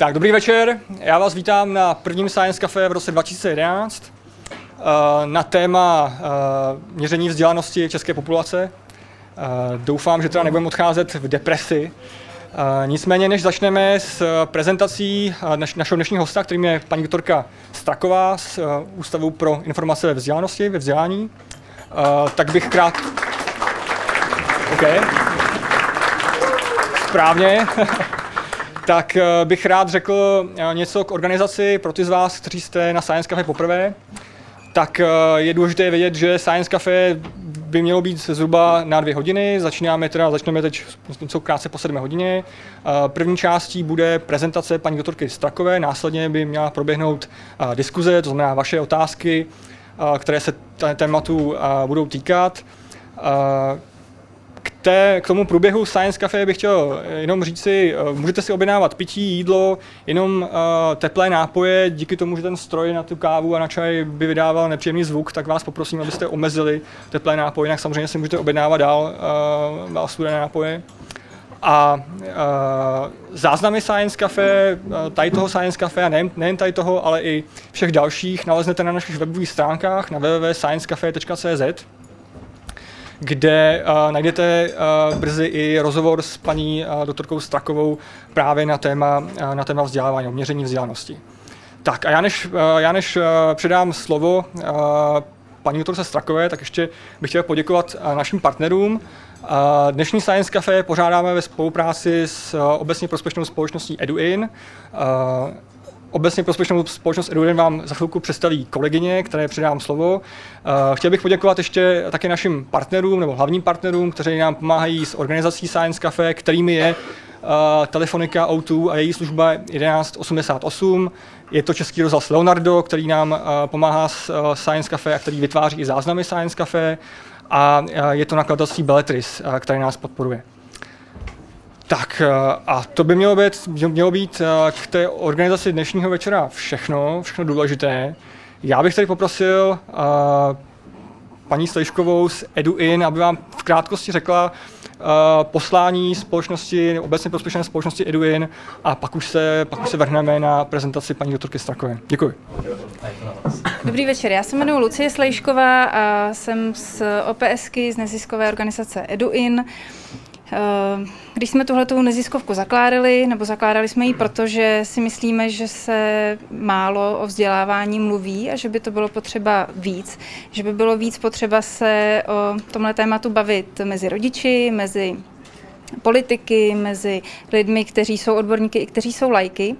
Tak, dobrý večer. Já vás vítám na prvním Science Café v roce 2011 uh, na téma uh, měření vzdělanosti české populace. Uh, doufám, že teda nebudeme odcházet v depresi. Nicméně, než začneme s prezentací naš, našeho dnešního hosta, kterým je paní doktorka Straková z Ústavu pro informace ve vzdělanosti, ve vzdělání, tak bych krát... OK. Správně. tak eh, bych rád řekl eh, něco k organizaci pro ty z vás, kteří jste na Science Cafe poprvé. Tak eh, je důležité vědět, že Science Cafe by mělo být zhruba na dvě hodiny. Začínáme teda, začneme teď něco krátce po sedmé hodině. První částí bude prezentace paní doktorky Strakové, následně by měla proběhnout diskuze, to znamená vaše otázky, které se tématu budou týkat té, k tomu průběhu Science Cafe bych chtěl jenom říct si, eh, můžete si objednávat pití, jídlo, jenom uh, teplé nápoje, díky tomu, že ten stroj na tu kávu a na čaj by vydával nepříjemný zvuk, tak vás poprosím, abyste omezili teplé nápoje, jinak samozřejmě si můžete objednávat dál, uh, dál studené nápoje. A uh, záznamy Science Cafe, tady toho Science Cafe, a nejen, nejen tady toho, ale i všech dalších, naleznete na našich webových stránkách na www.sciencecafe.cz kde uh, najdete uh, brzy i rozhovor s paní uh, doktorkou Strakovou právě na téma, uh, na téma vzdělávání, měření vzdělanosti. Tak a já než, uh, já než uh, předám slovo uh, paní doktorce Strakové, tak ještě bych chtěl poděkovat našim partnerům. Dnešní Science Café pořádáme ve spolupráci s obecně prospěšnou společností EduIn. Obecně prospěšnou společnost Eduden vám za chvilku představí kolegyně, které předám slovo. Eh, chtěl bych poděkovat ještě také našim partnerům nebo hlavním partnerům, kteří nám pomáhají s organizací Science Cafe, kterými je uh, Telefonika O2 a její služba 1188. Je to český rozhlas Leonardo, který nám uh, pomáhá s Science Cafe a který vytváří i záznamy Science Cafe. A je to nakladatelství Belletris, uh, které nás podporuje. Tak eh, a to by mělo být, mělo být eh, k té organizaci dnešního večera všechno, všechno důležité. Já bych tady poprosil uh, paní Slejškovou z EduIn, aby vám v krátkosti řekla poslání společnosti, obecně prospěšné společnosti EduIn a pak už se, pak už se vrhneme na prezentaci paní doktorky Strakové. Děkuji. Dobrý večer, já se jmenuji Lucie Slejšková a jsem z OPSky, z neziskové organizace EduIn. Eh, když jsme tuhletou neziskovku zakládali, nebo zakládali jsme ji proto, že si myslíme, že se málo o vzdělávání mluví a že by to bylo potřeba víc, že by bylo víc potřeba se o tomhle tématu bavit mezi rodiči, mezi politiky, mezi lidmi, kteří jsou odborníky i kteří jsou lajky.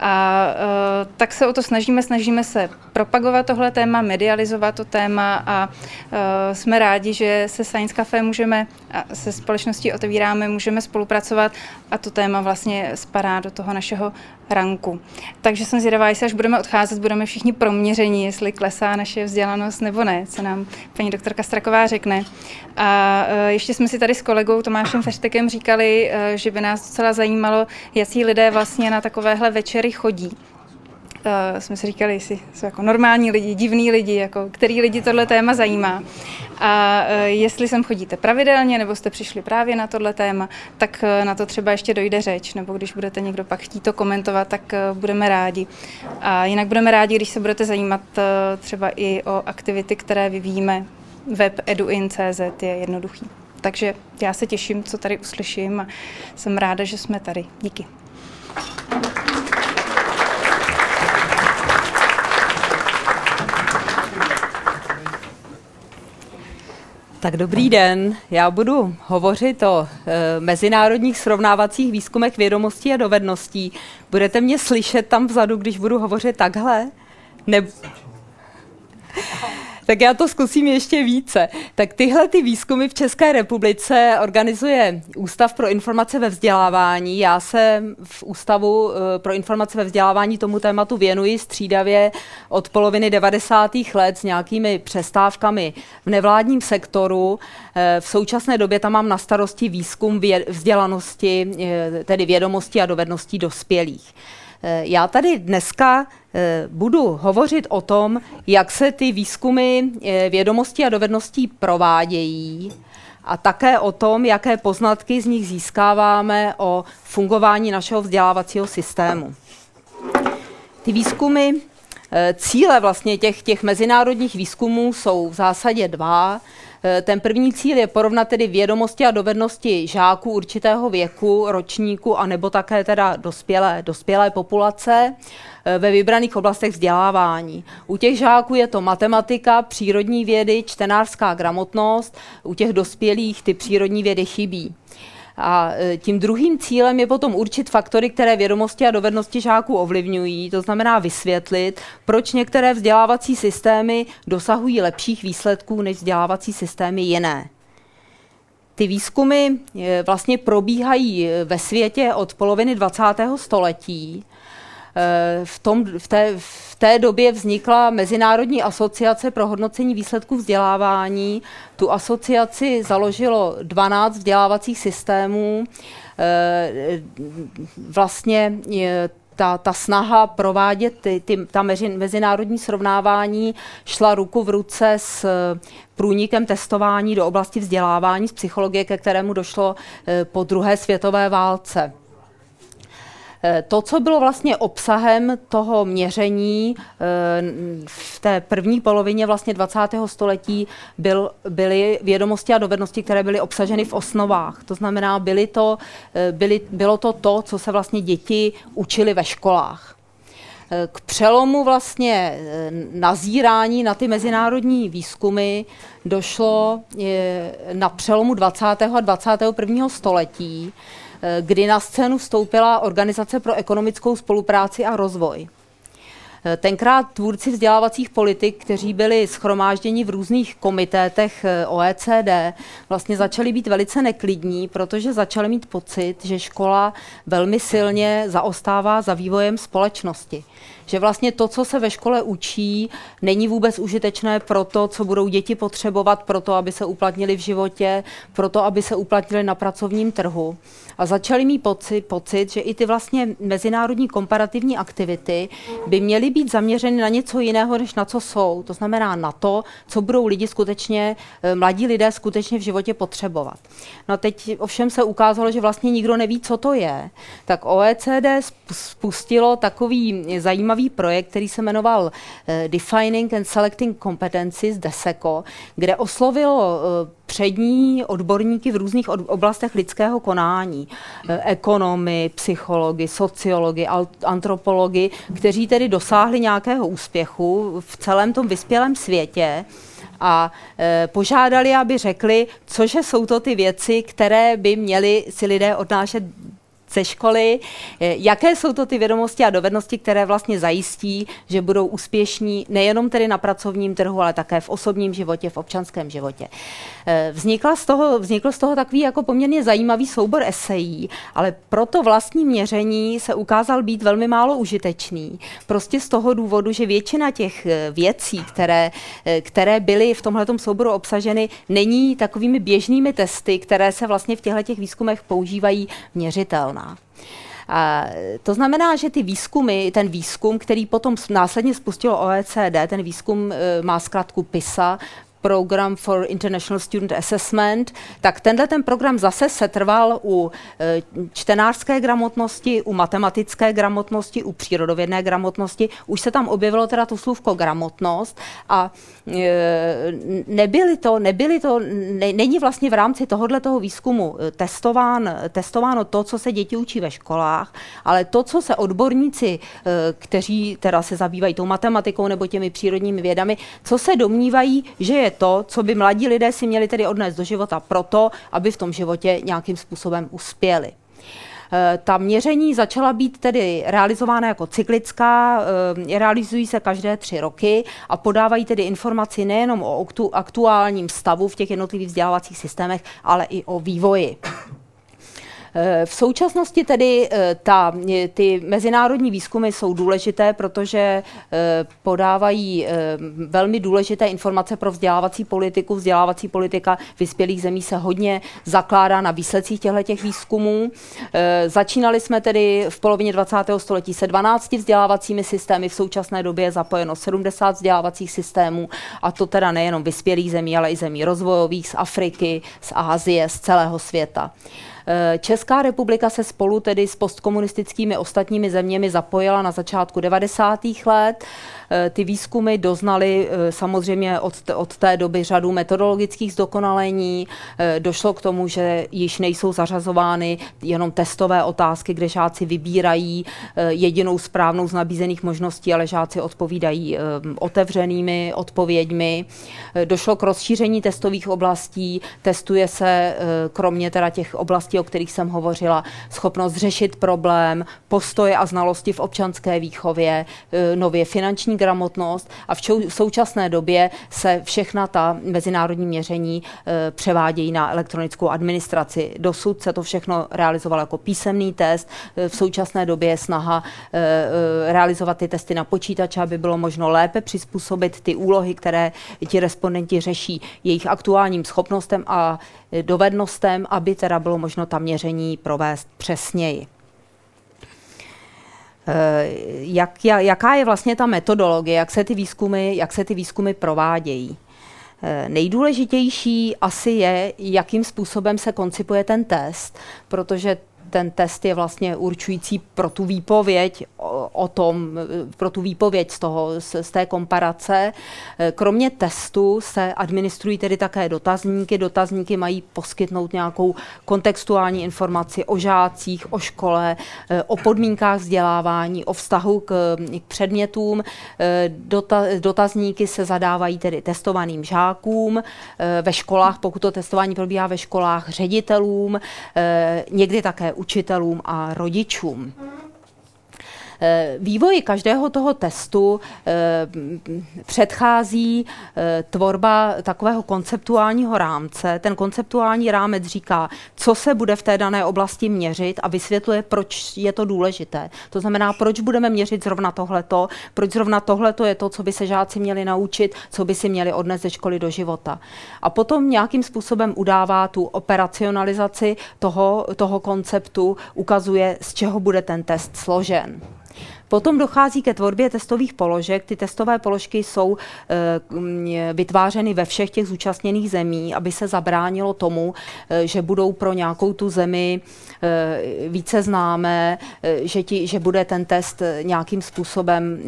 A uh, tak se o to snažíme, snažíme se propagovat tohle téma, medializovat to téma a uh, jsme rádi, že se Science Cafe můžeme a se společností otevíráme, můžeme spolupracovat a to téma vlastně spadá do toho našeho ranku. Takže jsem zvědavá, jestli až budeme odcházet, budeme všichni proměření, jestli klesá naše vzdělanost nebo ne, co nám paní doktorka Straková řekne. A uh, ještě jsme si tady s kolegou Tomášem Feštekem říkali, uh, že by nás docela zajímalo, jaký lidé vlastně na takovéhle večery chodí. Uh, jsme si říkali, jestli jsou jako normální lidi, divní lidi, jako který lidi tohle téma zajímá. A uh, jestli sem chodíte pravidelně, nebo jste přišli právě na tohle téma, tak uh, na to třeba ještě dojde řeč, nebo když budete někdo pak chtít to komentovat, tak uh, budeme rádi. A jinak budeme rádi, když se budete zajímat třeba i o aktivity, které vyvíjíme. Web eduin.cz je jednoduchý. Takže já se těším, co tady uslyším a jsem ráda, že jsme tady. Díky. Tak dobrý den. Já budu hovořit o e, mezinárodních srovnávacích výzkumech vědomostí a dovedností. Budete mě slyšet tam vzadu, když budu hovořit takhle? Ne... Tak já to zkusím ještě více. Tak tyhle ty výzkumy v České republice organizuje Ústav pro informace ve vzdělávání. Já se v Ústavu eh, pro informace ve vzdělávání tomu tématu věnuji střídavě od poloviny 90. let s nějakými přestávkami v nevládním sektoru. Eh, v současné době tam mám na starosti výzkum vzdělanosti, eh, tedy vědomostí a dovedností dospělých. Já tady dneska Eh, budu hovořit o tom, jak se ty výzkumy eh, vědomostí a dovedností provádějí a také o tom, jaké poznatky z nich získáváme o fungování našeho vzdělávacího systému. ty výzkumy, cíle vlastně těch, těch mezinárodních výzkumů jsou v zásadě dva. Eh, ten první cíl je porovnat tedy vědomosti a dovednosti žáků určitého věku, ročníku a nebo také teda dospělé, dospělé populace eh, ve vybraných oblastech vzdělávání. U těch žáků je to matematika, přírodní vědy, čtenářská gramotnost, u těch dospělých ty přírodní vědy chybí. A e, tím druhým cílem je potom určit faktory, které vědomosti a dovednosti žáků ovlivňují, to znamená vysvětlit, proč některé vzdělávací systémy dosahují lepších výsledků než vzdělávací systémy jiné. Ty výzkumy e, vlastně probíhají e, ve světě od poloviny 20. století. V, tom, v, té, v té době vznikla Mezinárodní asociace pro hodnocení výsledků vzdělávání. Tu asociaci založilo 12 vzdělávacích systémů. Eh, vlastně ta, ta snaha provádět ty, ty, ta mezi, mezinárodní srovnávání šla ruku v ruce s průnikem testování do oblasti vzdělávání z psychologie, ke kterému došlo eh, po druhé světové válce. Eh, to, co bylo vlastně obsahem toho měření eh, v té první polovině vlastně 20. století, byl, byly vědomosti a dovednosti, které byly obsaženy v osnovách. To znamená, byly to, eh, byly, bylo to to, co se vlastně děti učili ve školách. K přelomu vlastně nazírání na ty mezinárodní výzkumy došlo na přelomu 20. a 21. století, kdy na scénu vstoupila Organizace pro ekonomickou spolupráci a rozvoj. Eh, tenkrát tvůrci vzdělávacích politik, kteří byli schromážděni v různých komitétech eh, OECD, vlastně začali být velice neklidní, protože začali mít pocit, že škola velmi silně zaostává za vývojem společnosti že vlastně to, co se ve škole učí, není vůbec užitečné pro to, co budou děti potřebovat pro to, aby se uplatnili v životě, pro to, aby se uplatnili na pracovním trhu. A začali mít pocit, pocit, že i ty vlastně mezinárodní komparativní aktivity by měly být zaměřeny na něco jiného, než na co jsou. To znamená na to, co budou lidi skutečně, eh, mladí lidé skutečně v životě potřebovat. No teď ovšem se ukázalo, že vlastně nikdo neví, co to je. Tak OECD spustilo takový zajímavý zajímavý projekt, který se jmenoval uh, Defining and Selecting Competencies, DESECO, kde oslovilo uh, přední odborníky v různých oblastech lidského konání, uh, ekonomy, psychologi, sociologi, antropologi, kteří tedy dosáhli nějakého úspěchu v celém tom vyspělém světě a e, požádali, aby řekli, cože jsou to ty věci, které by měli si lidé odnášet ze školy, eh, jaké jsou to ty vědomosti a dovednosti, které vlastně zajistí, že budou úspěšní nejenom tedy na pracovním trhu, ale také v osobním životě, v občanském životě. Eh, vznikla z toho, vznikl z toho takový jako poměrně zajímavý soubor esejí, ale pro to vlastní měření se ukázal být velmi málo užitečný. Prostě z toho důvodu, že většina těch eh, věcí, které, které byly v tomhle souboru obsaženy, není takovými běžnými testy, které se vlastně v těchto těch výzkumech používají měřitelná. A to znamená, že ty výzkumy, ten výzkum, který potom následně spustilo OECD, ten výzkum e, má zkrátku PISA, Program for International Student Assessment, tak tenhle ten program zase se trval u e, čtenářské gramotnosti, u matematické gramotnosti, u přírodovědné gramotnosti. Už se tam objevilo teda to slůvko gramotnost a e, nebyly to, nebyly to, ne, není vlastně v rámci tohohle toho výzkumu e, testován, testováno to, co se děti učí ve školách, ale to, co se odborníci, kteří teda se zabývají tou matematikou nebo těmi přírodními vědami, co se domnívají, že je to, co by mladí lidé si měli tedy odnést do života proto, aby v tom životě nějakým způsobem uspěli. Eh, ta měření začala být tedy realizována jako cyklická, eh, realizují se každé tři roky a podávají tedy informaci nejenom o aktuálním stavu v těch jednotlivých vzdělávacích systémech, ale i o vývoji. Eh, v současnosti tedy eh, ta, ty mezinárodní výzkumy jsou důležité, protože eh, podávají velmi důležité informace pro vzdělávací politiku. Vzdělávací politika vyspělých zemí se hodně zakládá na výsledcích těchto výzkumů. Začínali jsme tedy v polovině 20. století se 12 vzdělávacími systémy, v současné době je zapojeno 70 vzdělávacích systémů a to teda nejenom vyspělých zemí, ale i zemí rozvojových, z Afriky, z Ázie, z celého světa. Česká republika se spolu tedy s postkomunistickými ostatními zeměmi zapojila na začátku 90. let. Eh, ty výzkumy doznaly eh, samozřejmě od, od té doby řadu metodologických zdokonalení. Eh, došlo k tomu, že již nejsou zařazovány jenom testové otázky, kde žáci vybírají jedinou správnou z nabízených možností, ale žáci odpovídají otevřenými odpověďmi. Došlo k rozšíření testových oblastí, testuje se kromě teda těch oblastí, o kterých jsem hovořila, schopnost řešit problém, postoje a znalosti v občanské výchově, nově finanční gramotnost a v, čou, v současné době se všechna ta mezinárodní měření e, převádějí na elektronickou administraci. Dosud se to všechno realizovalo jako písemný test. E, v současné době je snaha e, e, realizovat ty testy na počítače, aby bylo možno lépe přizpůsobit ty úlohy, které ti respondenti řeší jejich aktuálním schopnostem a dovednostem, aby teda bylo možno ta měření provést přesněji. Eh, jak, jaká je vlastně ta metodologie, jak se ty výzkumy, jak se ty výzkumy provádějí? Eh, nejdůležitější asi je, jakým způsobem se koncipuje ten test, protože ten test je vlastně určující pro tu výpověď o, tom, pro tu výpověď z, toho, z, z té komparace. E, kromě testu se administrují tedy také dotazníky. Dotazníky mají poskytnout nějakou kontextuální informaci o žácích, o škole, e, o podmínkách vzdělávání, o vztahu k, k předmětům. Dota, dotazníky se zadávají tedy testovaným žákům ve školách, pokud to testování probíhá ve školách, ředitelům, někdy také učitelům a rodičům. Eh, vývoji každého toho testu eh, předchází eh, tvorba takového konceptuálního rámce. Ten konceptuální rámec říká, co se bude v té dané oblasti měřit a vysvětluje, proč je to důležité. To znamená, proč budeme měřit zrovna tohleto, proč zrovna tohleto je to, co by se žáci měli naučit, co by si měli odnést ze školy do života. A potom nějakým způsobem udává tu operacionalizaci toho, toho konceptu, ukazuje, z čeho bude ten test složen. Potom dochází ke tvorbě testových položek. Ty testové položky jsou e, vytvářeny ve všech těch zúčastněných zemí, aby se zabránilo tomu, e, že budou pro nějakou tu zemi e, více známé, že, ti, že bude ten test nějakým způsobem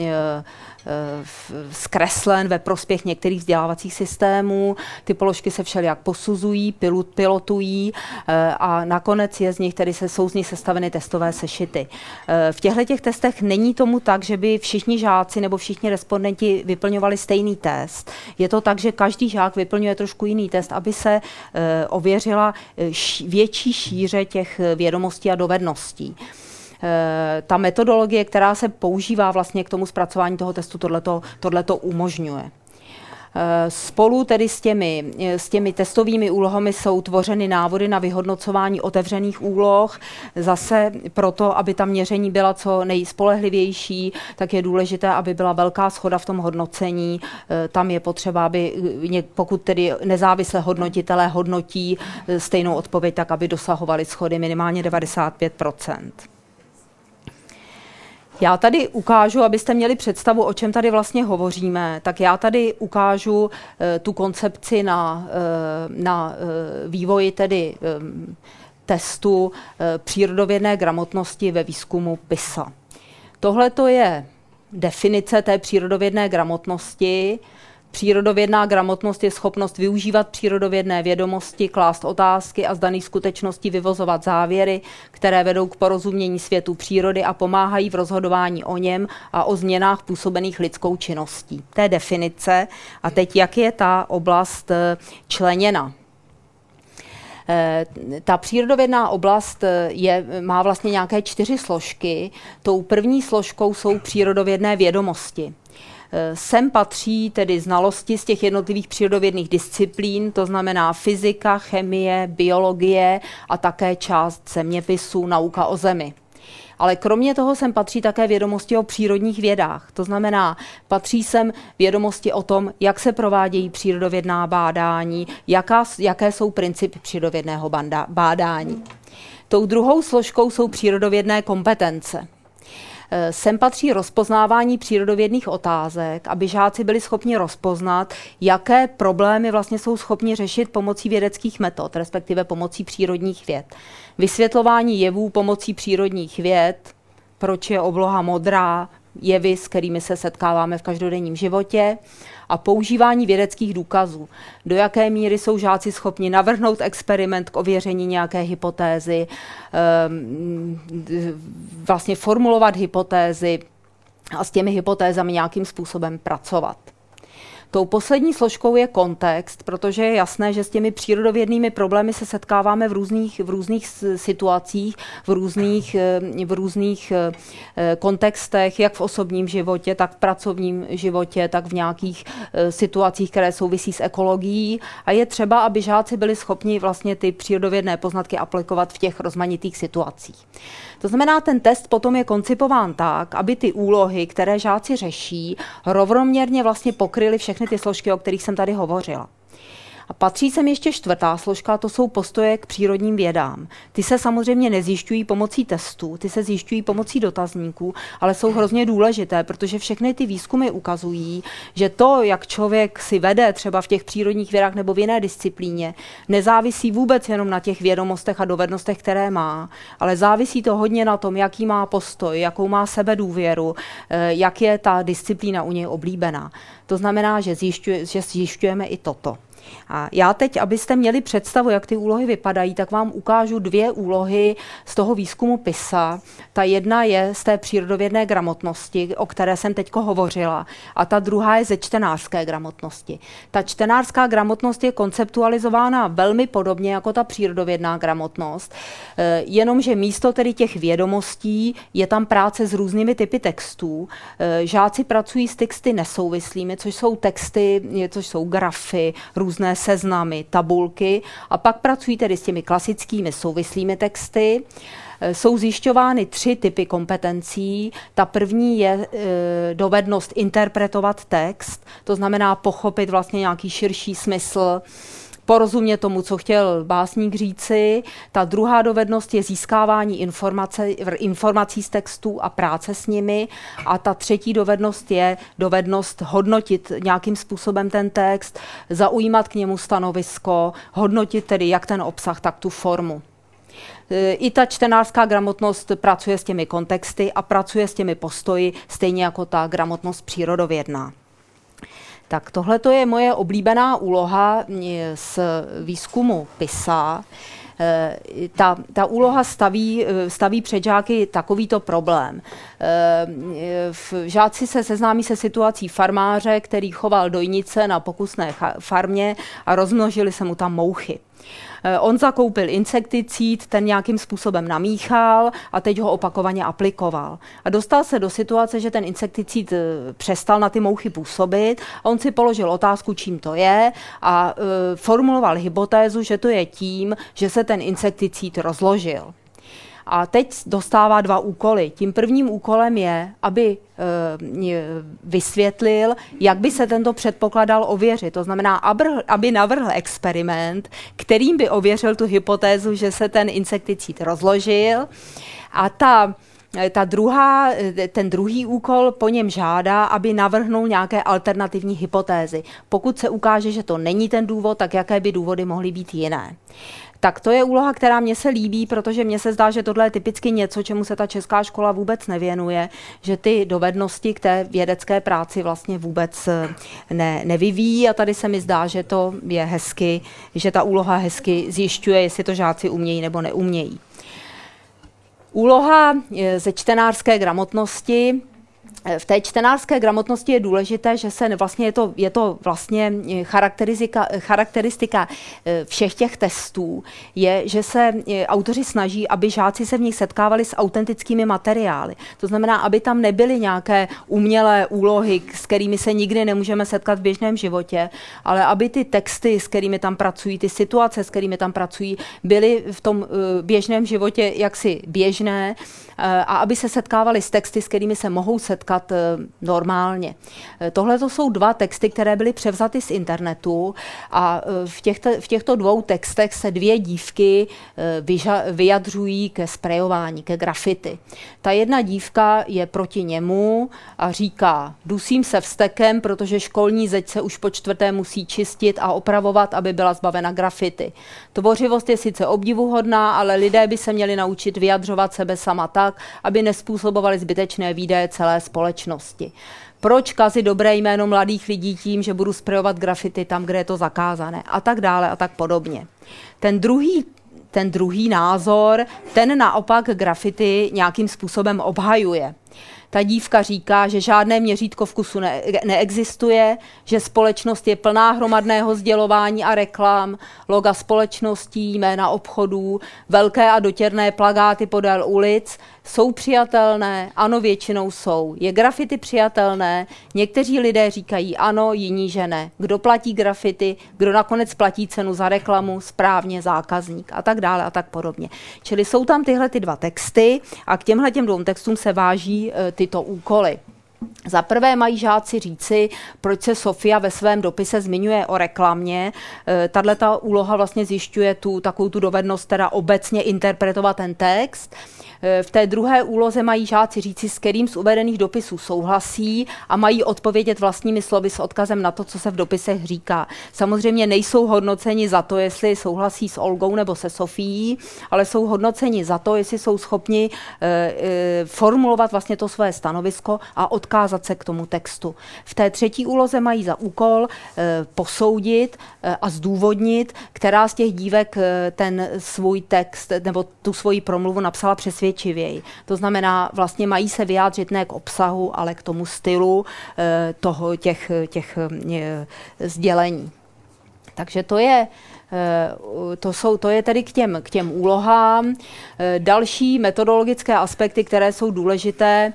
zkreslen ve prospěch některých vzdělávacích systémů. Ty položky se všelijak posuzují, pilot, pilotují eh, a nakonec je z nich, tedy se, jsou z nich sestaveny testové sešity. Eh, v těchto těch testech není tomu tak, že by všichni žáci nebo všichni respondenti vyplňovali stejný test. Je to tak, že každý žák vyplňuje trošku jiný test, aby se eh, ověřila větší šíře těch vědomostí a dovedností. Eh, ta metodologie, která se používá vlastně k tomu zpracování toho testu, tohleto, tohleto umožňuje. Eh, spolu tedy s těmi, eh, s těmi testovými úlohami jsou tvořeny návody na vyhodnocování otevřených úloh. Zase proto, aby ta měření byla co nejspolehlivější, tak je důležité, aby byla velká schoda v tom hodnocení. Tam je potřeba, aby pokud tedy nezávisle hodnotitelé hodnotí stejnou odpověď, tak aby dosahovali schody minimálně 95 já tady ukážu, abyste měli představu, o čem tady vlastně hovoříme, tak já tady ukážu uh, tu koncepci na, uh, na uh, vývoji tedy testu přírodovědné gramotnosti ve výzkumu PISA. Tohle to je definice té přírodovědné gramotnosti. Přírodovědná gramotnost je schopnost využívat přírodovědné vědomosti, klást otázky a z daných skutečností vyvozovat závěry, které vedou k porozumění světu přírody a pomáhají v rozhodování o něm a o změnách působených lidskou činností. To je definice. A teď, jak je ta oblast eh, členěna? Eh, ta přírodovědná oblast eh, je, má vlastně nějaké čtyři složky. Tou první složkou jsou přírodovědné vědomosti. Sem patří tedy znalosti z těch jednotlivých přírodovědných disciplín, to znamená fyzika, chemie, biologie a také část zeměpisu, nauka o zemi. Ale kromě toho sem patří také vědomosti o přírodních vědách. To znamená, patří sem vědomosti o tom, jak se provádějí přírodovědná bádání, jaká, jaké jsou principy přírodovědného bádání. Tou druhou složkou jsou přírodovědné kompetence. Eh, sem patří rozpoznávání přírodovědných otázek, aby žáci byli schopni rozpoznat, jaké problémy vlastně jsou schopni řešit pomocí vědeckých metod, respektive pomocí přírodních věd. Vysvětlování jevů pomocí přírodních věd, proč je obloha modrá, jevy, s kterými se setkáváme v každodenním životě a používání vědeckých důkazů. Do jaké míry jsou žáci schopni navrhnout experiment k ověření nějaké hypotézy, ehm, vlastně formulovat hypotézy a s těmi hypotézami nějakým způsobem pracovat. Tou poslední složkou je kontext, protože je jasné, že s těmi přírodovědnými problémy se setkáváme v různých, v různých situacích, v různých, eh, v různých eh, kontextech, jak v osobním životě, tak v pracovním životě, tak v nějakých eh, situacích, které souvisí s ekologií. A je třeba, aby žáci byli schopni vlastně ty přírodovědné poznatky aplikovat v těch rozmanitých situacích. To znamená, ten test potom je koncipován tak, aby ty úlohy, které žáci řeší, rovnoměrně vlastně pokryly všechny ty složky, o kterých jsem tady hovořila. A patří sem ještě čtvrtá složka, to jsou postoje k přírodním vědám. Ty se samozřejmě nezjišťují pomocí testů, ty se zjišťují pomocí dotazníků, ale jsou hrozně důležité, protože všechny ty výzkumy ukazují, že to, jak člověk si vede třeba v těch přírodních vědách nebo v jiné disciplíně, nezávisí vůbec jenom na těch vědomostech a dovednostech, které má, ale závisí to hodně na tom, jaký má postoj, jakou má sebedůvěru, eh, jak je ta disciplína u něj oblíbená. To znamená, že, zjišťuje, že zjišťujeme i toto. A já teď, abyste měli představu, jak ty úlohy vypadají, tak vám ukážu dvě úlohy z toho výzkumu PISA. Ta jedna je z té přírodovědné gramotnosti, o které jsem teď hovořila, a ta druhá je ze čtenářské gramotnosti. Ta čtenářská gramotnost je konceptualizována velmi podobně jako ta přírodovědná gramotnost, eh, jenomže místo tedy těch vědomostí je tam práce s různými typy textů. Eh, žáci pracují s texty nesouvislými, což jsou texty, což jsou grafy, různé různé seznamy, tabulky a pak pracují tedy s těmi klasickými souvislými texty. E, jsou zjišťovány tři typy kompetencí. Ta první je e, dovednost interpretovat text, to znamená pochopit vlastně nějaký širší smysl, porozumět tomu, co chtěl básník říci. Ta druhá dovednost je získávání informace, informací z textů a práce s nimi. A ta třetí dovednost je dovednost hodnotit nějakým způsobem ten text, zaujímat k němu stanovisko, hodnotit tedy jak ten obsah, tak tu formu. I ta čtenářská gramotnost pracuje s těmi kontexty a pracuje s těmi postoji, stejně jako ta gramotnost přírodovědná. Tak tohle je moje oblíbená úloha z výzkumu PISA. Eh, ta, ta úloha staví, eh, staví před žáky takovýto problém. Eh, žáci se seznámí se situací farmáře, který choval dojnice na pokusné farmě a rozmnožili se mu tam mouchy. Eh, on zakoupil insekticid, ten nějakým způsobem namíchal a teď ho opakovaně aplikoval. A dostal se do situace, že ten insekticid eh, přestal na ty mouchy působit. On si položil otázku, čím to je a eh, formuloval hypotézu, že to je tím, že se ten insekticid rozložil. A teď dostává dva úkoly. Tím prvním úkolem je, aby e, vysvětlil, jak by se tento předpoklad dal ověřit. To znamená, aby navrhl experiment, kterým by ověřil tu hypotézu, že se ten insekticid rozložil. A ta ta druhá, ten druhý úkol po něm žádá, aby navrhnul nějaké alternativní hypotézy. Pokud se ukáže, že to není ten důvod, tak jaké by důvody mohly být jiné tak to je úloha, která mě se líbí, protože mně se zdá, že tohle je typicky něco, čemu se ta česká škola vůbec nevěnuje, že ty dovednosti k té vědecké práci vlastně vůbec eh, ne, nevyvíjí a tady se mi zdá, že to je hezky, že ta úloha hezky zjišťuje, jestli to žáci umějí nebo neumějí. Úloha eh, ze čtenářské gramotnosti v té čtenářské gramotnosti je důležité, že se vlastně je to, je to vlastně eh, charakteristika, charakteristika eh, všech těch testů, je, že se eh, autoři snaží, aby žáci se v nich setkávali s autentickými materiály. To znamená, aby tam nebyly nějaké umělé úlohy, s kterými se nikdy nemůžeme setkat v běžném životě, ale aby ty texty, s kterými tam pracují, ty situace, s kterými tam pracují, byly v tom běžném životě jaksi běžné a aby se setkávali s texty, s kterými se mohou setkat setkat eh, normálně. Tohle to jsou dva texty, které byly převzaty z internetu a v těchto, v těchto dvou textech se dvě dívky vyža, vyjadřují ke sprejování, ke grafity. Ta jedna dívka je proti němu a říká, dusím se vstekem, protože školní zeď se už po čtvrté musí čistit a opravovat, aby byla zbavena grafity. Tvořivost je sice obdivuhodná, ale lidé by se měli naučit vyjadřovat sebe sama tak, aby nespůsobovali zbytečné výdaje celé společnosti. Proč kazit dobré jméno mladých lidí tím, že budu sprejovat grafity tam, kde je to zakázané a tak dále a tak podobně. Ten druhý ten druhý názor, ten naopak grafity nějakým způsobem obhajuje. Ta dívka říká, že žádné měřítko vkusu ne- neexistuje, že společnost je plná hromadného sdělování a reklam, loga společností, jména obchodů, velké a dotěrné plagáty podél ulic jsou přijatelné? Ano, většinou jsou. Je grafity přijatelné? Někteří lidé říkají ano, jiní že ne. Kdo platí grafity? Kdo nakonec platí cenu za reklamu? Správně zákazník a tak dále a tak podobně. Čili jsou tam tyhle ty dva texty a k těmhle těm dvou textům se váží e, tyto úkoly. Za prvé mají žáci říci, proč se Sofia ve svém dopise zmiňuje o reklamě. E, Tahle ta úloha vlastně zjišťuje tu takovou tu dovednost teda obecně interpretovat ten text. Eh, v té druhé úloze mají žáci říci, s kterým z uvedených dopisů souhlasí a mají odpovědět vlastními slovy s odkazem na to, co se v dopisech říká. Samozřejmě nejsou hodnoceni za to, jestli souhlasí s Olgou nebo se Sofií, ale jsou hodnoceni za to, jestli jsou schopni e, e, formulovat vlastně to své stanovisko a odkázat se k tomu textu. V té třetí úloze mají za úkol e, posoudit a zdůvodnit, která z těch dívek ten svůj text nebo tu svoji promluvu napsala přesvědčit přesvědčivěji. To znamená, vlastně mají se vyjádřit ne k obsahu, ale k tomu stylu eh, toho, těch, těch eh, sdělení. Takže to je, eh, to, jsou, to je tedy k těm, k těm úlohám. Další metodologické aspekty, které jsou důležité,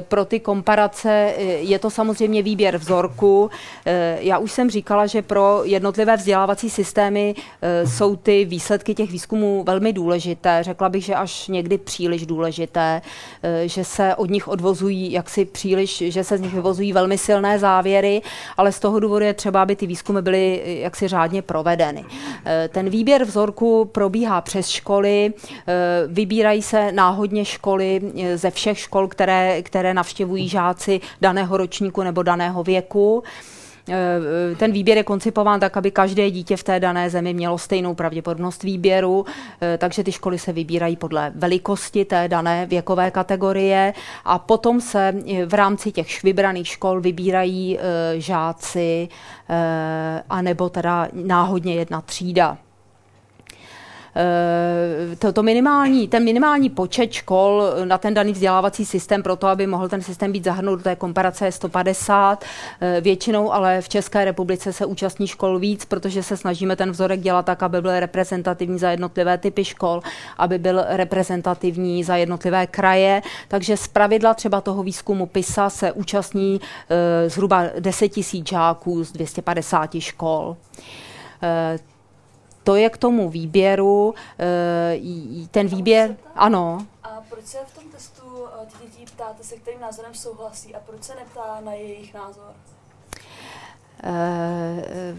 pro ty komparace eh, je to samozřejmě výběr vzorku. Eh, já už jsem říkala, že pro jednotlivé vzdělávací systémy jsou ty výsledky těch výzkumů velmi důležité. Řekla bych, že až někdy příliš důležité, že se od nich odvozují jaksi příliš, že se z nich vyvozují velmi silné závěry, ale z toho důvodu je třeba, aby ty výzkumy byly jaksi řádně provedeny. Ten výběr vzorku probíhá přes školy, vybírají se náhodně školy ze všech škol, které, které navštěvují žáci daného ročníku nebo daného věku. E, ten výběr je koncipován tak, aby každé dítě v té dané zemi mělo stejnou pravděpodobnost výběru, e, takže ty školy se vybírají podle velikosti té dané věkové kategorie a potom se v rámci těch vybraných škol vybírají žáci anebo teda náhodně jedna třída. Eh, to, to minimální, ten minimální počet škol na ten daný vzdělávací systém, pro to, aby mohl ten systém být zahrnut do té komparace je 150. Eh, většinou ale v České republice se účastní škol víc, protože se snažíme ten vzorek dělat tak, aby byl reprezentativní za jednotlivé typy škol, aby byl reprezentativní za jednotlivé kraje. Takže z pravidla třeba toho výzkumu PISA se účastní eh, zhruba 10 tisíc žáků z 250 škol to je k tomu výběru, eh, ten výběr, ano. A proč se v tom testu eh, ty děti ptáte, se kterým názorem souhlasí a proč se neptá na jejich názor? Uh,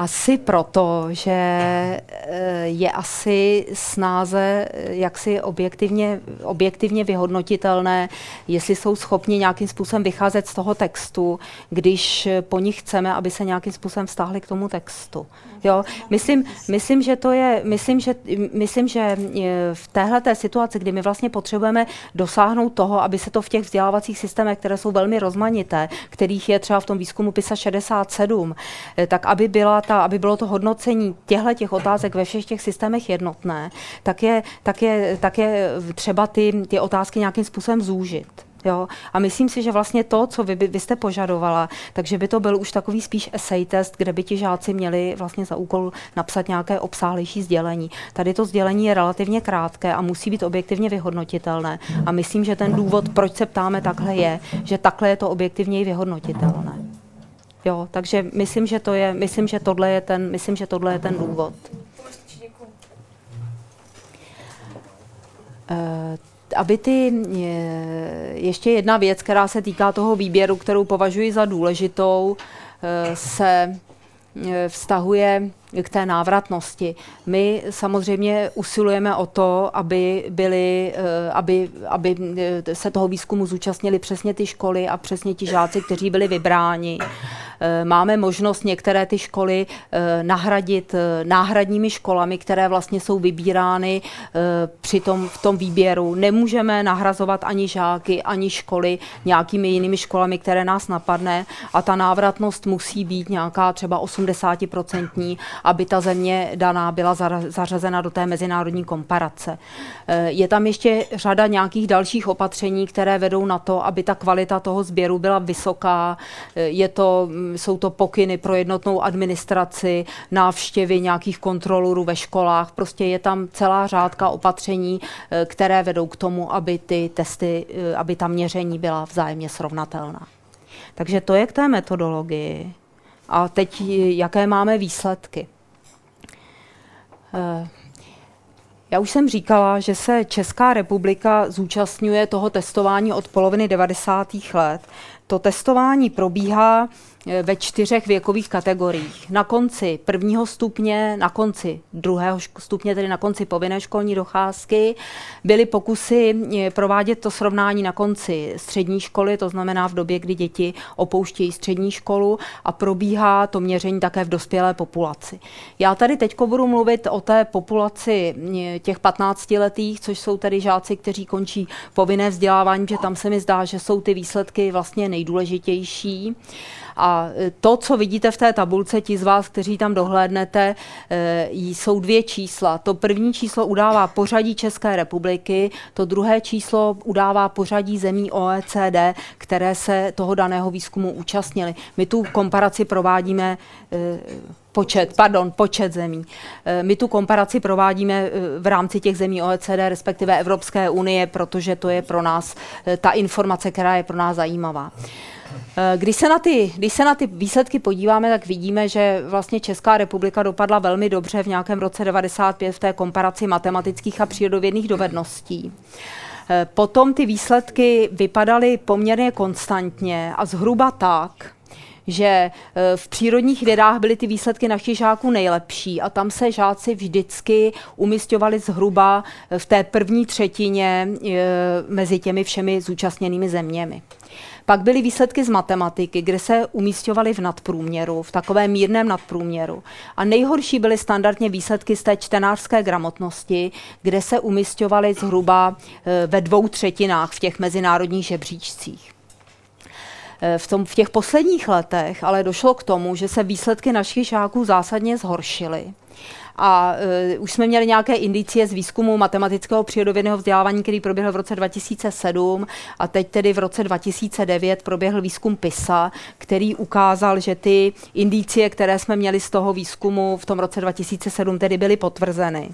asi proto, že eh, je asi snáze eh, jaksi objektivně, objektivně vyhodnotitelné, jestli jsou schopni nějakým způsobem vycházet z toho textu, když po nich chceme, aby se nějakým způsobem vztahli k tomu textu. Jo? Myslím, myslím, že to je, myslím, že, myslím, že eh, v téhle situaci, kdy my vlastně potřebujeme dosáhnout toho, aby se to v těch vzdělávacích systémech, které jsou velmi rozmanité, kterých je třeba v tom výzkumu PISA 67, tak aby byla ta, aby bylo to hodnocení těchto těch otázek ve všech těch systémech jednotné, tak je, tak je, tak je třeba ty, ty otázky nějakým způsobem zúžit. Jo? A myslím si, že vlastně to, co vy, vy jste požadovala, takže by to byl už takový spíš essay test, kde by ti žáci měli vlastně za úkol napsat nějaké obsáhlejší sdělení. Tady to sdělení je relativně krátké a musí být objektivně vyhodnotitelné. A myslím, že ten důvod, proč se ptáme takhle, je, že takhle je to objektivněji vyhodnotitelné. Jo, takže myslím, že to je, myslím, že tohle je ten, myslím, že tohle je ten důvod. Uh, aby ty, ještě jedna věc, která se týká toho výběru, kterou považuji za důležitou, se vztahuje k té návratnosti. My samozřejmě usilujeme o to, aby, byli, eh, aby, aby eh, se toho výzkumu zúčastnili přesně ty školy a přesně ti žáci, kteří byli vybráni. Eh, máme možnost některé ty školy nahradit náhradními školami, které vlastně jsou vybírány při tom, v tom výběru. Nemůžeme nahrazovat ani žáky, ani školy nějakými jinými školami, které nás napadne a ta návratnost musí být nějaká třeba 80% aby ta země daná byla zařazena do té mezinárodní komparace. Eh, je tam ještě řada nějakých dalších opatření, které vedou na to, aby ta kvalita toho sběru byla vysoká. Eh, je to, mm, jsou to pokyny pro jednotnou administraci, návštěvy nějakých kontrolorů ve školách. Prostě je tam celá řádka opatření, eh, které vedou k tomu, aby ty testy, aby ta měření byla vzájemně srovnatelná. Takže to je k té metodologii. A teď jaké máme výsledky? Eh, já už jsem říkala, že se Česká republika zúčastňuje toho testování od poloviny 90. let. To testování probíhá Eh, ve čtyřech věkových kategoriích. Na konci prvního stupně, na konci druhého stupně, tedy na konci povinné školní docházky, byly pokusy eh, provádět to srovnání na konci střední školy, to znamená v době, kdy děti opouštějí střední školu a probíhá to měření také v dospělé populaci. Já tady teď budu mluvit o té populaci eh, těch 15 letých, což jsou tedy žáci, kteří končí povinné vzdělávání, že tam se mi zdá, že jsou ty výsledky vlastně nejdůležitější. A e, to, co vidíte v té tabulce, ti z vás, kteří tam dohlédnete, e, jsou dvě čísla. To první číslo udává pořadí České republiky, to druhé číslo udává pořadí zemí OECD, které se toho daného výzkumu účastnili. My tu komparaci provádíme e, Počet, pardon, počet zemí. My tu komparaci provádíme v rámci těch zemí OECD, respektive Evropské unie, protože to je pro nás ta informace, která je pro nás zajímavá. Eh, když se, na ty, když se na ty výsledky podíváme, tak vidíme, že vlastně Česká republika dopadla velmi dobře v nějakém roce 95 v té komparaci matematických a přírodovědných dovedností. Eh, potom ty výsledky vypadaly poměrně konstantně a zhruba tak, že eh, v přírodních vědách byly ty výsledky našich žáků nejlepší a tam se žáci vždycky umistovali zhruba v té první třetině mezi těmi všemi zúčastněnými zeměmi. Pak byly výsledky z matematiky, kde se umístěvaly v nadprůměru, v takovém mírném nadprůměru. A nejhorší byly standardně výsledky z té čtenářské gramotnosti, kde se umístěvaly zhruba ve dvou třetinách v těch mezinárodních žebříčcích. Eh, v, tom, v těch posledních letech ale došlo k tomu, že se výsledky našich žáků zásadně zhoršily a uh, už jsme měli nějaké indicie z výzkumu matematického přírodovědného vzdělávání, který proběhl v roce 2007 a teď tedy v roce 2009 proběhl výzkum PISA, který ukázal, že ty indicie, které jsme měli z toho výzkumu v tom roce 2007, tedy byly potvrzeny.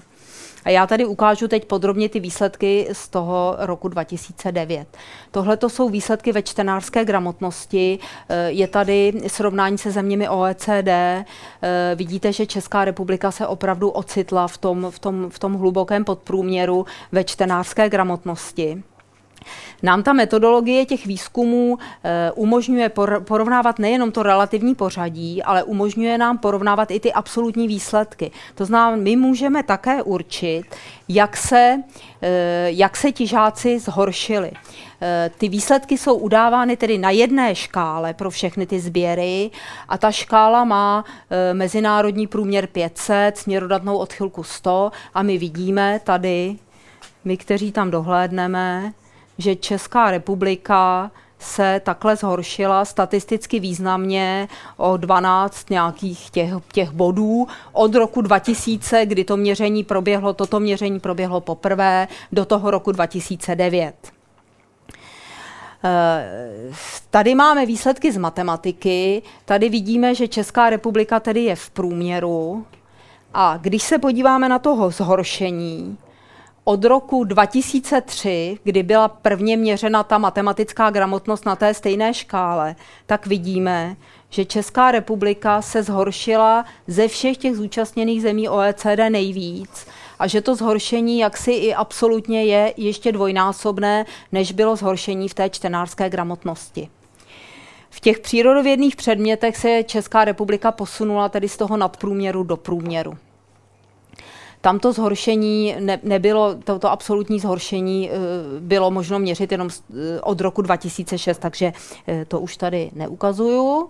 A já tady ukážu teď podrobně ty výsledky z toho roku 2009. Tohle to jsou výsledky ve čtenářské gramotnosti. Eh, je tady srovnání se zeměmi OECD. Eh, vidíte, že Česká republika se opravdu ocitla v tom, v tom, v tom hlubokém podprůměru ve čtenářské gramotnosti. Nám ta metodologie těch výzkumů e, umožňuje porovnávat nejenom to relativní pořadí, ale umožňuje nám porovnávat i ty absolutní výsledky. To znamená, my můžeme také určit, jak se, e, jak se ti žáci zhoršili. E, ty výsledky jsou udávány tedy na jedné škále pro všechny ty sběry a ta škála má mezinárodní průměr 500, směrodatnou odchylku 100 a my vidíme tady, my, kteří tam dohlédneme, že Česká republika se takhle zhoršila statisticky významně o 12 nějakých těch, těch bodů od roku 2000, kdy to měření proběhlo, toto měření proběhlo poprvé, do toho roku 2009. Eh, tady máme výsledky z matematiky. Tady vidíme, že Česká republika tedy je v průměru. A když se podíváme na toho zhoršení, od roku 2003, kdy byla prvně měřena ta matematická gramotnost na té stejné škále, tak vidíme, že Česká republika se zhoršila ze všech těch zúčastněných zemí OECD nejvíc a že to zhoršení jaksi i absolutně je ještě dvojnásobné, než bylo zhoršení v té čtenářské gramotnosti. V těch přírodovědných předmětech se Česká republika posunula tedy z toho nadprůměru do průměru. Tam to zhoršení ne, nebylo, toto absolutní zhoršení eh, bylo možno měřit jenom eh, od roku 2006, takže eh, to už tady neukazuju.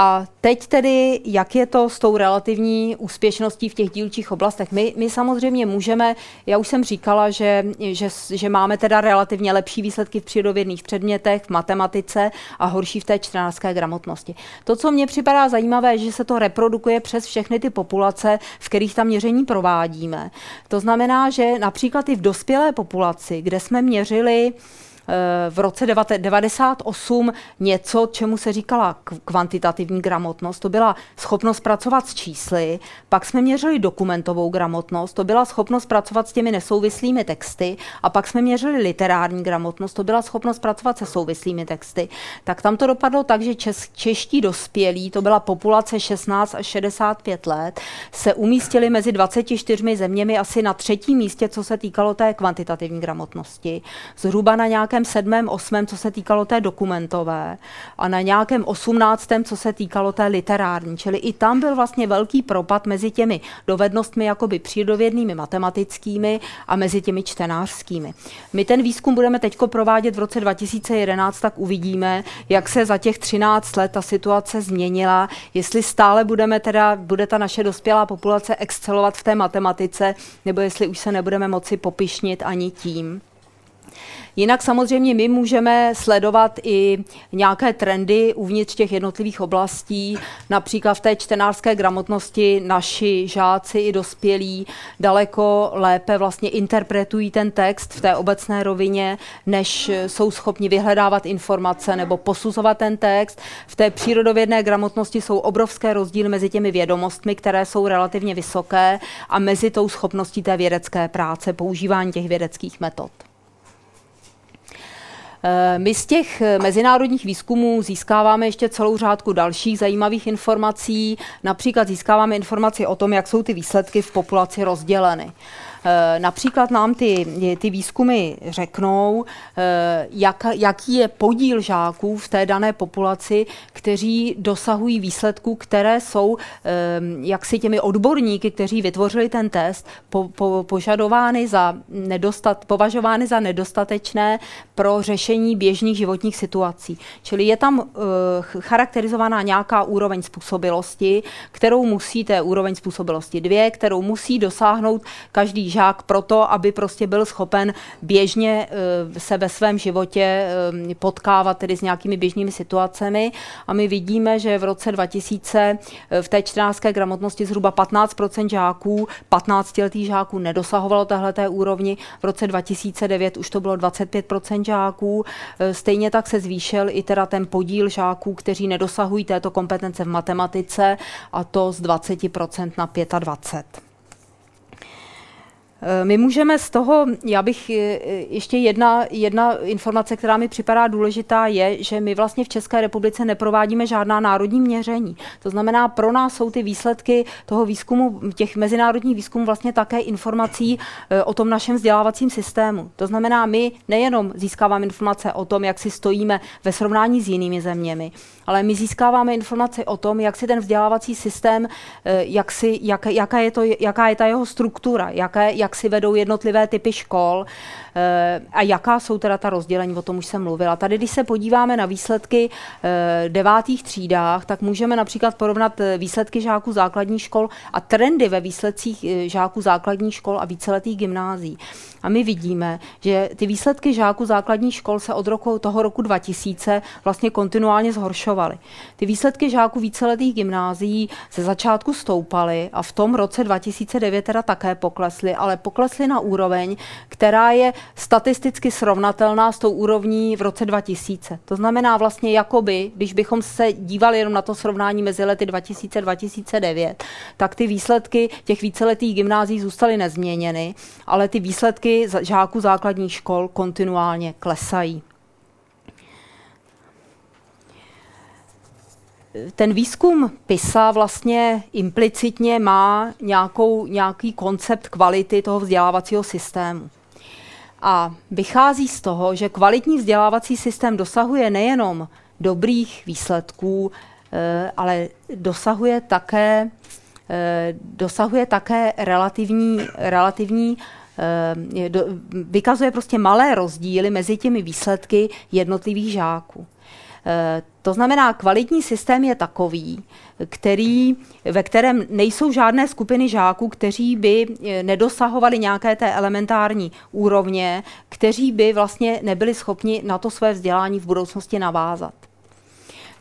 A teď tedy, jak je to s tou relativní úspěšností v těch dílčích oblastech? My, my samozřejmě můžeme, já už jsem říkala, že, že, že máme teda relativně lepší výsledky v přírodovědných předmětech, v matematice a horší v té čtenářské gramotnosti. To, co mně připadá zajímavé, že se to reprodukuje přes všechny ty populace, v kterých tam měření provádíme. To znamená, že například i v dospělé populaci, kde jsme měřili v roce 98 něco, čemu se říkala kvantitativní gramotnost. To byla schopnost pracovat s čísly, pak jsme měřili dokumentovou gramotnost, to byla schopnost pracovat s těmi nesouvislými texty a pak jsme měřili literární gramotnost, to byla schopnost pracovat se souvislými texty. Tak tam to dopadlo tak, že čes, čeští dospělí, to byla populace 16 až 65 let, se umístili mezi 24 zeměmi asi na třetím místě, co se týkalo té kvantitativní gramotnosti. Zhruba na nějaké nějakém sedmém, osmém, co se týkalo té dokumentové a na nějakém osmnáctém, co se týkalo té literární. Čili i tam byl vlastně velký propad mezi těmi dovednostmi jakoby přírodovědnými matematickými a mezi těmi čtenářskými. My ten výzkum budeme teď provádět v roce 2011, tak uvidíme, jak se za těch 13 let ta situace změnila, jestli stále budeme teda, bude ta naše dospělá populace excelovat v té matematice, nebo jestli už se nebudeme moci popišnit ani tím. Jinak samozřejmě my můžeme sledovat i nějaké trendy uvnitř těch jednotlivých oblastí. Například v té čtenářské gramotnosti naši žáci i dospělí daleko lépe vlastně interpretují ten text v té obecné rovině, než jsou schopni vyhledávat informace nebo posuzovat ten text. V té přírodovědné gramotnosti jsou obrovské rozdíly mezi těmi vědomostmi, které jsou relativně vysoké a mezi tou schopností té vědecké práce, používání těch vědeckých metod. Eh, my z těch eh, mezinárodních výzkumů získáváme ještě celou řádku dalších zajímavých informací. Například získáváme informaci o tom, jak jsou ty výsledky v populaci rozděleny. Eh, například nám ty, ty výzkumy řeknou, eh, jak, jaký je podíl žáků v té dané populaci, kteří dosahují výsledků, které jsou eh, jaksi těmi odborníky, kteří vytvořili ten test, po, po, požadovány za nedostat, považovány za nedostatečné pro řešení běžných životních situací. Čili je tam charakterizovaná nějaká úroveň způsobilosti, kterou musí té úroveň způsobilosti dvě, kterou musí dosáhnout každý žák proto, aby prostě byl schopen běžně eh, se ve svém životě eh, potkávat tedy s nějakými běžnými situacemi. A my vidíme, že v roce 2000 eh, v té 14. gramotnosti zhruba 15% žáků, 15-letých žáků nedosahovalo téhleté úrovni. V roce 2009 už to bylo 25% žáků. Stejně tak se zvýšil i teda ten podíl žáků, kteří nedosahují této kompetence v matematice a to z 20% na 25%. Eh, my můžeme z toho, já bych eh, ještě jedna, jedna informace, která mi připadá důležitá, je, že my vlastně v České republice neprovádíme žádná národní měření. To znamená, pro nás jsou ty výsledky toho výzkumu, těch mezinárodních výzkumů vlastně také informací eh, o tom našem vzdělávacím systému. To znamená, my nejenom získáváme informace o tom, jak si stojíme ve srovnání s jinými zeměmi, ale my získáváme informace o tom, jak si ten vzdělávací systém, jak si, jak, jaká, je to, jaká je ta jeho struktura, jaké, jak jak si vedou jednotlivé typy škol eh, a jaká jsou teda ta rozdělení, o tom už jsem mluvila. Tady, když se podíváme na výsledky eh, devátých třídách, tak můžeme například porovnat eh, výsledky žáků základních škol a trendy ve výsledcích žáků základních škol a víceletých gymnází. A my vidíme, že ty výsledky žáků základních škol se od roku, toho roku 2000 vlastně kontinuálně zhoršovaly. Ty výsledky žáků víceletých gymnázií ze začátku stoupaly a v tom roce 2009 teda také poklesly, ale poklesly na úroveň, která je statisticky srovnatelná s tou úrovní v roce 2000. To znamená vlastně jakoby, když bychom se dívali jenom na to srovnání mezi lety 2000-2009, tak ty výsledky těch víceletých gymnází zůstaly nezměněny, ale ty výsledky žáků základních škol kontinuálně klesají. ten výzkum PISA vlastně implicitně má nějakou, nějaký koncept kvality toho vzdělávacího systému. A vychází z toho, že kvalitní vzdělávací systém dosahuje nejenom dobrých výsledků, eh, ale dosahuje také, eh, dosahuje také relativní, relativní eh, vykazuje prostě malé rozdíly mezi těmi výsledky jednotlivých žáků. To znamená, kvalitní systém je takový, který, ve kterém nejsou žádné skupiny žáků, kteří by eh, nedosahovali nějaké té elementární úrovně, kteří by vlastně nebyli schopni na to své vzdělání v budoucnosti navázat.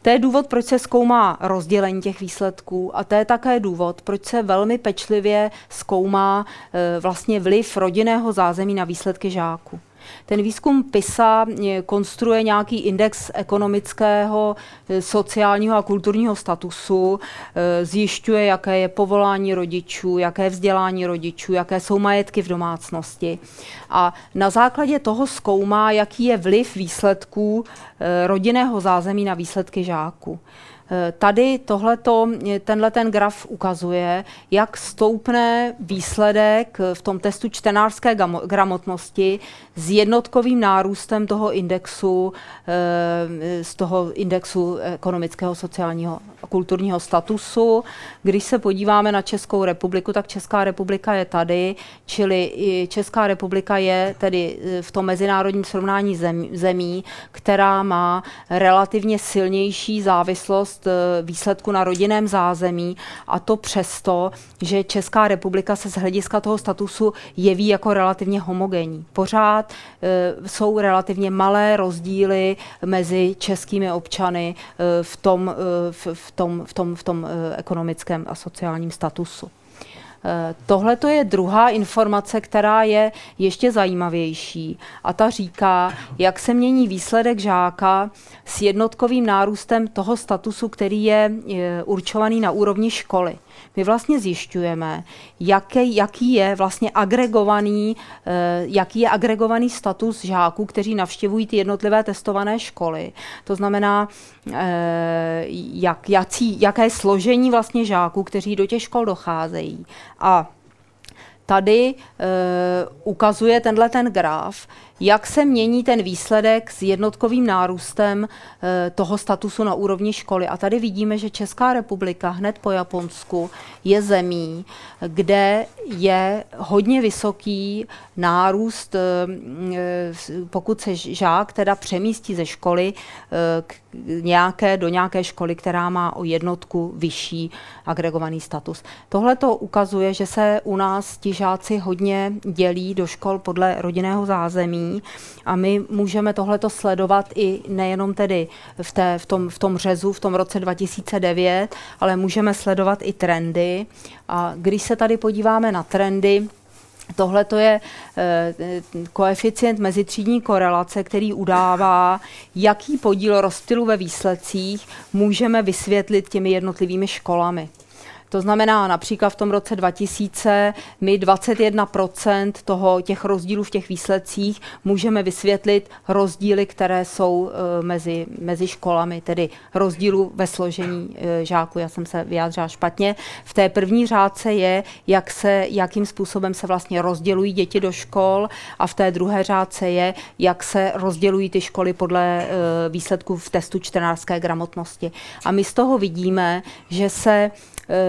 To je důvod, proč se zkoumá rozdělení těch výsledků a to je také důvod, proč se velmi pečlivě zkoumá eh, vlastně vliv rodinného zázemí na výsledky žáků. Ten výzkum PISA eh, konstruuje nějaký index ekonomického, eh, sociálního a kulturního statusu, eh, zjišťuje, jaké je povolání rodičů, jaké vzdělání rodičů, jaké jsou majetky v domácnosti. A na základě toho zkoumá, jaký je vliv výsledků rodinného zázemí na výsledky žáků. Tady tohleto, tenhle ten graf ukazuje, jak stoupne výsledek v tom testu čtenářské gramotnosti s jednotkovým nárůstem toho indexu, eh, z toho indexu ekonomického, sociálního a kulturního statusu. Když se podíváme na Českou republiku, tak Česká republika je tady, čili Česká republika je tedy eh, v tom mezinárodním srovnání zemí která má relativně silnější závislost eh, výsledku na rodinném zázemí a to přesto, že Česká republika se z hlediska toho statusu jeví jako relativně homogenní. Pořád Eh, jsou relativně malé rozdíly mezi českými občany eh, v tom, v, v tom, v tom, v tom ekonomickém a sociálním statusu. Tohle to je druhá informace, která je ještě zajímavější a ta říká, jak se mění výsledek žáka s jednotkovým nárůstem toho statusu, který je určovaný na úrovni školy my vlastně zjišťujeme, jaký, jaký je vlastně agregovaný, eh, jaký je agregovaný status žáků, kteří navštěvují ty jednotlivé testované školy. To znamená, eh, jak, jaký, jaké složení vlastně žáků, kteří do těch škol docházejí. A tady uh, ukazuje tenhle ten graf, jak se mění ten výsledek s jednotkovým nárůstem uh, toho statusu na úrovni školy. A tady vidíme, že Česká republika hned po Japonsku je zemí, kde je hodně vysoký nárůst, uh, pokud se žák teda přemístí ze školy k nějaké, do nějaké školy, která má o jednotku vyšší agregovaný status. Tohle to ukazuje, že se u nás ti žáci hodně dělí do škol podle rodinného zázemí a my můžeme tohleto sledovat i nejenom tedy v, té, v, tom, v tom řezu, v tom roce 2009, ale můžeme sledovat i trendy. A když se tady podíváme na trendy, Tohle to je e, koeficient mezitřídní korelace, který udává, jaký podíl rozptylu ve výsledcích můžeme vysvětlit těmi jednotlivými školami. To znamená, například v tom roce 2000 my 21% toho, těch rozdílů v těch výsledcích můžeme vysvětlit rozdíly, které jsou e, mezi, mezi školami, tedy rozdílu ve složení e, žáků. Já jsem se vyjádřila špatně. V té první řádce je, jak se, jakým způsobem se vlastně rozdělují děti do škol a v té druhé řádce je, jak se rozdělují ty školy podle e, výsledků v testu čtenářské gramotnosti. A my z toho vidíme, že se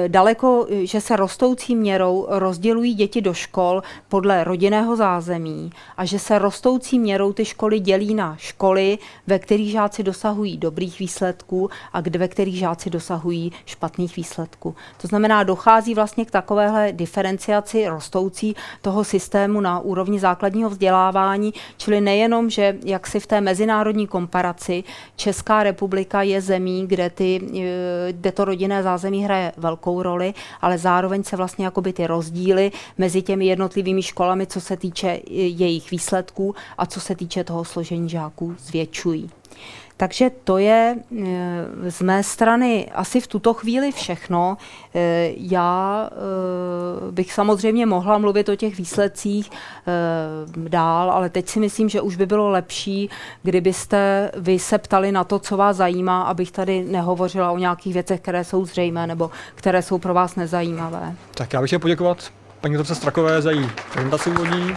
daleko, že se rostoucí měrou rozdělují děti do škol podle rodinného zázemí a že se rostoucí měrou ty školy dělí na školy, ve kterých žáci dosahují dobrých výsledků a kde, ve kterých žáci dosahují špatných výsledků. To znamená, dochází vlastně k takovéhle diferenciaci rostoucí toho systému na úrovni základního vzdělávání, čili nejenom, že jak si v té mezinárodní komparaci Česká republika je zemí, kde, ty, eh, kde to rodinné zázemí hraje velkou roli, ale zároveň se vlastně jakoby ty rozdíly mezi těmi jednotlivými školami, co se týče jejich výsledků a co se týče toho složení žáků, zvětšují. Takže to je eh, z mé strany asi v tuto chvíli všechno. Eh, já eh, bych samozřejmě mohla mluvit o těch výsledcích dál, ale teď si myslím, že už by bylo lepší, kdybyste vy se ptali na to, co vás zajímá, abych tady nehovořila o nějakých věcech, které jsou zřejmé nebo které jsou pro vás nezajímavé. Tak já bych chtěl poděkovat paní doktorce Strakové za její prezentaci úvodní.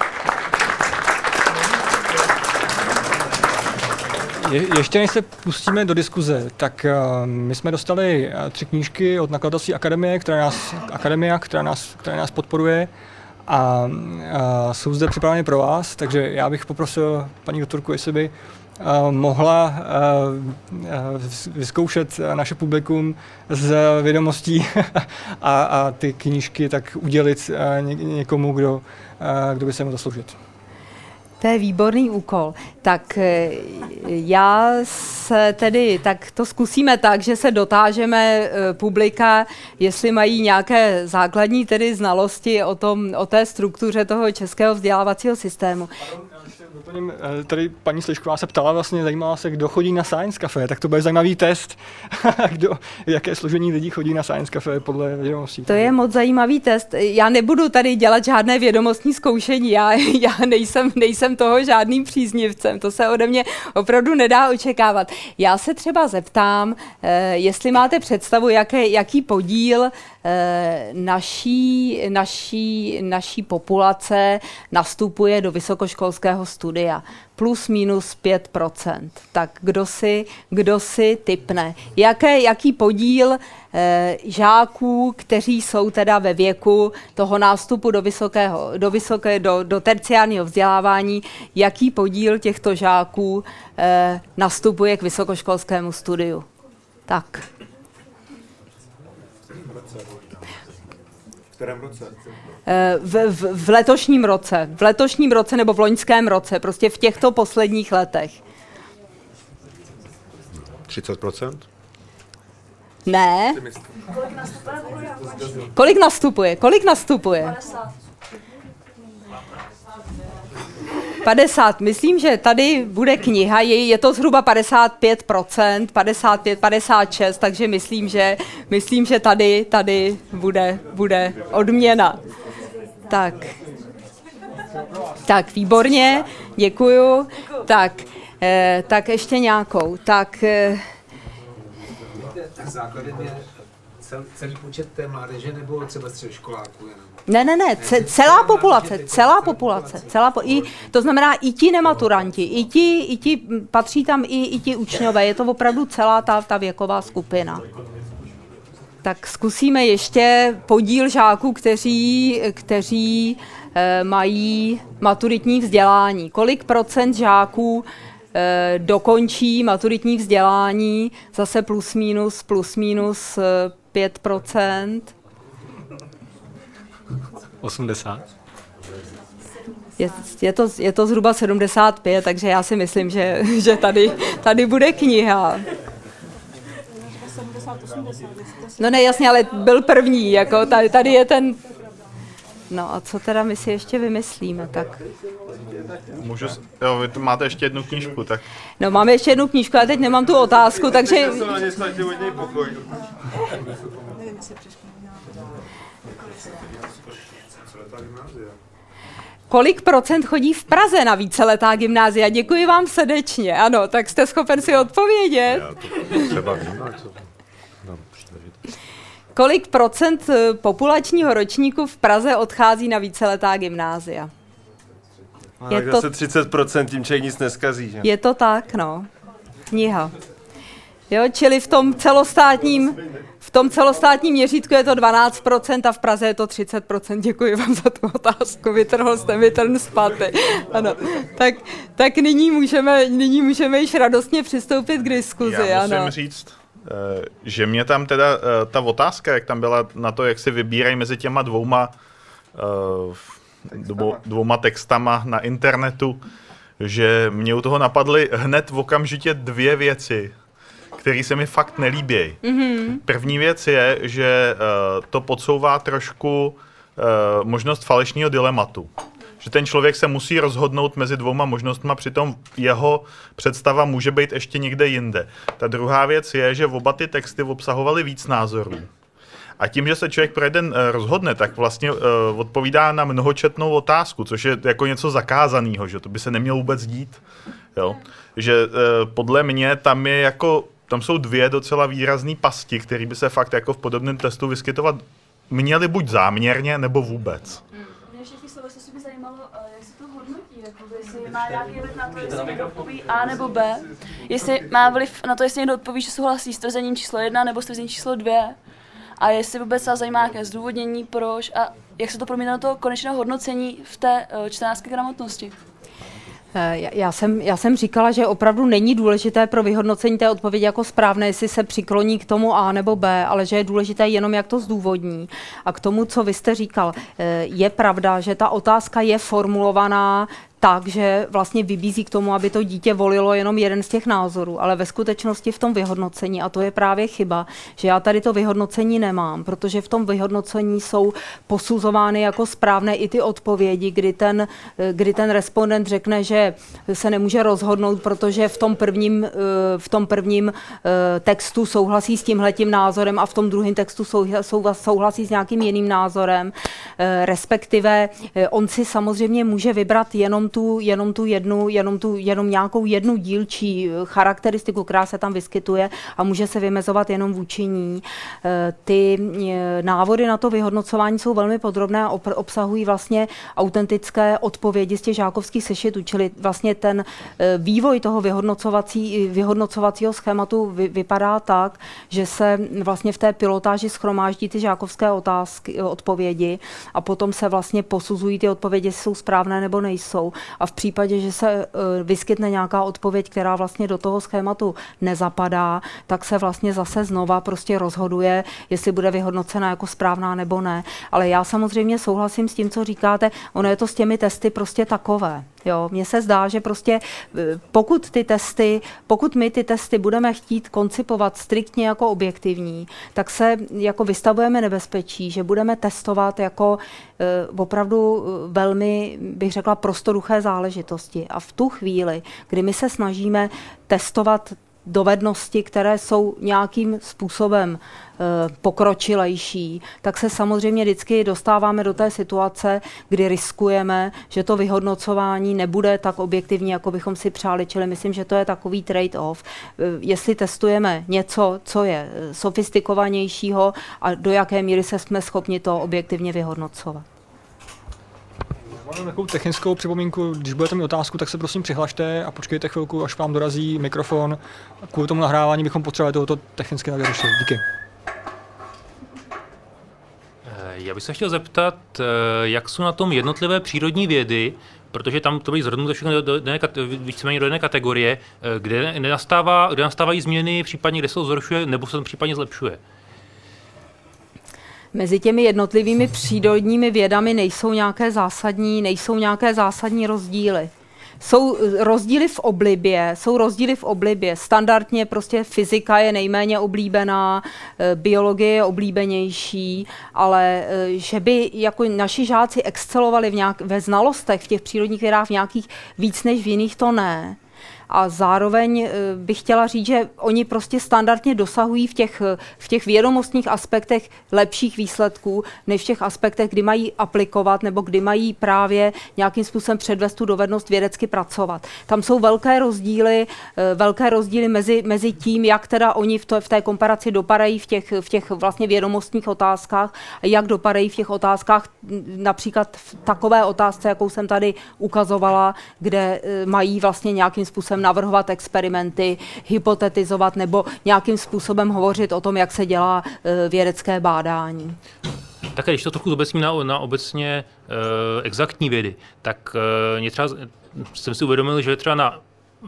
Je, ještě než se pustíme do diskuze, tak uh, my jsme dostali uh, tři knížky od nakladatelství Akademie, která nás, Akademia, která nás, která nás podporuje a uh, jsou zde připraveny pro vás, takže já bych poprosil paní doktorku, jestli by mohla vyzkoušet naše publikum z vědomostí a, a ty knížky tak udělit ně, někomu, kdo, kdo by se mu zasloužit. To je výborný úkol. Tak eh, já se tedy, tak to zkusíme tak, že se dotážeme eh, publika, jestli mají nějaké základní tedy znalosti o, tom, o té struktuře toho českého vzdělávacího systému. Doplním, eh, tady paní Slišková se ptala, vlastně zajímala se, kdo chodí na Science Cafe, tak to bude zajímavý test, kdo, jaké složení lidí chodí na Science Cafe podle vědomostí. To je moc zajímavý test. Já nebudu tady dělat žádné vědomostní zkoušení, já, já nejsem, nejsem toho žádným příznivcem, to se ode mě opravdu nedá očekávat. Já se třeba zeptám, eh, jestli máte představu, jaké, jaký podíl naší, naší, naší populace nastupuje do vysokoškolského studia. Plus minus 5%. Tak kdo si, kdo si typne? Jaké, jaký podíl eh, žáků, kteří jsou teda ve věku toho nástupu do vysokého, do, vysoké, do, do terciárního vzdělávání, jaký podíl těchto žáků eh, nastupuje k vysokoškolskému studiu? Tak. Kterém roce? Eh, v, v, v letošním roce. V letošním roce nebo v loňském roce. Prostě v těchto posledních letech. 30%? Ne. Kolik nastupuje? Kolik nastupuje? 50. 50. Myslím, že tady bude kniha, je, je to zhruba 55%, 55, 56, takže myslím, že, myslím, že tady, tady bude, bude odměna. Tak. Tak, výborně, děkuju. Tak, eh, tak ještě nějakou. Tak, eh, základem celý počet té mládeže nebo třeba středoškoláků jenom? Ne, ne, ne, ce, celá populace, celá populace, celá po, i, to znamená i ti nematuranti, i ti, i ti patří tam i, i ti učňové, je to opravdu celá ta, ta věková skupina. Tak zkusíme ještě podíl žáků, kteří, kteří e, mají maturitní vzdělání. Kolik procent žáků e, dokončí maturitní vzdělání, zase plus minus, plus minus 5 procent. 80? Je, je, to, je to zhruba 75, takže já si myslím, že, že tady, tady bude kniha. No ne, jasně, ale byl první, jako tady, tady je ten... No a co teda my si ještě vymyslíme, tak... Můžu, jo, vy tu máte ještě jednu knížku, tak... No máme ještě jednu knížku, já teď nemám tu otázku, takže... Kolik procent chodí v Praze na víceletá gymnázia? Děkuji vám srdečně. Ano, tak jste schopen si odpovědět. třeba Kolik procent eh, populačního ročníku v Praze odchází na víceletá gymnázia? Je to, 30% tím člověk nic neskazí. Že? Je to tak, no. Kniha. Jo, čili v tom celostátním v tom celostátním měřítku je to 12% a v Praze je to 30%. Děkuji vám za tu otázku, vytrhl jste mi ten spaty. Ano. Tak, tak nyní, můžeme, nyní můžeme již radostně přistoupit k diskuzi. Já musím ano. říct, že mě tam teda eh, ta otázka, jak tam byla na to, jak se vybírají mezi těma dvouma eh, dvou, dvouma textama na internetu, že mě u toho napadly hned v okamžitě dvě věci který se mi fakt nelíbí. Mm-hmm. První věc je, že to podsouvá trošku možnost falešního dilematu. Že ten člověk se musí rozhodnout mezi dvouma možnostmi, přitom jeho představa může být ještě někde jinde. Ta druhá věc je, že oba ty texty obsahovaly víc názorů. A tím, že se člověk pro jeden eh, rozhodne, tak vlastně uh, odpovídá na mnohočetnou otázku, což je jako něco zakázaného, že to by se nemělo vůbec dít. Jo? Že uh, podle mě tam je jako, tam jsou dvě docela výrazné pasti, které by se fakt jako v podobném testu vyskytovat měly buď záměrně, nebo vůbec. Mě ještě souvislosti by zajímalo, jak se to hodnotí, jako jestli má nějaký vliv na to, jestli někdo odpoví A nebo B, jestli má vliv na to, jestli někdo odpoví, že souhlasí s tvrzením číslo jedna nebo s tvrzením číslo dvě a jestli vůbec se zajímá nějaké zdůvodnění, proč a jak se to promítá na to konečného hodnocení v té čtenářské gramotnosti. Eh, já jsem, já jsem říkala, že opravdu není důležité pro vyhodnocení té odpovědi jako správné, jestli se přikloní k tomu A nebo B, ale že je důležité jenom, jak to zdůvodní. A k tomu, co vy jste říkal, eh, je pravda, že ta otázka je formulovaná tak, že vlastně vybízí k tomu, aby to dítě volilo jenom jeden z těch názorů, ale ve skutečnosti v tom vyhodnocení, a to je právě chyba, že já tady to vyhodnocení nemám, protože v tom vyhodnocení jsou posuzovány jako správné i ty odpovědi, kdy ten, kdy ten respondent řekne, že se nemůže rozhodnout, protože v tom prvním, v tom prvním eh, textu souhlasí s tímhletím názorem a v tom druhém textu souhlasí s nějakým jiným názorem, eh, respektive eh, on si samozřejmě může vybrat jenom tu, jenom tu jednu, jenom, tu, jenom nějakou jednu dílčí eh, charakteristiku, která se tam vyskytuje a může se vymezovat jenom vůči ní. Eh, ty eh, návody na to vyhodnocování jsou velmi podrobné a obsahují vlastně autentické odpovědi z těch žákovských sešitů, čili vlastně ten vývoj toho vyhodnocovací, vyhodnocovacího schématu vy, vypadá tak, že se vlastně v té pilotáži schromáždí ty žákovské otázky, odpovědi a potom se vlastně posuzují ty odpovědi, jestli jsou správné nebo nejsou a v případě, že se eh, vyskytne nějaká odpověď, která vlastně do toho schématu nezapadá, tak se vlastně zase znova prostě rozhoduje, jestli bude vyhodnocena jako správná nebo ne. Ale já samozřejmě souhlasím s tím, co říkáte, ono je to s těmi testy prostě takové. Jo, mně se zdá, že prostě eh, pokud ty testy, pokud my ty testy budeme chtít koncipovat striktně jako objektivní, tak se jako vystavujeme nebezpečí, že budeme testovat jako eh, opravdu eh, velmi, bych řekla, prostoruché záležitosti. A v tu chvíli, kdy my se snažíme testovat dovednosti, které jsou nějakým způsobem e, pokročilejší, tak se samozřejmě vždycky dostáváme do té situace, kdy riskujeme, že to vyhodnocování nebude tak objektivní, jako bychom si přáli. Čili myslím, že to je takový trade-off. E, jestli testujeme něco, co je e, sofistikovanějšího a do jaké míry se jsme schopni to objektivně vyhodnocovat. Mám takovou technickou připomínku, když budete mít otázku, tak se prosím přihlašte a počkejte chvilku, až vám dorazí mikrofon. Kvůli tomu nahrávání bychom potřebovali tohoto technicky vyřešit. Díky. Eh, já bych se chtěl zeptat, eh, jak jsou na tom jednotlivé přírodní vědy, protože tam to byly zhrnuté všechno do, do, víceméně do jedné kategorie, eh, kde, nenastává, kde nastávají změny, případně kde se to zhoršuje nebo se to případně zlepšuje mezi těmi jednotlivými přírodními vědami nejsou nějaké zásadní, nejsou nějaké zásadní rozdíly. Jsou rozdíly v oblibě, jsou rozdíly v oblibě. Standardně prostě fyzika je nejméně oblíbená, eh, biologie je oblíbenější, ale eh, že by jako naši žáci excelovali v nějak, ve znalostech v těch přírodních vědách v nějakých víc než v jiných, to ne a zároveň eh, bych chtěla říct, že oni prostě standardně dosahují v těch, v těch vědomostních aspektech lepších výsledků, než v těch aspektech, kdy mají aplikovat nebo kdy mají právě nějakým způsobem předvést tu dovednost vědecky pracovat. Tam jsou velké rozdíly, eh, velké rozdíly mezi, mezi tím, jak teda oni v, to, v té komparaci dopadají v těch, v těch vlastně vědomostních otázkách a jak dopadají v těch otázkách, například v takové otázce, jakou jsem tady ukazovala, kde eh, mají vlastně nějakým způsobem navrhovat experimenty, hypotetizovat nebo nějakým způsobem hovořit o tom, jak se dělá e, vědecké bádání. Tak když to trochu zobecním na, na obecně e, exaktní vědy, tak e, třeba jsem si uvědomil, že třeba na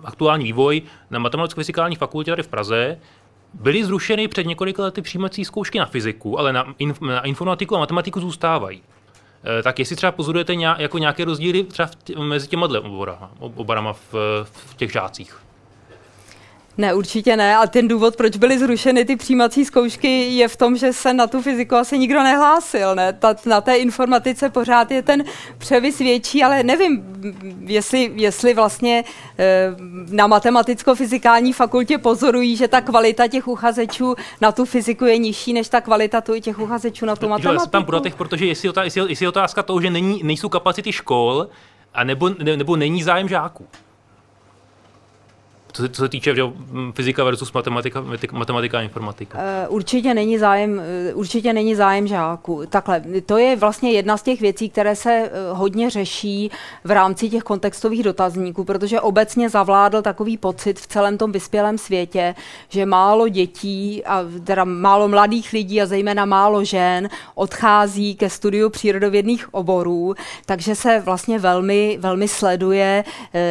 aktuální vývoj na matematicko-fyzikální fakultě tady v Praze byly zrušeny před několika lety přijímací zkoušky na fyziku, ale na, inf, na informatiku a matematiku zůstávají. E, tak jestli třeba pozorujete nějak, jako nějaké rozdíly třeba v tě, mezi těma oborama, oborama v, v těch žácích? Ne, určitě ne. A ten důvod, proč byly zrušeny ty přijímací zkoušky, je v tom, že se na tu fyziku asi nikdo nehlásil. Ne? Ta, na té informatice pořád je ten převis větší, ale nevím, jestli, jestli vlastně e, na matematicko-fyzikální fakultě pozorují, že ta kvalita těch uchazečů na tu fyziku je nižší, než ta kvalita tu, těch uchazečů na tu matematiku. tam pro těch, protože jestli, otázka, jestli, jestli je otázka toho, že není, nejsou kapacity škol, a nebo, ne, nebo není zájem žáků co se, co se týče že, fyzika versus matematika, matematika a informatika? Uh, určitě není zájem, uh, určitě není zájem žáků. Takhle, to je vlastně jedna z těch věcí, které se uh, hodně řeší v rámci těch kontextových dotazníků, protože obecně zavládl takový pocit v celém tom vyspělém světě, že málo dětí, a teda málo mladých lidí a zejména málo žen odchází ke studiu přírodovědných oborů, takže se vlastně velmi, velmi sleduje,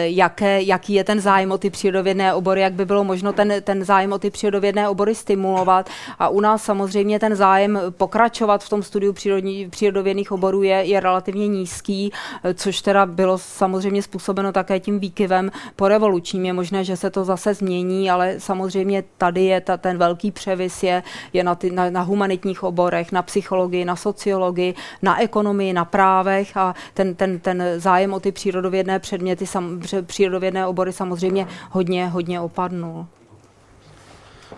jaké, jaký je ten zájem o ty přírodovědné přírodovědné obory, jak by bylo možno ten, ten zájem o ty přírodovědné obory stimulovat. A u nás samozřejmě ten zájem pokračovat v tom studiu přírodní, přírodovědných oborů je, je relativně nízký, což teda bylo samozřejmě způsobeno také tím výkyvem po revolučním. Je možné, že se to zase změní, ale samozřejmě tady je ta, ten velký převis je, je na, ty, na, na humanitních oborech, na psychologii, na sociologii, na ekonomii, na právech a ten, ten, ten zájem o ty přírodovědné předměty, sam, přírodovědné obory samozřejmě hodně hodně, opadnul.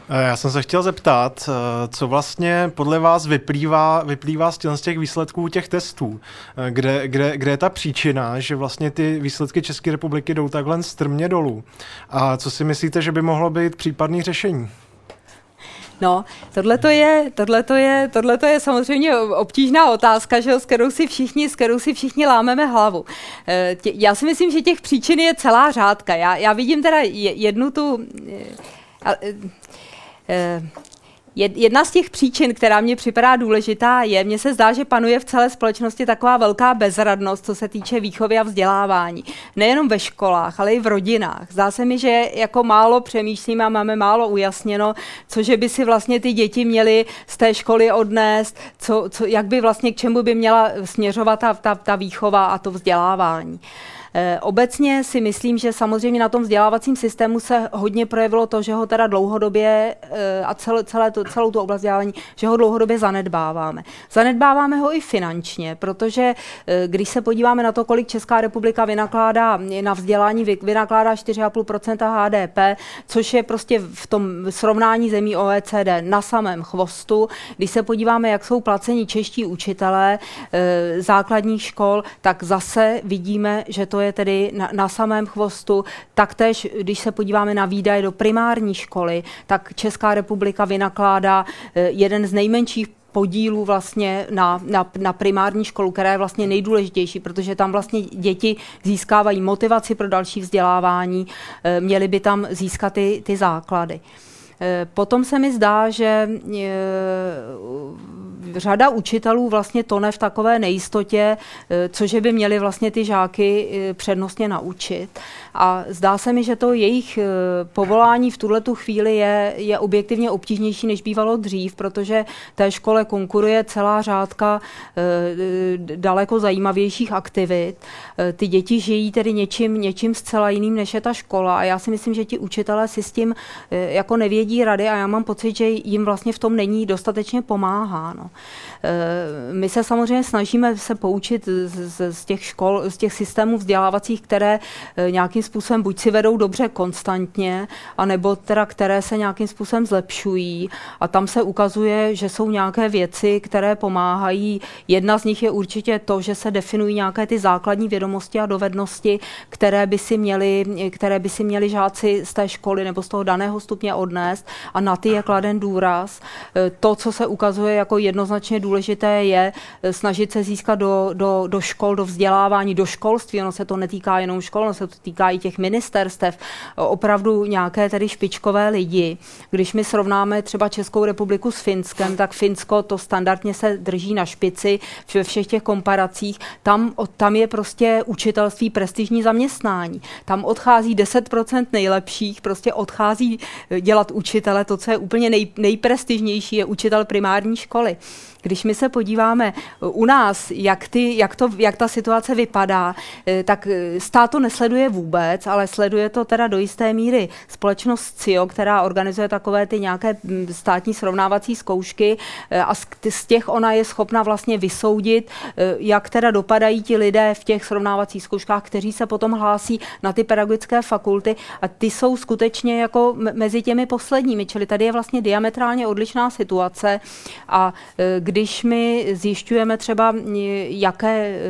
Eh, já jsem se chtěl zeptat, eh, co vlastně podle vás vyplývá, vyplývá z těch výsledků těch testů, eh, kde, kde, kde je ta příčina, že vlastně ty výsledky České republiky jdou takhle strmě dolů. A co si myslíte, že by mohlo být případný řešení? No, tohle to je, tohleto je, tohleto je samozřejmě obtížná otázka, že, s, kterou si všichni, s kterou si všichni lámeme hlavu. Tě, já si myslím, že těch příčin je celá řádka. Já, já vidím teda jednu tu... E, e, Jedna z těch příčin, která mě připadá důležitá, je, mně se zdá, že panuje v celé společnosti taková velká bezradnost, co se týče výchovy a vzdělávání. Nejenom ve školách, ale i v rodinách. Zdá se mi, že jako málo přemýšlíme a máme málo ujasněno, cože by si vlastně ty děti měly z té školy odnést, co, co, jak by vlastně k čemu by měla směřovat ta, ta, ta výchova a to vzdělávání. Eh, obecně si myslím, že samozřejmě na tom vzdělávacím systému se hodně projevilo to, že ho teda dlouhodobě eh, a celé, celé to, celou tu oblast vzdělávání, že ho dlouhodobě zanedbáváme. Zanedbáváme ho i finančně, protože eh, když se podíváme na to, kolik Česká republika vynakládá na vzdělání, vynakládá 4,5% HDP, což je prostě v tom srovnání zemí OECD na samém chvostu. Když se podíváme, jak jsou placeni čeští učitelé základních škol, tak zase vidíme, že to je je tedy na, na samém chvostu. Taktéž, když se podíváme na výdaje do primární školy, tak Česká republika vynakládá eh, jeden z nejmenších podílů vlastně na, na, na primární školu, která je vlastně nejdůležitější, protože tam vlastně děti získávají motivaci pro další vzdělávání, eh, měly by tam získat ty, ty základy. Eh, potom se mi zdá, že řada učitelů vlastně tone v takové nejistotě, eh, cože by měli vlastně ty žáky eh, přednostně naučit. A zdá se mi, že to jejich eh, povolání v tuhle tu chvíli je, je objektivně obtížnější, než bývalo dřív, protože té škole konkuruje celá řádka daleko zajímavějších aktivit. Ty děti žijí tedy něčím, něčím zcela jiným, než je ta škola. A já si myslím, že ti učitelé si s tím jako nevědí rady a já mám pocit, že jim vlastně v tom není dostatečně pomáháno. Eh, my se samozřejmě snažíme se poučit z, z těch škol, z těch systémů vzdělávacích, které eh, nějakým způsobem buď si vedou dobře konstantně, anebo teda které se nějakým způsobem zlepšují. A tam se ukazuje, že jsou nějaké věci, které pomáhají. Jedna z nich je určitě to, že se definují nějaké ty základní vědomosti a dovednosti, které by si měli, které by si měli žáci z té školy nebo z toho daného stupně odnést a na ty je kladen důraz. Eh, to, co se ukazuje jako jednoznačně důležité je eh, snažit se získat do, do, do škol, do vzdělávání, do školství. Ono se to netýká jenom škol, ono se to týká i těch ministerstev, opravdu nějaké tedy špičkové lidi. Když my srovnáme třeba Českou republiku s Finskem, tak Finsko to standardně se drží na špici ve všech těch komparacích. Tam, tam je prostě učitelství prestižní zaměstnání. Tam odchází 10% nejlepších, prostě odchází dělat učitele. To, co je úplně nej, nejprestižnější, je učitel primární školy. Když my se podíváme u nás, jak, ty, jak, to, jak ta situace vypadá, tak stát to nesleduje vůbec, ale sleduje to teda do jisté míry společnost CIO, která organizuje takové ty nějaké mm, státní srovnávací zkoušky a z těch ona je schopna vlastně vysoudit, jak teda dopadají ti lidé v těch srovnávacích zkouškách, kteří se potom hlásí na ty pedagogické fakulty. A ty jsou skutečně jako mezi těmi posledními, čili tady je vlastně diametrálně odlišná situace. A e, když my zjišťujeme třeba, jaké e,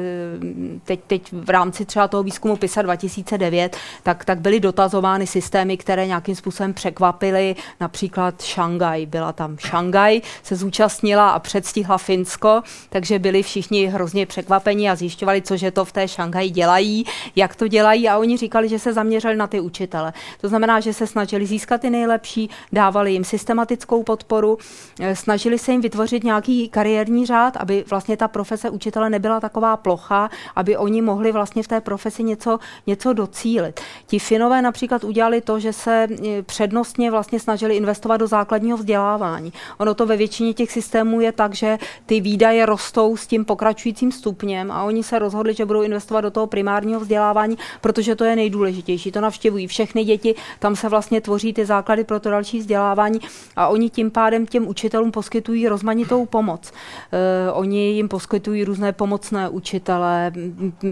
teď, teď v rámci třeba toho výzkumu PISA 2009, tak, tak byly dotazovány systémy, které nějakým způsobem překvapily, například Šangaj, byla tam Šangaj, se zúčastnila a předstihla Finsko, takže byli všichni hrozně překvapení a zjišťovali, cože to v té Šanghaji dělají, jak to dělají a oni říkali, že se zaměřili na ty učitele. To znamená, že se snažili získat ty nejlepší, dávali jim systematickou podporu, eh, snažili se jim vytvořit nějaký kariérní řád, aby vlastně ta profese učitele nebyla taková plocha, aby oni mohli vlastně v té profesi něco, něco docílit. Ti Finové například udělali to, že se eh, přednostně vlastně snažili investovat do základního vzdělávání. Ono to ve většině těch systémů je tak, že ty výdaje rostou s tím pokračujícím stupněm a oni se rozhodli, že budou investovat do toho primárního vzdělávání, protože to je nejdůležitější. To navštěvují všechny děti, tam se vlastně tvoří ty základy pro to další vzdělávání a oni tím pádem těm učitelům poskytují rozmanitou pomoc. Uh, oni jim poskytují různé pomocné učitele,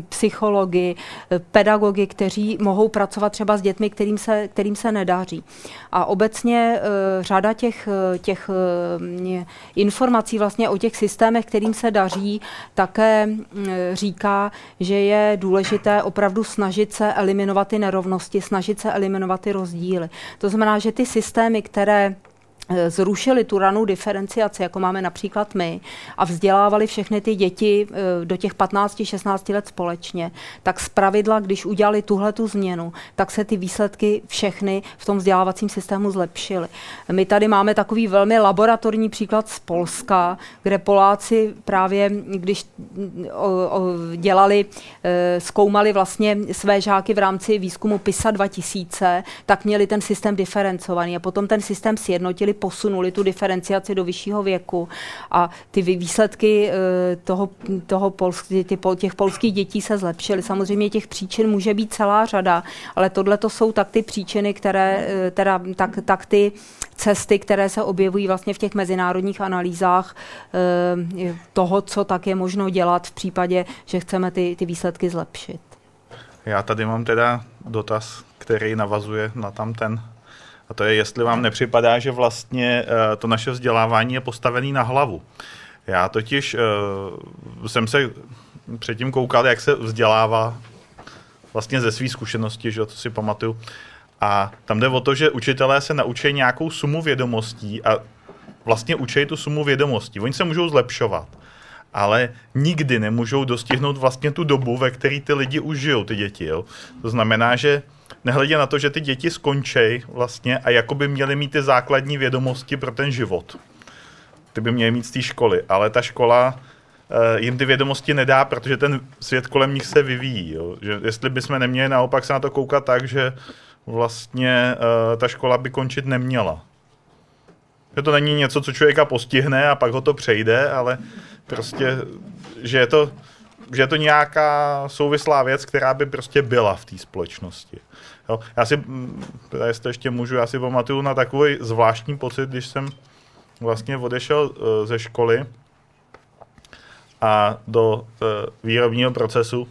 psychologi, e, pedagogy, kteří mohou pracovat třeba s dětmi, kterým se, kterým se nedaří. A obecně uh, řada těch, těch informací vlastně o těch systémech, kterým se daří, také říká, že je důležité opravdu snažit se eliminovat ty nerovnosti, snažit se eliminovat ty rozdíly. To znamená, že ty systémy, které Eh, zrušili tu ranou diferenciaci, jako máme například my, a vzdělávali všechny ty děti eh, do těch 15-16 let společně, tak z pravidla, když udělali tuhle tu změnu, tak se ty výsledky všechny v tom vzdělávacím systému zlepšily. My tady máme takový velmi laboratorní příklad z Polska, kde Poláci právě, když dělali, eh, zkoumali vlastně své žáky v rámci výzkumu PISA 2000, tak měli ten systém diferencovaný a potom ten systém sjednotili posunuli tu diferenciaci do vyššího věku a ty výsledky eh, toho, toho polsk, ty, těch polských dětí se zlepšily. Samozřejmě těch příčin může být celá řada, ale tohle to jsou tak ty příčiny, které, eh, teda, tak, tak ty cesty, které se objevují vlastně v těch mezinárodních analýzách eh, toho, co tak je možno dělat v případě, že chceme ty, ty výsledky zlepšit. Já tady mám teda dotaz, který navazuje na tam ten a to je, jestli vám nepřipadá, že vlastně uh, to naše vzdělávání je postavené na hlavu. Já totiž uh, jsem se předtím koukal, jak se vzdělává vlastně ze své zkušenosti, že to si pamatuju. A tam jde o to, že učitelé se naučí nějakou sumu vědomostí a vlastně učí tu sumu vědomostí. Oni se můžou zlepšovat, ale nikdy nemůžou dostihnout vlastně tu dobu, ve které ty lidi už žijou, ty děti. Jo? To znamená, že nehledě na to, že ty děti skončí vlastně a jako by měly mít ty základní vědomosti pro ten život. Ty by měly mít z té školy, ale ta škola uh, jim ty vědomosti nedá, protože ten svět kolem nich se vyvíjí. Jo. Že jestli bychom neměli naopak se na to koukat tak, že vlastně uh, ta škola by končit neměla. Že to není něco, co člověka postihne a pak ho to přejde, ale prostě, že je to, že je to nějaká souvislá věc, která by prostě byla v té společnosti. Jo. Já si, mm, jestli ještě můžu, já si pamatuju na takový zvláštní pocit, když jsem vlastně odešel uh, ze školy a do uh, výrobního procesu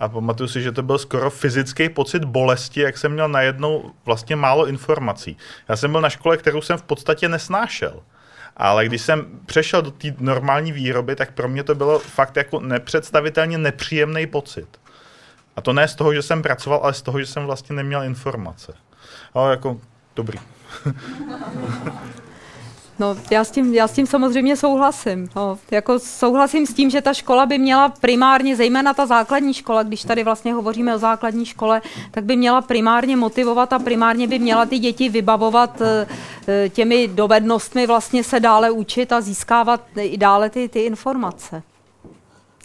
a pamatuju si, že to byl skoro fyzický pocit bolesti, jak jsem měl najednou vlastně málo informací. Já jsem byl na škole, kterou jsem v podstatě nesnášel. Ale když jsem přešel do té normální výroby, tak pro mě to bylo fakt jako nepředstavitelně nepříjemný pocit. A to ne z toho, že jsem pracoval, ale z toho, že jsem vlastně neměl informace. Ale jako dobrý. No, já s tím, já s tím samozřejmě souhlasím. No, jako souhlasím s tím, že ta škola by měla primárně, zejména ta základní škola, když tady vlastně hovoříme o základní škole, tak by měla primárně motivovat a primárně by měla ty děti vybavovat eh, eh, těmi dovednostmi vlastně se dále učit a získávat i dále ty, ty informace.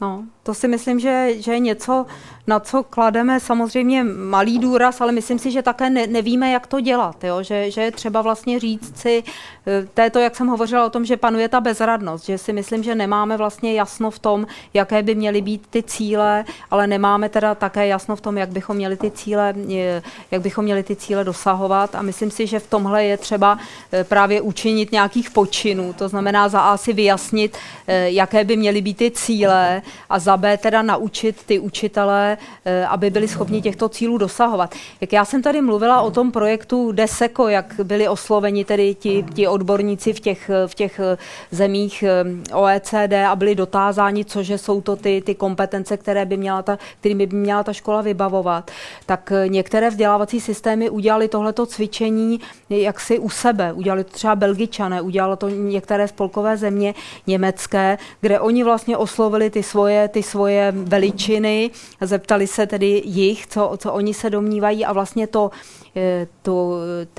No. To si myslím, že, že je něco, na co klademe samozřejmě malý důraz, ale myslím si, že také ne, nevíme, jak to dělat. Jo? Že, že je třeba vlastně říct si, eh, to je to, jak jsem hovořila o tom, že panuje ta bezradnost, že si myslím, že nemáme vlastně jasno v tom, jaké by měly být ty cíle, ale nemáme teda také jasno v tom, jak bychom měli ty cíle, eh, jak bychom měli ty cíle dosahovat a myslím si, že v tomhle je třeba eh, právě učinit nějakých počinů, to znamená za A si vyjasnit, jaké by měly být ty cíle a za B teda naučit ty učitele, Eh, aby byli schopni těchto cílů dosahovat. Jak já jsem tady mluvila o tom projektu DESECO, jak byli osloveni tedy ti, ti odborníci v těch, v těch eh, zemích eh, OECD a byli dotázáni, cože jsou to ty, ty kompetence, které by měla ta, kterými by měla ta škola vybavovat, tak některé vzdělávací systémy udělali tohleto cvičení jaksi u sebe. Udělali to třeba Belgičané, udělalo to některé spolkové země německé, kde oni vlastně oslovili ty svoje, ty svoje veličiny, zeptali se tedy jich, co, co oni se domnívají a vlastně to Eh, to,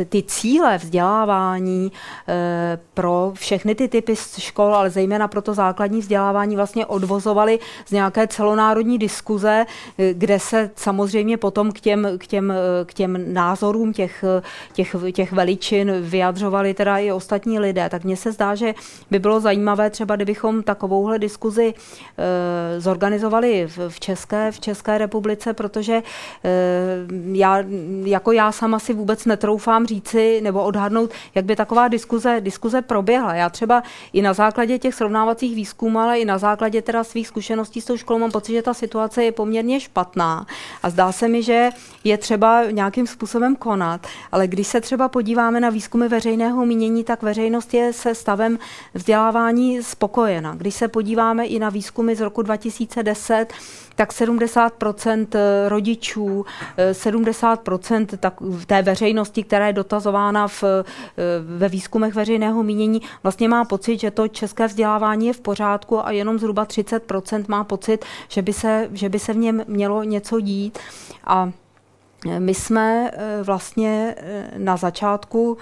ty cíle vzdělávání eh, pro všechny ty typy škol, ale zejména pro to základní vzdělávání vlastně odvozovali z nějaké celonárodní diskuze, eh, kde se samozřejmě potom k těm, k těm, k těm názorům těch, těch, těch veličin vyjadřovali teda i ostatní lidé. Tak mně se zdá, že by bylo zajímavé třeba, kdybychom takovouhle diskuzi zorganizovali v, České, v České republice, protože já, jako já sama si vůbec netroufám říci nebo odhadnout, jak by taková diskuze, diskuze proběhla. Já třeba i na základě těch srovnávacích výzkumů, ale i na základě teda svých zkušeností s tou školou mám pocit, že ta situace je poměrně špatná a zdá se mi, že je třeba nějakým způsobem konat. Ale když se třeba podíváme na výzkumy veřejného mínění, tak veřejnost je se stavem vzdělávání spokojena. Když se podíváme i na výzkumy z roku 2010, tak 70% rodičů, 70% tak té veřejnosti, která je dotazována v, ve výzkumech veřejného mínění, vlastně má pocit, že to české vzdělávání je v pořádku a jenom zhruba 30% má pocit, že by se, že by se v něm mělo něco dít. A my jsme vlastně na začátku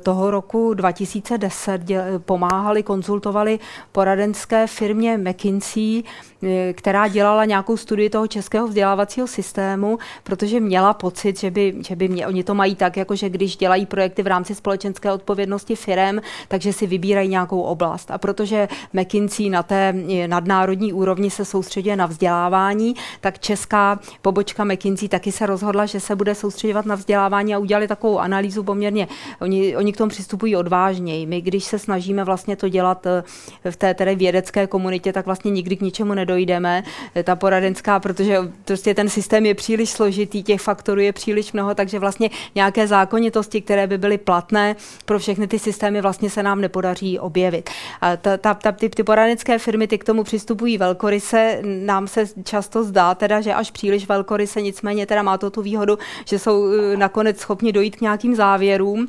toho roku 2010 pomáhali, konzultovali poradenské firmě McKinsey, eh, která dělala nějakou studii toho českého vzdělávacího systému, protože měla pocit, že by, že by mě, oni to mají tak, jako že když dělají projekty v rámci společenské odpovědnosti firem, takže si vybírají nějakou oblast. A protože McKinsey na té eh, nadnárodní úrovni se soustředuje na vzdělávání, tak česká pobočka McKinsey taky se rozhodla, že se bude soustředovat na vzdělávání a udělali takovou analýzu poměrně. Oni oni, k tomu přistupují odvážněji. My, když se snažíme vlastně to dělat eh, v té tedy vědecké komunitě, tak vlastně nikdy k ničemu nedojdeme. Eh, ta poradenská, protože prostě ten systém je příliš složitý, těch faktorů je příliš mnoho, takže vlastně nějaké zákonitosti, které by byly platné pro všechny ty systémy, vlastně se nám nepodaří objevit. A ta, ta, ta, ty, ty poradenské firmy ty k tomu přistupují velkoryse. Nám se často zdá teda, že až příliš velkoryse, nicméně teda má to tu výhodu, že jsou eh, nakonec schopni dojít k nějakým závěrům.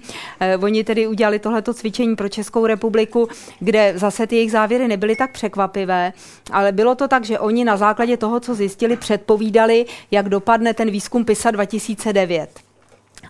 Eh, oni tedy udělali tohleto cvičení pro Českou republiku, kde zase ty jejich závěry nebyly tak překvapivé, ale bylo to tak, že oni na základě toho, co zjistili, předpovídali, jak dopadne ten výzkum PISA 2009.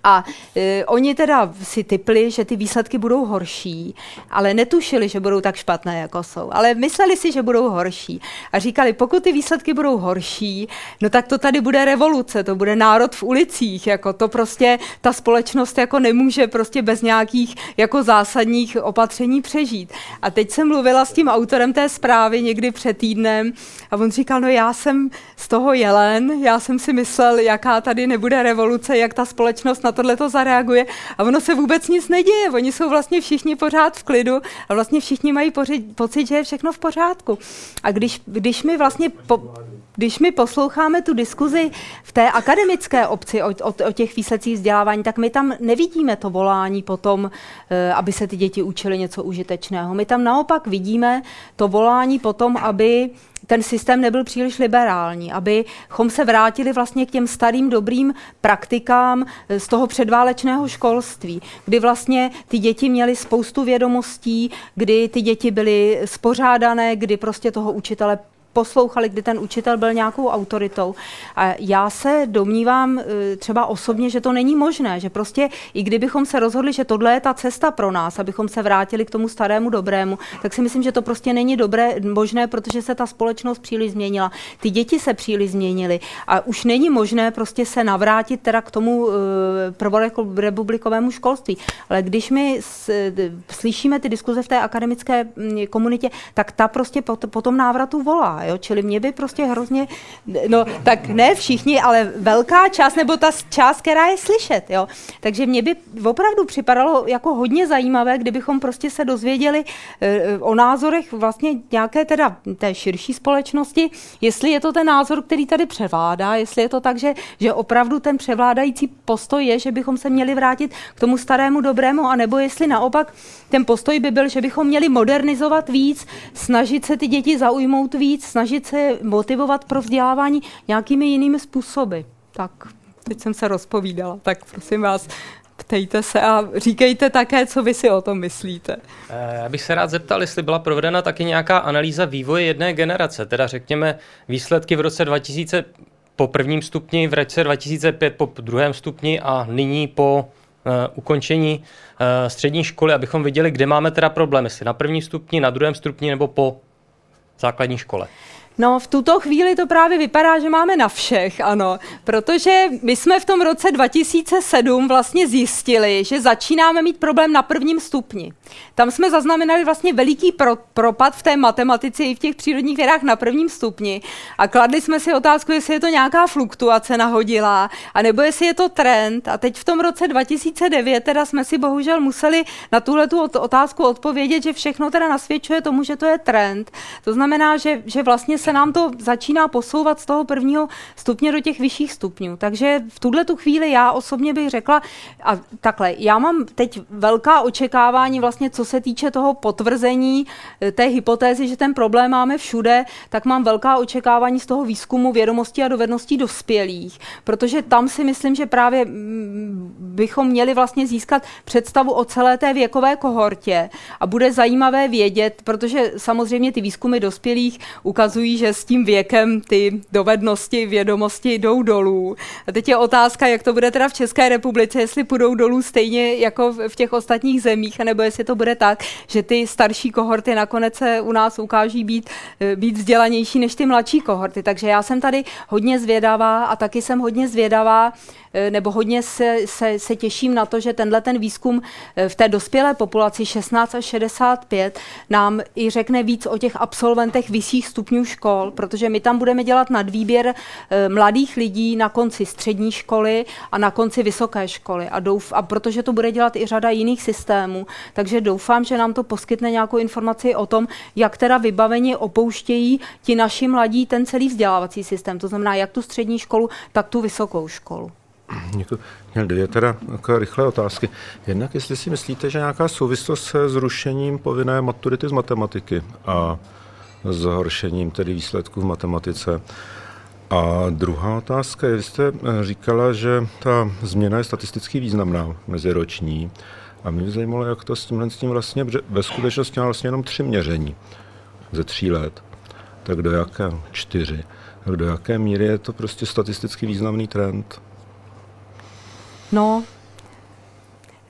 A e, oni teda si typli, že ty výsledky budou horší, ale netušili, že budou tak špatné, jako jsou. Ale mysleli si, že budou horší. A říkali, pokud ty výsledky budou horší, no tak to tady bude revoluce, to bude národ v ulicích, jako to prostě ta společnost jako nemůže prostě bez nějakých jako zásadních opatření přežít. A teď jsem mluvila s tím autorem té zprávy někdy před týdnem a on říkal, no já jsem z toho jelen, já jsem si myslel, jaká tady nebude revoluce, jak ta společnost na na tohle to zareaguje a ono se vůbec nic neděje. Oni jsou vlastně všichni pořád v klidu a vlastně všichni mají poři, pocit, že je všechno v pořádku. A když, když my vlastně po, když my posloucháme tu diskuzi v té akademické obci o, o, o těch výsledcích vzdělávání, tak my tam nevidíme to volání potom, eh, aby se ty děti učily něco užitečného. My tam naopak vidíme to volání potom, aby ten systém nebyl příliš liberální, abychom se vrátili vlastně k těm starým dobrým praktikám eh, z toho předválečného školství, kdy vlastně ty děti měly spoustu vědomostí, kdy ty děti byly spořádané, kdy prostě toho učitele poslouchali, kdy ten učitel byl nějakou autoritou. A já se domnívám eh, třeba osobně, že to není možné, že prostě i kdybychom se rozhodli, že tohle je ta cesta pro nás, abychom se vrátili k tomu starému dobrému, tak si myslím, že to prostě není dobré, možné, protože se ta společnost příliš změnila. Ty děti se příliš změnily a už není možné prostě se navrátit teda k tomu uh, prvorepublikovému školství. Ale když my s, slyšíme ty diskuze v té akademické mm, komunitě, tak ta prostě po tom návratu volá. Jo? Čili mě by prostě hrozně, no tak ne všichni, ale velká část, nebo ta část, která je slyšet. Jo? Takže mě by opravdu připadalo jako hodně zajímavé, kdybychom prostě se dozvěděli e, o názorech vlastně nějaké teda té širší společnosti, jestli je to ten názor, který tady převládá, jestli je to tak, že, že opravdu ten převládající postoj je, že bychom se měli vrátit k tomu starému dobrému, anebo jestli naopak ten postoj by byl, že bychom měli modernizovat víc, snažit se ty děti zaujmout víc, snažit se motivovat pro vzdělávání nějakými jinými způsoby. Tak, teď jsem se rozpovídala, tak prosím vás, ptejte se a říkejte také, co vy si o tom myslíte. Eh, já bych se rád zeptal, jestli byla provedena taky nějaká analýza vývoje jedné generace, teda řekněme výsledky v roce 2000 po prvním stupni, v roce 2005 po druhém stupni a nyní po uh, ukončení uh, střední školy, abychom viděli, kde máme teda problém, jestli na prvním stupni, na druhém stupni nebo po základní škole. No, v tuto chvíli to právě vypadá, že máme na všech, ano, protože my jsme v tom roce 2007 vlastně zjistili, že začínáme mít problém na prvním stupni. Tam jsme zaznamenali vlastně veliký pro, propad v té matematice i v těch přírodních vědách na prvním stupni a kladli jsme si otázku, jestli je to nějaká fluktuace nahodilá, anebo jestli je to trend. A teď v tom roce 2009 teda jsme si bohužel museli na tuhle tu otázku odpovědět, že všechno teda nasvědčuje tomu, že to je trend. To znamená, že, že vlastně se nám to začíná posouvat z toho prvního stupně do těch vyšších stupňů. Takže v tuhle tu chvíli já osobně bych řekla, a takhle, já mám teď velká očekávání vlastně, co se týče toho potvrzení eh, té hypotézy, že ten problém máme všude, tak mám velká očekávání z toho výzkumu vědomostí a dovedností dospělých, protože tam si myslím, že právě mm, bychom měli vlastně získat představu o celé té věkové kohortě a bude zajímavé vědět, protože samozřejmě ty výzkumy dospělých ukazují, že s tím věkem ty dovednosti, vědomosti jdou dolů. A teď je otázka, jak to bude teda v České republice, jestli půjdou dolů stejně jako v těch ostatních zemích, nebo jestli to bude tak, že ty starší kohorty nakonec se u nás ukáží být, eh, být vzdělanější než ty mladší kohorty. Takže já jsem tady hodně zvědavá a taky jsem hodně zvědavá, nebo hodně se, se, se těším na to, že tenhle ten výzkum eh, v té dospělé populaci 16 až 65 nám i řekne víc o těch absolventech vyšších stupňů škol, protože my tam budeme dělat nadvýběr eh, mladých lidí na konci střední školy a na konci vysoké školy. A, douf, a protože to bude dělat i řada jiných systémů, takže doufám, že nám to poskytne nějakou informaci o tom, jak teda vybaveni opouštějí ti naši mladí ten celý vzdělávací systém. To znamená jak tu střední školu, tak tu vysokou školu. Měl dvě teda rychlé otázky. Jednak, jestli si myslíte, že nějaká souvislost se zrušením povinné maturity z matematiky a zhoršením tedy výsledků v matematice. A druhá otázka je, vy jste eh, říkala, že ta změna je statisticky významná meziroční. A mě zajímalo, jak to s tímhle s tím vlastně, ve skutečnosti má vlastně jenom tři měření ze tří let. Tak do jaké? Čtyři. Tak do jaké míry je to prostě statisticky významný trend? No,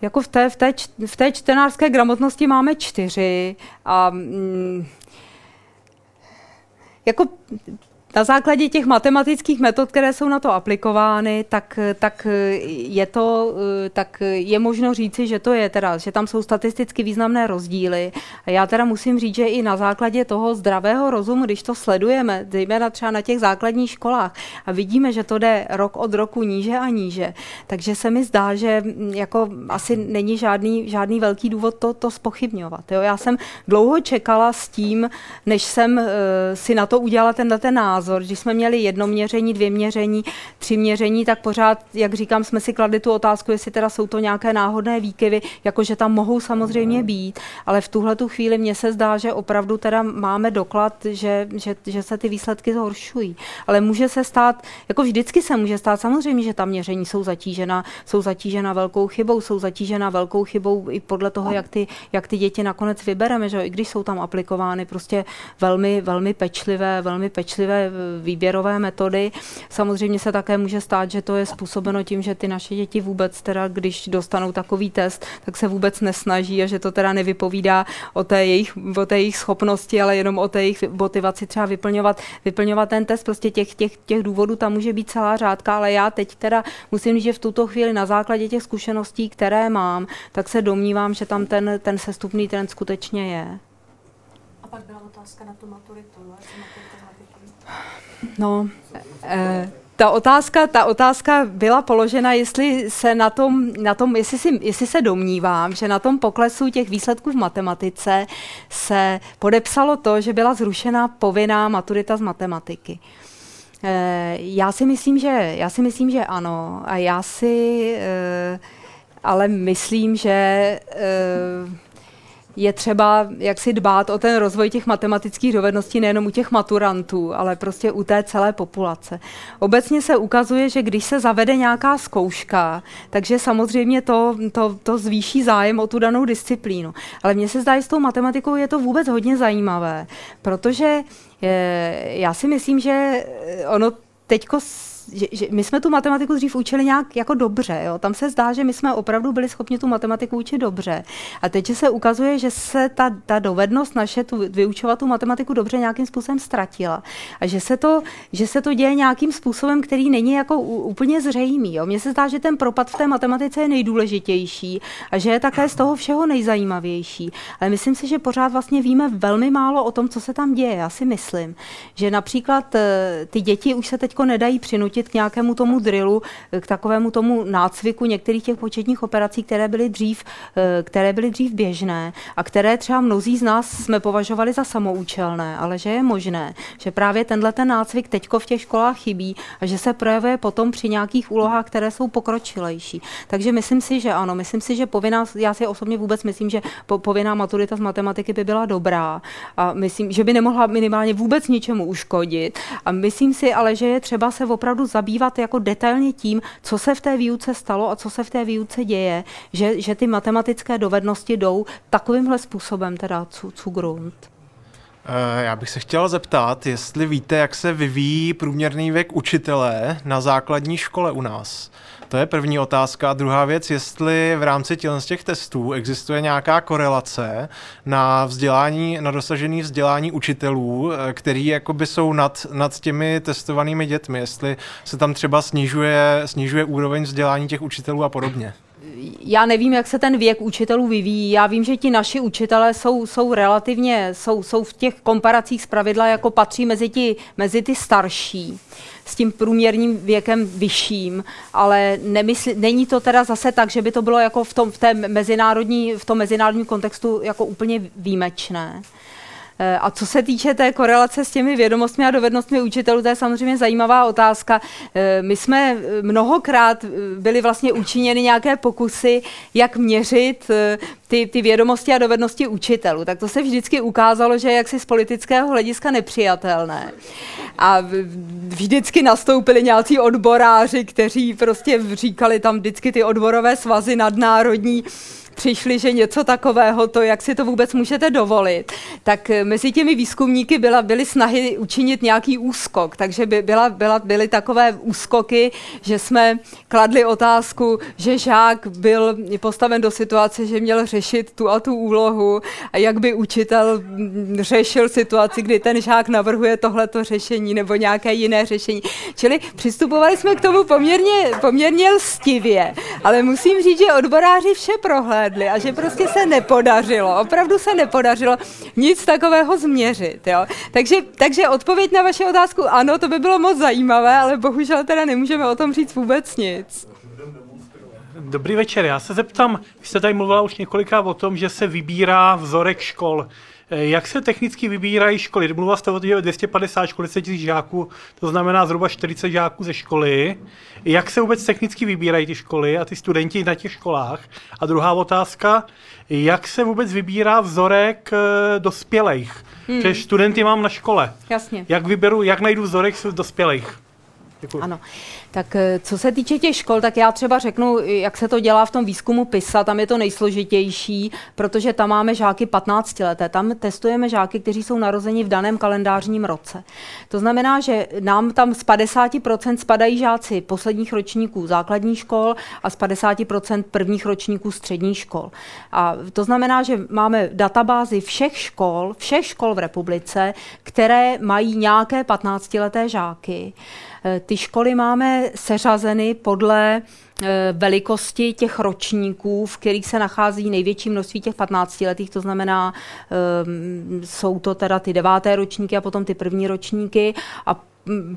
jako v té, v té, v té čtenářské gramotnosti máme čtyři a mm, jako na základě těch matematických metod, které jsou na to aplikovány, tak, tak, je, to, tak je možno říci, že to je teda, že tam jsou statisticky významné rozdíly. A já teda musím říct, že i na základě toho zdravého rozumu, když to sledujeme, zejména třeba na těch základních školách a vidíme, že to jde rok od roku níže a níže, takže se mi zdá, že jako asi není žádný, žádný velký důvod to, to spochybňovat. Jo? Já jsem dlouho čekala s tím, než jsem uh, si na to udělala tenhle ten názor, názor. Když jsme měli jedno měření, dvě měření, tři měření, tak pořád, jak říkám, jsme si kladli tu otázku, jestli teda jsou to nějaké náhodné výkyvy, jakože tam mohou samozřejmě být, ale v tuhle tu chvíli mně se zdá, že opravdu teda máme doklad, že, že, že se ty výsledky zhoršují. Ale může se stát, jako vždycky se může stát, samozřejmě, že ta měření jsou zatížena, jsou zatížena velkou chybou, jsou zatížena velkou chybou i podle toho, jak ty, jak ty děti nakonec vybereme, že i když jsou tam aplikovány prostě velmi, velmi pečlivé, velmi pečlivé výběrové metody. Samozřejmě se také může stát, že to je způsobeno tím, že ty naše děti vůbec teda, když dostanou takový test, tak se vůbec nesnaží a že to teda nevypovídá o té jejich, o té jejich schopnosti, ale jenom o té jejich motivaci třeba vyplňovat, vyplňovat ten test. Prostě těch, těch, těch důvodů tam může být celá řádka, ale já teď teda musím říct, že v tuto chvíli na základě těch zkušeností, které mám, tak se domnívám, že tam ten, ten sestupný trend skutečně je. A pak byla otázka na tu maturitu. No, eh, ta otázka, ta otázka byla položena, jestli se na tom, na tom jestli, si, jestli se domnívám, že na tom poklesu těch výsledků v matematice se podepsalo to, že byla zrušena povinná maturita z matematiky. Eh, já si myslím, že, já si myslím, že ano. A já si eh, ale myslím, že eh, je třeba jak si dbát o ten rozvoj těch matematických dovedností nejenom u těch maturantů, ale prostě u té celé populace. Obecně se ukazuje, že když se zavede nějaká zkouška, takže samozřejmě to, to, to zvýší zájem o tu danou disciplínu. Ale mně se zdá, že s tou matematikou je to vůbec hodně zajímavé, protože je, já si myslím, že ono teďko že, že my jsme tu matematiku dřív učili nějak jako dobře. Jo? Tam se zdá, že my jsme opravdu byli schopni tu matematiku učit dobře. A teď se ukazuje, že se ta, ta dovednost naše tu, vyučovat tu matematiku dobře nějakým způsobem ztratila. A že se to, že se to děje nějakým způsobem, který není jako úplně zřejmý. Jo? Mně se zdá, že ten propad v té matematice je nejdůležitější a že je také z toho všeho nejzajímavější. Ale myslím si, že pořád vlastně víme velmi málo o tom, co se tam děje. Já si myslím, že například eh, ty děti už se teďko nedají přinutit přinutit k nějakému tomu drillu, k takovému tomu nácviku některých těch početních operací, které byly dřív, eh, které byly dřív běžné a které třeba mnozí z nás jsme považovali za samoučelné, ale že je možné, že právě tenhle ten nácvik teďko v těch školách chybí a že se projevuje potom při nějakých úlohách, které jsou pokročilejší. Takže myslím si, že ano, myslím si, že povinná, já si osobně vůbec myslím, že povinná maturita z matematiky by byla dobrá a myslím, že by nemohla minimálně vůbec ničemu uškodit a myslím si ale, že je třeba se opravdu zabývat jako detailně tím, co se v té výuce stalo a co se v té výuce děje, že, že ty matematické dovednosti jdou takovýmhle způsobem teda zu. Eh, já bych se chtěl zeptat, jestli víte, jak se vyvíjí průměrný věk učitele na základní škole u nás. To je první otázka. A druhá věc, jestli v rámci těch testů existuje nějaká korelace na vzdělání, na dosažený vzdělání učitelů, eh, který jakoby jsou nad, nad těmi testovanými dětmi, jestli se tam třeba snižuje, snižuje úroveň vzdělání těch učitelů a podobně já nevím, jak se ten věk učitelů vyvíjí. Já vím, že ti naši učitelé jsou, jsou relativně, jsou, jsou v těch komparacích zpravidla jako patří mezi, ti, mezi ty starší s tím průměrným věkem vyšším, ale nemysl, není to teda zase tak, že by to bylo jako v tom, v té mezinárodní, v tom mezinárodním kontextu jako úplně výjimečné. Eh, a co se týče té korelace s těmi vědomostmi a dovednostmi učitelů, to je samozřejmě zajímavá otázka. Eh, my jsme eh, mnohokrát byli vlastně učiněny nějaké pokusy, jak měřit ty, ty vědomosti a dovednosti učitelů. Tak to se vždycky ukázalo, že je jaksi z politického hlediska nepřijatelné. A vždycky nastoupili nějací odboráři, kteří prostě říkali tam vždycky ty odborové svazy nadnárodní, přišli, že něco takového, to jak si to vůbec můžete dovolit, tak eh, mezi těmi výzkumníky byla, byly snahy učinit nějaký úskok, takže by byla, byla, byly takové úskoky, že jsme kladli otázku, že žák byl postaven do situace, že měl řešit tu a tu úlohu a jak by učitel mm, řešil situaci, kdy ten žák navrhuje tohleto řešení nebo nějaké jiné řešení. Čili přistupovali jsme k tomu poměrně, poměrně lstivě, ale musím říct, že odboráři vše prohlédli provedli a že prostě se nepodařilo, opravdu se nepodařilo nic takového změřit. Jo? Takže, takže odpověď na vaši otázku ano, to by bylo moc zajímavé, ale bohužel teda nemůžeme o tom říct vůbec nic. Dobrý večer, já se zeptám, vy jste tady mluvila už několikrát o tom, že se vybírá vzorek škol. Jak se technicky vybírají školy? Mluvila jste o tom, že 250 škol, 10 000 žáků, to znamená zhruba 40 žáků ze školy. Jak se vůbec technicky vybírají ty školy a ty studenti na těch školách? A druhá otázka, jak se vůbec vybírá vzorek eh, dospělých? Hmm. Že studenty mám na škole. Jasně. Jak vyberu, jak najdu vzorek dospělých? Děkuji. Ano. Tak eh, co se týče těch škol, tak já třeba řeknu, jak se to dělá v tom výzkumu PISA, tam je to nejsložitější, protože tam máme žáky 15 leté. Tam testujeme žáky, kteří jsou narozeni v daném kalendářním roce. To znamená, že nám tam z 50% spadají žáci posledních ročníků základních škol a z 50% prvních ročníků středních škol. A to znamená, že máme databázi všech škol, všech škol v republice, které mají nějaké 15-leté žáky. Eh, ty školy máme seřazeny podle eh, velikosti těch ročníků, v kterých se nachází největší množství těch 15 letých, to znamená, eh, jsou to teda ty deváté ročníky a potom ty první ročníky. A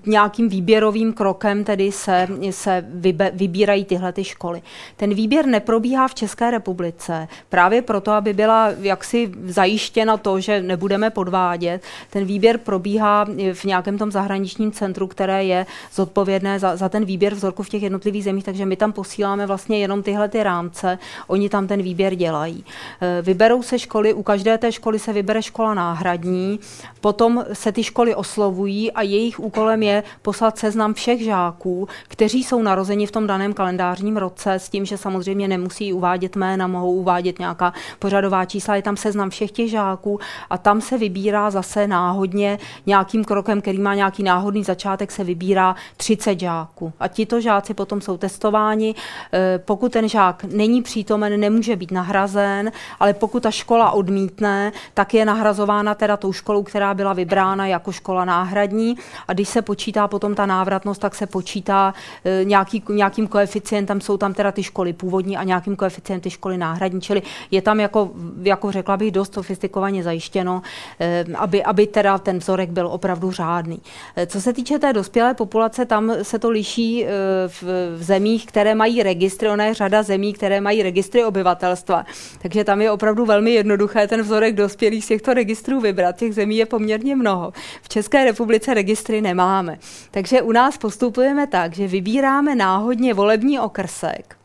nějakým výběrovým krokem tedy se, se vybe, vybírají tyhle ty školy. Ten výběr neprobíhá v České republice právě proto, aby byla jaksi zajištěna to, že nebudeme podvádět. Ten výběr probíhá v nějakém tom zahraničním centru, které je zodpovědné za, za ten výběr vzorku v těch jednotlivých zemích, takže my tam posíláme vlastně jenom tyhle ty rámce, oni tam ten výběr dělají. E, vyberou se školy, u každé té školy se vybere škola náhradní, potom se ty školy oslovují a jejich je poslat seznam všech žáků, kteří jsou narozeni v tom daném kalendářním roce, s tím, že samozřejmě nemusí uvádět jména, mohou uvádět nějaká pořadová čísla, je tam seznam všech těch žáků a tam se vybírá zase náhodně nějakým krokem, který má nějaký náhodný začátek, se vybírá 30 žáků. A tito žáci potom jsou testováni. E, pokud ten žák není přítomen, nemůže být nahrazen, ale pokud ta škola odmítne, tak je nahrazována teda tou školou, která byla vybrána jako škola náhradní. A když se počítá potom ta návratnost, tak se počítá e, nějaký, nějakým koeficientem, jsou tam teda ty školy původní a nějakým koeficientem ty školy náhradní, čili je tam jako, jako řekla bych dost sofistikovaně zajištěno, e, aby, aby teda ten vzorek byl opravdu řádný. E, co se týče té dospělé populace, tam se to liší v, v zemích, které mají registry, ona je řada zemí, které mají registry obyvatelstva, takže tam je opravdu velmi jednoduché ten vzorek dospělých z těchto registrů vybrat. Těch zemí je poměrně mnoho. V České republice registry nemá máme. Takže u nás postupujeme tak, že vybíráme náhodně volební okrsek.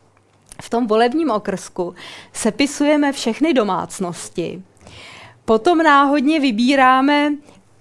V tom volebním okrsku sepisujeme všechny domácnosti. Potom náhodně vybíráme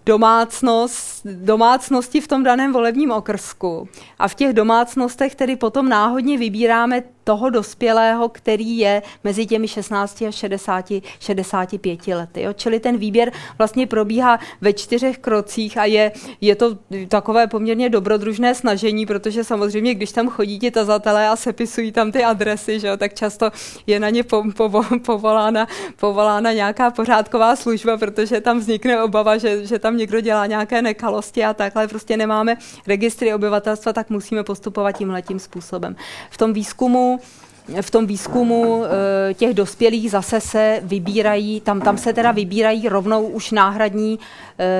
domácnost, domácnosti v tom daném volebním okrsku. A v těch domácnostech tedy potom náhodně vybíráme toho dospělého, který je mezi těmi 16 a 60, 65 lety. Jo? Čili ten výběr vlastně probíhá ve čtyřech krocích a je, je to takové poměrně dobrodružné snažení, protože samozřejmě, když tam chodí ti tazatelé a sepisují tam ty adresy, že jo, tak často je na ně po, po, povolána, povolána nějaká pořádková služba, protože tam vznikne obava, že, že tam někdo dělá nějaké nekalosti a takhle prostě nemáme registry obyvatelstva, tak musíme postupovat tímhle tím způsobem. V tom výzkumu v tom výzkumu eh, těch dospělých zase se vybírají, tam, tam se teda vybírají rovnou už náhradní,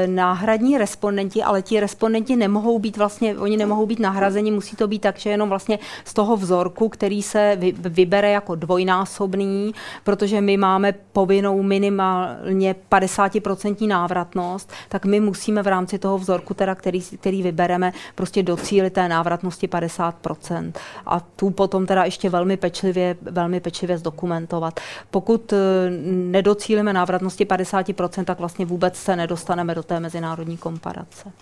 náhradní respondenti, ale ti respondenti nemohou být vlastně, oni nemohou být nahrazeni, musí to být tak, že jenom vlastně z toho vzorku, který se vy, vybere jako dvojnásobný, protože my máme povinnou minimálně 50% návratnost, tak my musíme v rámci toho vzorku, teda, který, který vybereme, prostě docílit té návratnosti 50%. A tu potom teda ještě velmi pečlivě pečlivě, velmi pečlivě zdokumentovat. Pokud eh, nedocílíme návratnosti 50%, tak vlastně vůbec se nedostaneme do té mezinárodní komparace.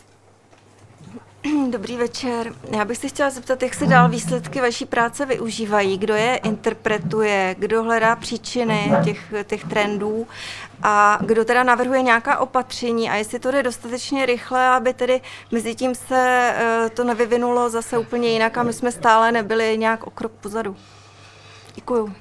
Dobrý večer. Já bych se chtěla zeptat, jak se dál výsledky vaší práce využívají, kdo je interpretuje, kdo hledá příčiny těch, těch trendů a kdo teda navrhuje nějaká opatření a jestli to jde dostatečně rychle, aby tedy mezi tím se eh, to nevyvinulo zase úplně jinak a my jsme stále nebyli nějak o krok pozadu. Děkuju.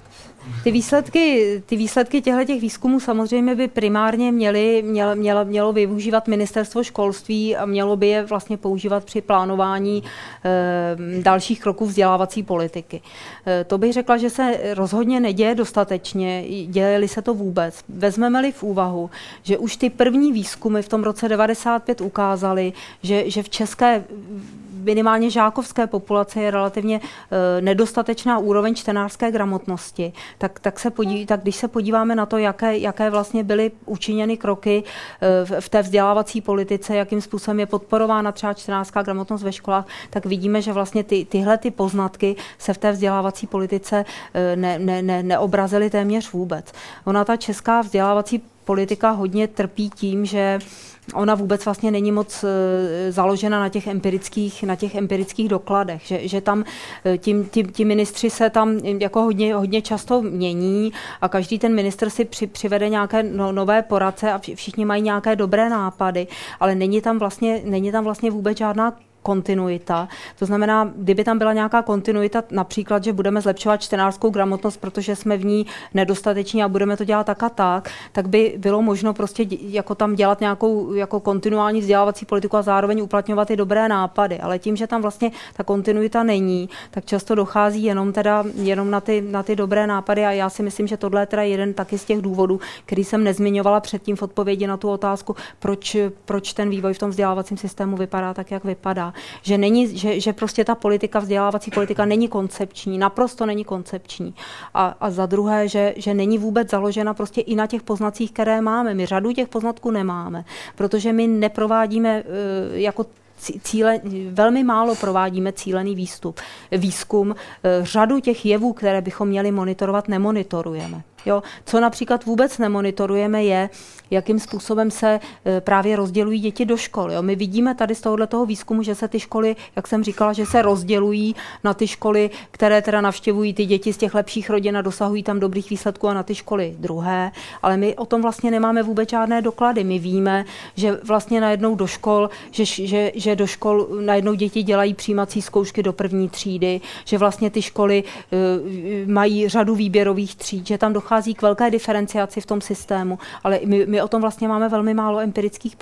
Ty výsledky, ty výsledky těchto těch výzkumů samozřejmě by primárně měly, mělo, mělo, mělo využívat ministerstvo školství a mělo by je vlastně používat při plánování e, dalších kroků vzdělávací politiky. E, to bych řekla, že se rozhodně neděje dostatečně, děli se to vůbec. Vezmeme-li v úvahu, že už ty první výzkumy v tom roce 95 ukázaly, že, že v České minimálně žákovské populace je relativně uh, nedostatečná úroveň čtenářské gramotnosti, tak, tak, se podí, tak když se podíváme na to, jaké, jaké vlastně byly učiněny kroky uh, v, v té vzdělávací politice, jakým způsobem je podporována třeba čtenářská gramotnost ve školách, tak vidíme, že vlastně ty, tyhle ty poznatky se v té vzdělávací politice uh, ne, ne, ne, neobrazily téměř vůbec. Ona ta česká vzdělávací politika hodně trpí tím, že ona vůbec vlastně není moc e, založena na těch empirických, na těch empirických dokladech, že, že tam e, tím, tím, ti ministři se tam jako hodně, hodně často mění a každý ten minister si při, přivede nějaké no, nové poradce a všichni mají nějaké dobré nápady, ale není tam vlastně, není tam vlastně vůbec žádná kontinuita. To znamená, kdyby tam byla nějaká kontinuita, například, že budeme zlepšovat čtenářskou gramotnost, protože jsme v ní nedostateční a budeme to dělat tak a tak, tak by bylo možno prostě jako tam dělat nějakou jako kontinuální vzdělávací politiku a zároveň uplatňovat i dobré nápady. Ale tím, že tam vlastně ta kontinuita není, tak často dochází jenom teda jenom na ty, na ty dobré nápady a já si myslím, že tohle je teda jeden taky z těch důvodů, který jsem nezmiňovala předtím v odpovědi na tu otázku, proč, proč ten vývoj v tom vzdělávacím systému vypadá tak, jak vypadá že, není, že, že prostě ta politika, vzdělávací politika není koncepční, naprosto není koncepční. A, a za druhé, že, že není vůbec založena prostě i na těch poznacích, které máme. My řadu těch poznatků nemáme, protože my neprovádíme uh, jako cíle, velmi málo provádíme cílený výstup, výzkum. E, řadu těch jevů, které bychom měli monitorovat, nemonitorujeme. Jo? Co například vůbec nemonitorujeme je, jakým způsobem se e, právě rozdělují děti do škol. Jo? My vidíme tady z tohohle toho výzkumu, že se ty školy, jak jsem říkala, že se rozdělují na ty školy, které teda navštěvují ty děti z těch lepších rodin a dosahují tam dobrých výsledků a na ty školy druhé. Ale my o tom vlastně nemáme vůbec žádné doklady. My víme, že vlastně najednou do škol, že, že, že do škol najednou děti dělají přijímací zkoušky do první třídy, že vlastně ty školy uh, mají řadu výběrových tříd, že tam dochází k velké diferenciaci v tom systému, ale my, my o tom vlastně máme velmi málo empirických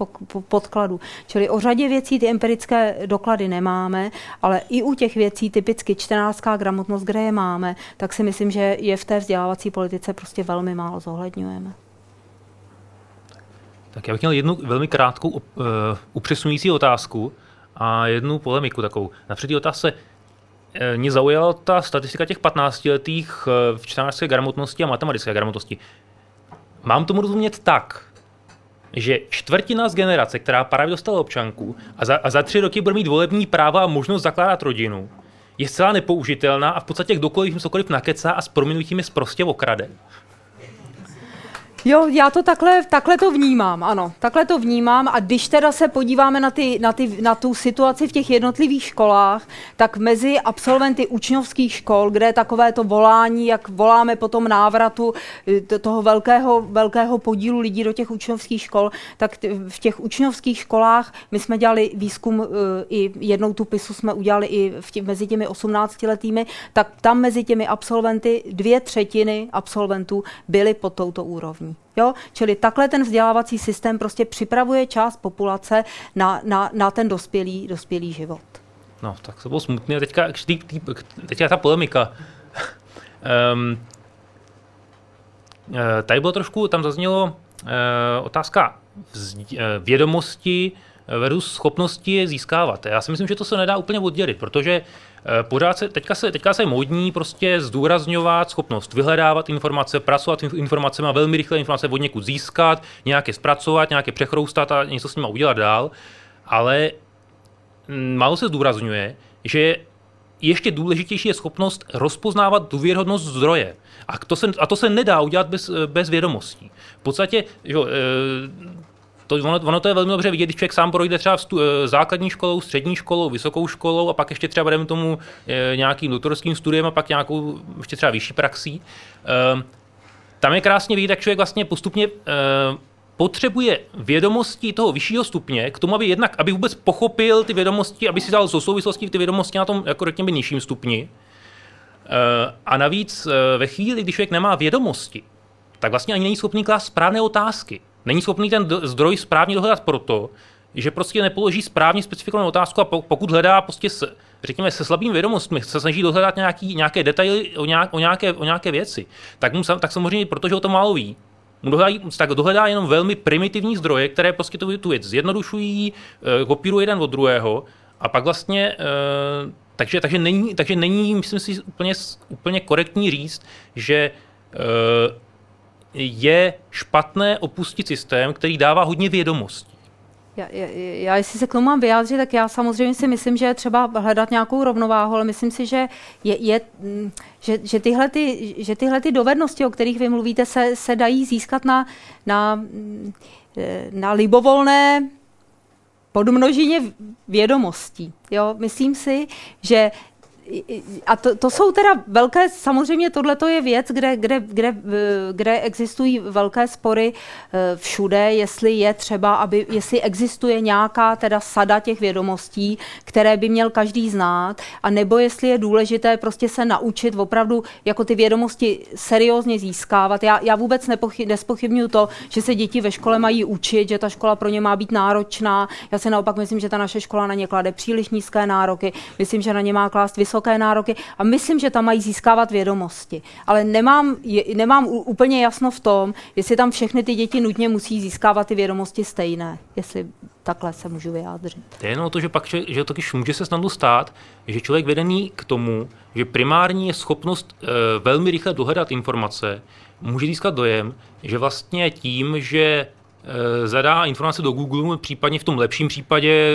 podkladů. Čili o řadě věcí ty empirické doklady nemáme, ale i u těch věcí typicky čtenářská gramotnost, kde je máme, tak si myslím, že je v té vzdělávací politice prostě velmi málo zohledňujeme. Tak já bych měl jednu velmi krátkou uh, upřesňující otázku a jednu polemiku takovou. Na předtí otázce, mě zaujala ta statistika těch 15-letých eh, v čtenářské gramotnosti a matematické gramotnosti. Mám tomu rozumět tak, že čtvrtina z generace, která právě dostala občanku a za, a za tři roky bude mít volební práva a možnost zakládat rodinu, je zcela nepoužitelná a v podstatě kdokoliv jim cokoliv nakecá a s prominutím je prostě okrade. Jo, já to takhle, takhle to vnímám, ano. Takhle to vnímám a když teda se podíváme na, ty, na, ty, na tu situaci v těch jednotlivých školách, tak mezi absolventy učňovských škol, kde je takové to volání, jak voláme po tom návratu eh, toho velkého, velkého podílu lidí do těch učňovských škol, tak v těch učňovských školách my jsme dělali výzkum uh, i jednou tu pisu jsme udělali i v tě, mezi těmi 18 letými, tak tam mezi těmi absolventy dvě třetiny absolventů byly pod touto úrovní. Jo? Čili takhle ten vzdělávací systém prostě připravuje část populace na, na, na ten dospělý, dospělý život. No, tak to bylo smutné. Teďka, teďka ta polemika. um, tady bylo trošku, tam zaznělo uh, otázka vzdě, uh, vědomosti versus schopnosti je získávat. Já si myslím, že to se nedá úplně oddělit, protože Eh, pořád se, teďka se, teďka se modní prostě zdůrazňovat schopnost vyhledávat informace, pracovat informacemi a velmi rychle informace od někud získat, nějaké zpracovat, nějaké přechroustat a něco s nimi udělat dál. Ale mm, málo se zdůrazňuje, že ještě důležitější je schopnost rozpoznávat důvěrhodnost zdroje. A to se, a to se nedá udělat bez, bez vědomostí. V podstatě jo, eh, to, ono, ono to je velmi dobře vidět, když člověk sám projde třeba stu, eh, základní školou, střední školou, vysokou školou a pak ještě třeba jdeme tomu e, nějakým doktorským studiem a pak nějakou ještě třeba vyšší praxí. E, tam je krásně vidět, jak člověk vlastně postupně e, potřebuje vědomosti toho vyššího stupně k tomu, aby jednak, aby vůbec pochopil ty vědomosti, aby si dal zo souvislosti ty vědomosti na tom, jako řekněme, nižším stupni. A navíc ve chvíli, když člověk nemá vědomosti, tak vlastně ani není schopný klást správné otázky není schopný ten zdroj správně dohledat proto, že prostě nepoloží správně specifikovanou otázku a pokud hledá prostě s, řekněme, se slabými vědomostmi, se snaží dohledat nějaký, nějaké detaily o, nějak, o, nějaké, o nějaké věci, tak, mu, tak samozřejmě, protože o to málo ví, mu dohledá, tak dohledá jenom velmi primitivní zdroje, které prostě tu, tu věc zjednodušují, e, kopírují jeden od druhého A pak vlastně, takže, takže, není, takže není, myslím si, úplně, úplně korektní říct, že je špatné opustit systém, který dává hodně vědomostí. Já, já, já, jestli se k tomu mám vyjádřit, tak já samozřejmě si myslím, že je třeba hledat nějakou rovnováhu, ale myslím si, že, je, je, mm, že, že, tyhle, ty, že tyhle ty dovednosti, o kterých vy mluvíte, se, se dají získat na, na, mm, na libovolné podmnožině vědomostí. Jo? Myslím si, že a to, to jsou teda velké, samozřejmě tohle je věc, kde, kde, kde, kde existují velké spory eh, všude, jestli je třeba, aby, jestli existuje nějaká teda sada těch vědomostí, které by měl každý znát, a nebo jestli je důležité prostě se naučit opravdu jako ty vědomosti seriózně získávat. Já, já vůbec nespochybnuju to, že se děti ve škole mají učit, že ta škola pro ně má být náročná. Já si naopak myslím, že ta naše škola na ně klade příliš nízké nároky. Myslím, že na ně má klást vysoké nároky a myslím, že tam mají získávat vědomosti. Ale nemám, je, nemám úplně jasno v tom, jestli tam všechny ty děti nutně musí získávat ty vědomosti stejné. Jestli takhle se můžu vyjádřit. To je jenom to, že pak, že, že to může se snadno stát, že člověk vedený k tomu, že primární je schopnost e, velmi rychle dohledat informace, může získat dojem, že vlastně tím, že zadá informace do Google, případně v tom lepším případě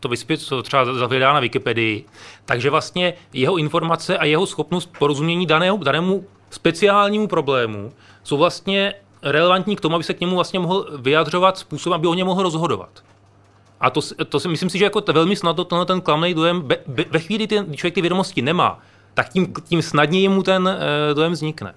to vyspět, co třeba zavědá na Wikipedii. Takže vlastně jeho informace a jeho schopnost porozumění daného, danému speciálnímu problému jsou vlastně relevantní k tomu, aby se k němu vlastně mohl vyjadřovat způsobem, aby o něm mohl rozhodovat. A to, to si myslím si, že jako to velmi snadno tenhle ten klamný dojem, be, be, ve chvíli, kdy člověk ty vědomosti nemá, tak tím, tím snadněji mu ten uh, dojem vznikne.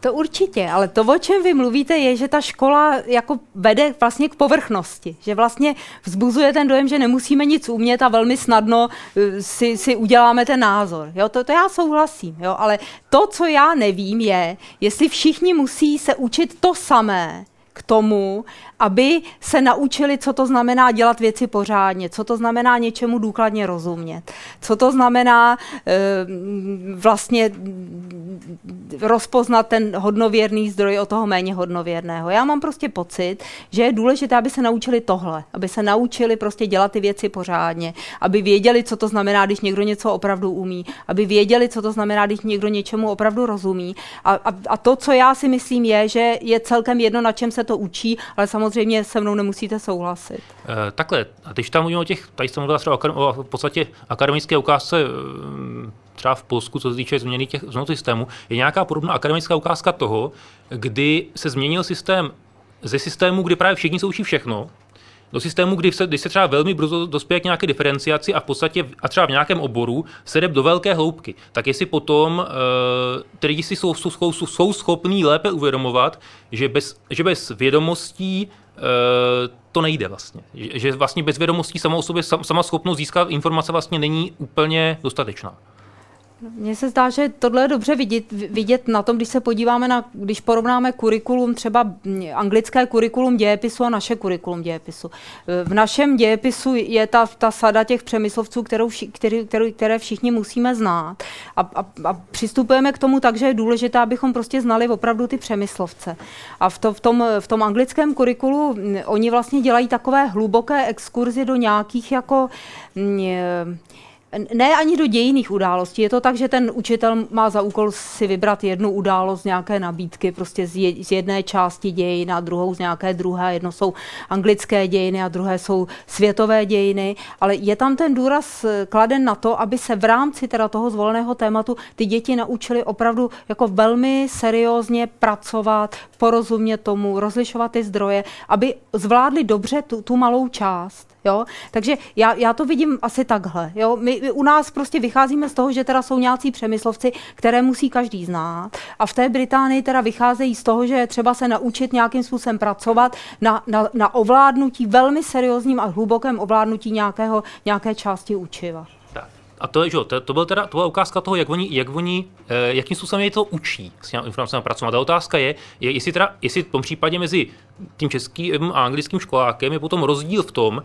To určitě, ale to, o čem vy mluvíte, je, že ta škola jako vede vlastně k povrchnosti, že vlastně vzbuzuje ten dojem, že nemusíme nic umět a velmi snadno eh, si, si uděláme ten názor. Jo, to, to já souhlasím, jo, ale to, co já nevím, je, jestli všichni musí se učit to samé, k tomu, aby se naučili, co to znamená dělat věci pořádně, co to znamená něčemu důkladně rozumět, co to znamená e, vlastně rozpoznat ten hodnověrný zdroj od toho méně hodnověrného. Já mám prostě pocit, že je důležité, aby se naučili tohle, aby se naučili prostě dělat ty věci pořádně, aby věděli, co to znamená, když někdo něco opravdu umí, aby věděli, co to znamená, když někdo něčemu opravdu rozumí. A, a, a to, co já si myslím, je, že je celkem jedno, na čem se to učí, ale samozřejmě se mnou nemusíte souhlasit. E, takhle, a když tam mluvím o těch, tady jsem mluvila třeba o, o v podstatě akademické ukázce eh, třeba v Polsku, co se týče změny těch změn systému, je nějaká podobná akademická ukázka toho, kdy se změnil systém ze systému, kdy právě všichni se učí všechno, do systému, kdy se, kdy se třeba velmi brzo dospěje k nějaké diferenciaci a v podstatě a třeba v nějakém oboru se jde do velké hloubky, tak jestli potom uh, ty lidi si jsou, jsou, jsou, jsou schopní lépe uvědomovat, že bez, že bez vědomostí uh, to nejde vlastně. Že, že vlastně bez vědomostí sama o sobě, sama schopnost získat informace vlastně není úplně dostatečná. Mně se zdá, že tohle je dobře vidět, vidět na tom, když se podíváme na, když porovnáme kurikulum, třeba anglické kurikulum dějepisu a naše kurikulum dějepisu. V našem dějepisu je ta, ta sada těch přemyslovců, kterou který, který, které všichni musíme znát. A, a, a přistupujeme k tomu tak, že je důležité, abychom prostě znali opravdu ty přemyslovce. A v, to, v, tom, v tom anglickém kurikulu oni vlastně dělají takové hluboké exkurzy do nějakých jako ne ani do dějiných událostí. Je to tak, že ten učitel má za úkol si vybrat jednu událost z nějaké nabídky, prostě z, je, z jedné části dějin a druhou z nějaké druhé. Jedno jsou anglické dějiny a druhé jsou světové dějiny, ale je tam ten důraz eh, kladen na to, aby se v rámci teda toho zvoleného tématu ty děti naučily opravdu jako velmi seriózně pracovat, porozumět tomu, rozlišovat ty zdroje, aby zvládli dobře tu, tu malou část. Jo? Takže já, já to vidím asi takhle. Jo? My, u nás prostě vycházíme z toho, že teda jsou nějací přemyslovci, které musí každý znát. A v té Británii teda vycházejí z toho, že je třeba se naučit nějakým způsobem pracovat na, na, na ovládnutí, velmi seriózním a hlubokém ovládnutí nějakého, nějaké části učiva. A to, je, že, to, to, byl teda, to byla ukázka toho, jak oni, jak oni eh, jakým způsobem je to učí s těmi informacemi pracovat. Ta otázka je, je jestli, teda, jestli v tom případě mezi tím českým a anglickým školákem je potom rozdíl v tom,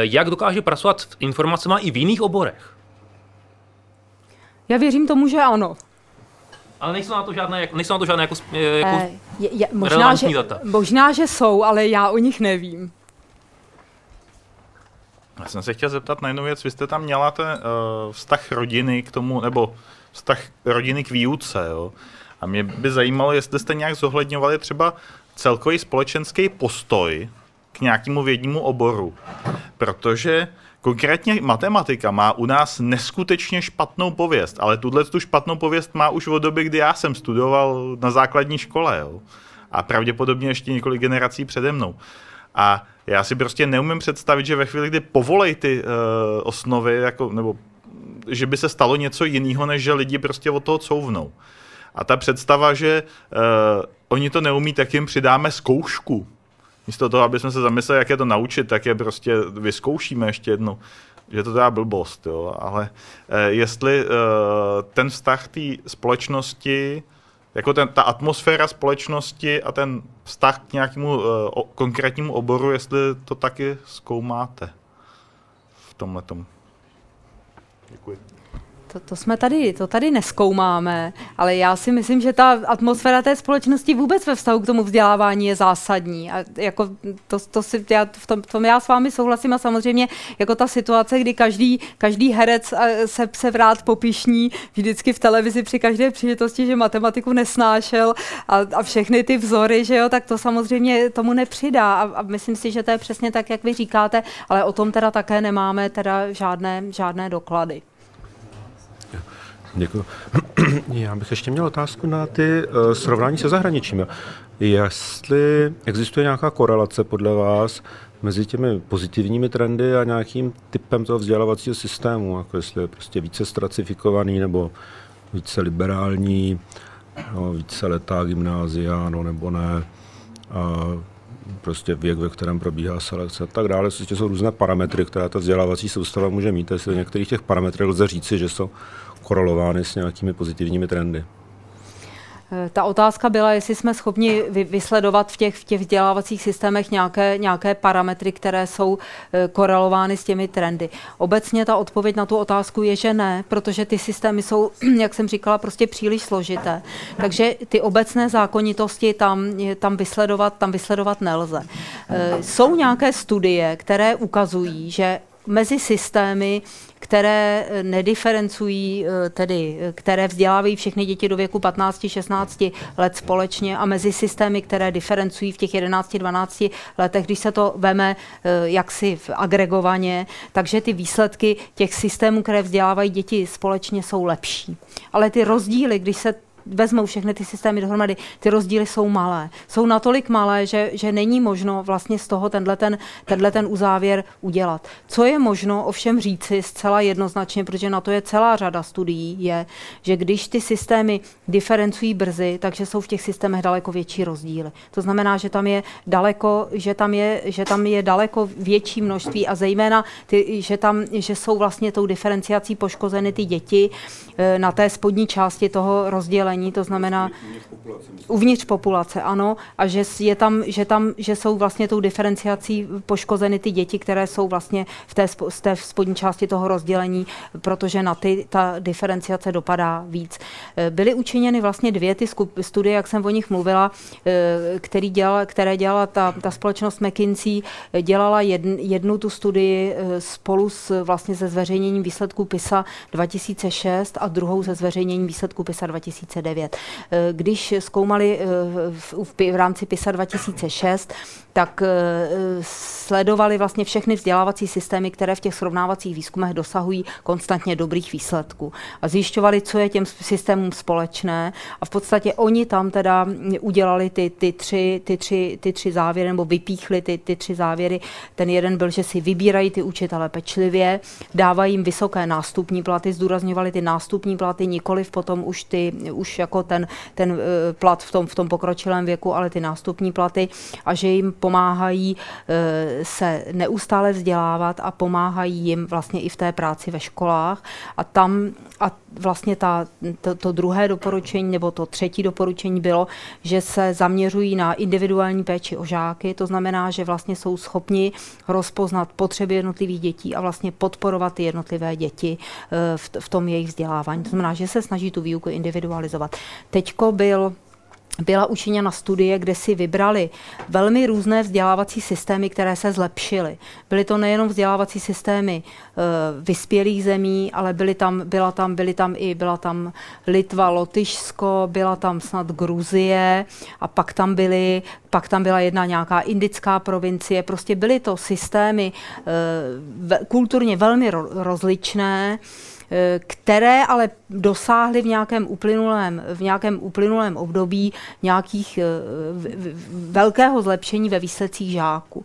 jak dokáže pracovat s informacemi i v jiných oborech? Já věřím tomu, že ano. Ale nejsou na to žádné, nejsou na to žádné jako, eh, jako eh, je, je, možná, že, data. možná, že jsou, ale já o nich nevím. Já jsem se chtěl zeptat na jednu věc. Vy jste tam měla ten uh, vztah rodiny k tomu, nebo vztah rodiny k výuce, jo? A mě by zajímalo, jestli jste nějak zohledňovali třeba celkový společenský postoj k nějakému vědnímu oboru. Protože konkrétně matematika má u nás neskutečně špatnou pověst, ale tuhle tu špatnou pověst má už od doby, kdy já jsem studoval na základní škole. Jo? A pravděpodobně ještě několik generací přede mnou. A já si prostě neumím představit, že ve chvíli, kdy povolej ty uh, osnovy, jako, nebo že by se stalo něco jiného, než že lidi prostě od toho couvnou. A ta představa, že uh, oni to neumí, tak jim přidáme zkoušku. Místo toho, aby jsme se zamysleli, jak je to naučit, tak je prostě vyzkoušíme ještě jednou. Že to teda blbost, jo. Ale uh, jestli uh, ten vztah té společnosti jako ten, ta atmosféra společnosti a ten vztah k nějakému uh, konkrétnímu oboru, jestli to taky zkoumáte v tomhle tom. Děkuji. To, to jsme tady, to tady neskoumáme, ale já si myslím, že ta atmosféra té společnosti vůbec ve vztahu k tomu vzdělávání je zásadní. A jako to, to si, já, v, tom, v tom já s vámi souhlasím a samozřejmě jako ta situace, kdy každý, každý herec se, se vrát popišní vždycky v televizi při každé příležitosti, že matematiku nesnášel a, a všechny ty vzory, že jo, tak to samozřejmě tomu nepřidá a, a myslím si, že to je přesně tak, jak vy říkáte, ale o tom teda také nemáme teda žádné, žádné doklady. Děkuji. Já bych ještě měl otázku na ty uh, srovnání se zahraničím. Jestli existuje nějaká korelace podle vás mezi těmi pozitivními trendy a nějakým typem toho vzdělávacího systému, jako jestli je prostě více stracifikovaný nebo více liberální, no, více letá gymnázia, no, nebo ne. A prostě věk, ve kterém probíhá selekce a tak dále. Prostě jsou různé parametry, které ta vzdělávací soustava může mít. Jestli některých těch parametrů lze říci, že jsou korelovány s nějakými pozitivními trendy. Eh, ta otázka byla, jestli jsme schopni vysledovat v těch, v těch vzdělávacích systémech nějaké, nějaké parametry, které jsou eh, korelovány s těmi trendy. Obecně ta odpověď na tu otázku je, že ne, protože ty systémy jsou, jak jsem říkala, prostě příliš složité. Takže ty obecné zákonitosti tam, tam, vysledovat, tam vysledovat nelze. Eh, jsou nějaké studie, které ukazují, že mezi systémy, které eh, nediferencují, eh, tedy eh, které vzdělávají všechny děti do věku 15-16 let společně a mezi systémy, které diferencují v těch 11-12 letech, když se to veme jaksi agregovaně, takže ty výsledky těch systémů, které vzdělávají děti společně, jsou lepší. Ale ty rozdíly, když se vezmou všechny ty systémy dohromady, ty rozdíly jsou malé. Jsou natolik malé, že, že není možno vlastně z toho tenhle ten, tenhle ten uzávěr udělat. Co je možno ovšem říci zcela jednoznačně, protože na to je celá řada studií, je, že když ty systémy diferencují brzy, takže jsou v těch systémech daleko větší rozdíly. To znamená, že tam je daleko, že tam je, že tam je daleko větší množství a zejména, ty, že tam, že jsou vlastně tou diferenciací poškozeny ty děti eh, na té spodní části toho rozdělení rozdělení, to znamená uvnitř populace, ano, a že, je tam, že, tam, že jsou vlastně tou diferenciací poškozeny ty děti, které jsou vlastně v té, v té spodní části toho rozdělení, protože na ty ta diferenciace dopadá víc. Eh, byly učiněny vlastně dvě ty studie, jak jsem o nich mluvila, eh, který dělala, které dělala ta, ta společnost McKinsey, eh, dělala jedn, jednu tu studii spolu s vlastně se zveřejněním výsledků PISA 2006 a druhou se zveřejněním výsledků PISA 2009. 2009. Eh, když zkoumali eh, v, v, v rámci PISA 2006, tak eh, sledovali vlastně všechny vzdělávací systémy, které v těch srovnávacích výzkumech dosahují konstantně dobrých výsledků. A zjišťovali, co je těm systémům společné. A v podstatě oni tam teda udělali ty, ty, tři, ty, tři, ty tři závěry, nebo vypíchli ty, ty tři závěry. Ten jeden byl, že si vybírají ty učitele pečlivě, dávají jim vysoké nástupní platy, zdůrazňovali ty nástupní platy, nikoliv potom už ty, už jako ten, ten eh, plat v tom, v tom pokročilém věku, ale ty nástupní platy a že jim pomáhají eh, se neustále vzdělávat a pomáhají jim vlastně i v té práci ve školách a tam a vlastně ta, to, to druhé doporučení nebo to třetí doporučení bylo, že se zaměřují na individuální péči o žáky, to znamená, že vlastně jsou schopni rozpoznat potřeby jednotlivých dětí a vlastně podporovat ty jednotlivé děti eh, v, v tom jejich vzdělávání. To znamená, že se snaží tu výuku individualizovat. Teďko byl byla učiněna studie, kde si vybrali velmi různé vzdělávací systémy, které se zlepšily. Byly to nejenom vzdělávací systémy e, vyspělých zemí, ale byly tam, byla tam, byly tam i byla tam Litva, Lotyšsko, byla tam snad Gruzie a pak tam byly, pak tam byla jedna nějaká indická provincie. Prostě byly to systémy e, kulturně velmi ro, rozličné. Které ale dosáhly v nějakém uplynulém, v nějakém uplynulém období nějakých eh, velkého zlepšení ve výsledcích žáků.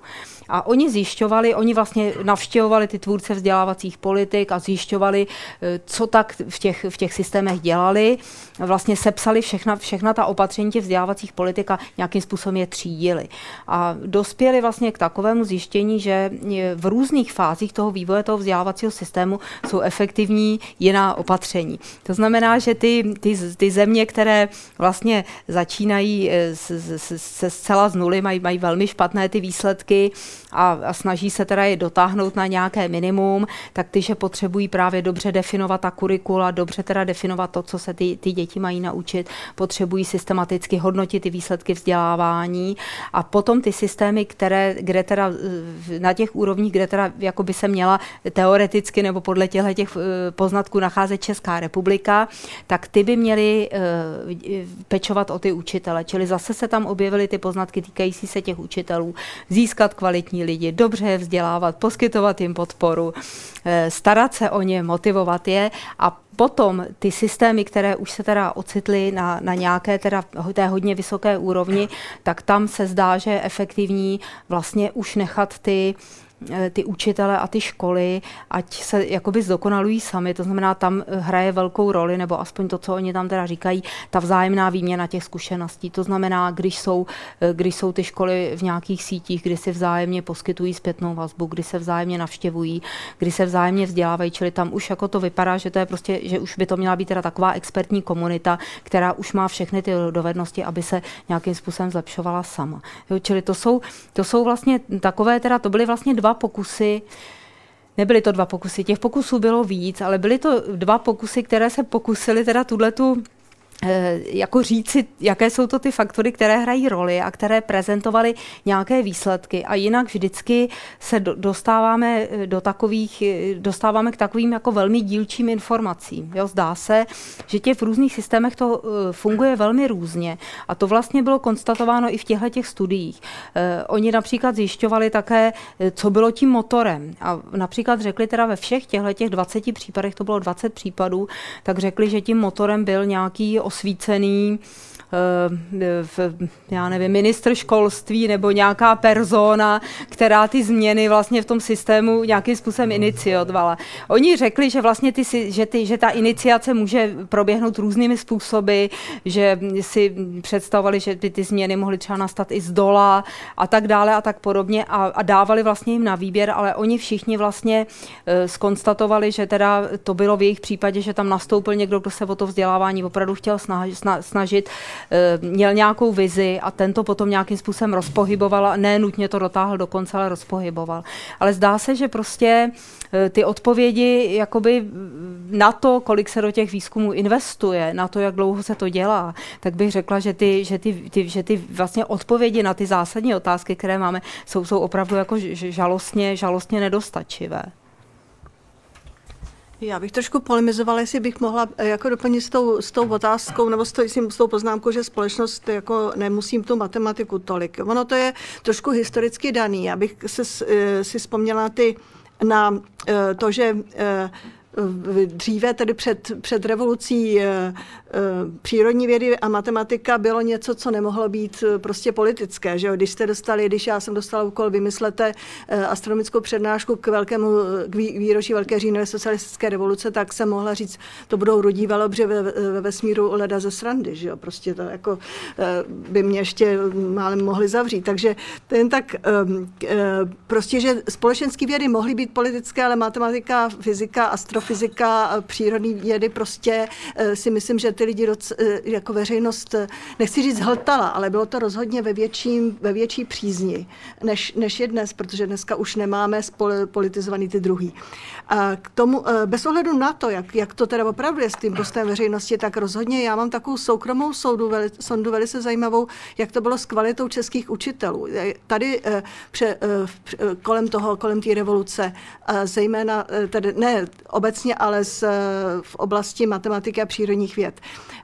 A oni zjišťovali, oni vlastně navštěvovali ty tvůrce vzdělávacích politik a zjišťovali, eh, co tak v těch, v těch systémech dělali. Vlastně sepsali všechna, všechna ta opatření těch vzdělávacích politik a nějakým způsobem je třídili. A dospěli vlastně k takovému zjištění, že v různých fázích toho vývoje toho vzdělávacího systému jsou efektivní jiná opatření. To znamená, že ty, ty, ty země, které vlastně začínají se eh, zcela z nuly, mají, mají velmi špatné ty výsledky, a, a snaží se teda je dotáhnout na nějaké minimum, tak ty, že potřebují právě dobře definovat ta kurikula, dobře teda definovat to, co se ty, ty děti mají naučit, potřebují systematicky hodnotit ty výsledky vzdělávání a potom ty systémy, které, kde teda na těch úrovních, kde teda jako by se měla teoreticky nebo podle těchto těch eh, poznatků nacházet Česká republika, tak ty by měly eh, pečovat o ty učitele. Čili zase se tam objevily ty poznatky týkající se těch učitelů, získat kvalitní lidi, dobře vzdělávat, poskytovat jim podporu, eh, starat se o ně, motivovat je a potom ty systémy, které už se teda ocitly na, na nějaké teda té hodně vysoké úrovni, tak tam se zdá, že je efektivní vlastně už nechat ty ty učitele a ty školy, ať se jakoby zdokonalují sami, to znamená, tam eh, hraje velkou roli, nebo aspoň to, co oni tam teda říkají, ta vzájemná výměna těch zkušeností. To znamená, když jsou, eh, když jsou ty školy v nějakých sítích, kdy si vzájemně poskytují zpětnou vazbu, kdy se vzájemně navštěvují, kdy se vzájemně vzdělávají, čili tam už jako to vypadá, že to je prostě, že už by to měla být teda taková expertní komunita, která už má všechny ty dovednosti, aby se nějakým způsobem zlepšovala sama. Jo, čili to jsou, to jsou vlastně takové, teda to byly vlastně dva pokusy, Nebyly to dva pokusy, těch pokusů bylo víc, ale byly to dva pokusy, které se pokusily teda tuhle tu Eh, jako říci, jaké jsou to ty faktory, které hrají roli a které prezentovaly nějaké výsledky. A jinak vždycky se dostáváme eh, do takových, eh, dostáváme k takovým jako velmi dílčím informacím. Jo, zdá se, že těch v různých systémech to funguje velmi různě. A to vlastně bylo konstatováno i v těchto těch studiích. Oni například zjišťovali také, co bylo tím motorem. A například řekli teda ve všech těchto těch 20 případech, to bylo 20 případů, tak řekli, že tím motorem byl nějaký osvícený Eh, já nevím, ministr školství nebo nějaká persona, která ty změny vlastně v tom systému nějakým způsobem iniciovala. Oni řekli, že vlastně ty, že, ty, že ta iniciace může proběhnout různými způsoby, že si představovali, že by ty změny mohly třeba nastat i z dola a tak dále a tak podobně a, a dávali vlastně jim na výběr, ale oni všichni vlastně uh, skonstatovali, že teda to bylo v jejich případě, že tam nastoupil někdo, kdo se o to vzdělávání opravdu chtěl snažit, Eh, měl nějakou vizi a tento potom nějakým způsobem rozpohyboval ne nutně to dotáhl do konce, ale rozpohyboval. Ale zdá se, že prostě eh, ty odpovědi jakoby na to, kolik se do těch výzkumů investuje, na to, jak dlouho se to dělá, tak bych řekla, že ty, že ty, ty, že ty vlastně odpovědi na ty zásadní otázky, které máme, jsou, jsou opravdu jako žalostně, žalostně nedostačivé. Já bych trošku polemizovala, jestli bych mohla eh, jako doplnit s tou, s tou otázkou nebo s, tou, s tou poznámkou, že společnost jako nemusím tu matematiku tolik. Ono to je trošku historicky daný. Já bych se, eh, si vzpomněla ty na eh, to, že dříve, tedy před, před revolucí eh, eh, přírodní vědy a matematika bylo něco, co nemohlo být eh, prostě politické. Že jo? Když jste dostali, když já jsem dostala úkol, vymyslete astronomickou přednášku k velkému k výročí Velké říjnové socialistické revoluce, tak jsem mohla říct, to budou rudí velobře ve, ve vesmíru leda ze srandy. Že jo? Prostě to jako by mě ještě málem mohli zavřít. Takže ten tak prostě, že společenské vědy mohly být politické, ale matematika, fyzika, astro astrofyzika, přírodní vědy, prostě si myslím, že ty lidi doc, jako veřejnost, nechci říct hltala, ale bylo to rozhodně ve, větším, ve větší přízni, než, než je dnes, protože dneska už nemáme politizovaný ty druhý. A k tomu, bez ohledu na to, jak, jak to teda opravdu je s tím postem veřejnosti, tak rozhodně já mám takovou soukromou soudu, veli, sondu velice zajímavou, jak to bylo s kvalitou českých učitelů. Tady pře, kolem toho, kolem té revoluce, zejména, tedy ne obecně, ale z, v oblasti matematiky a přírodních věd.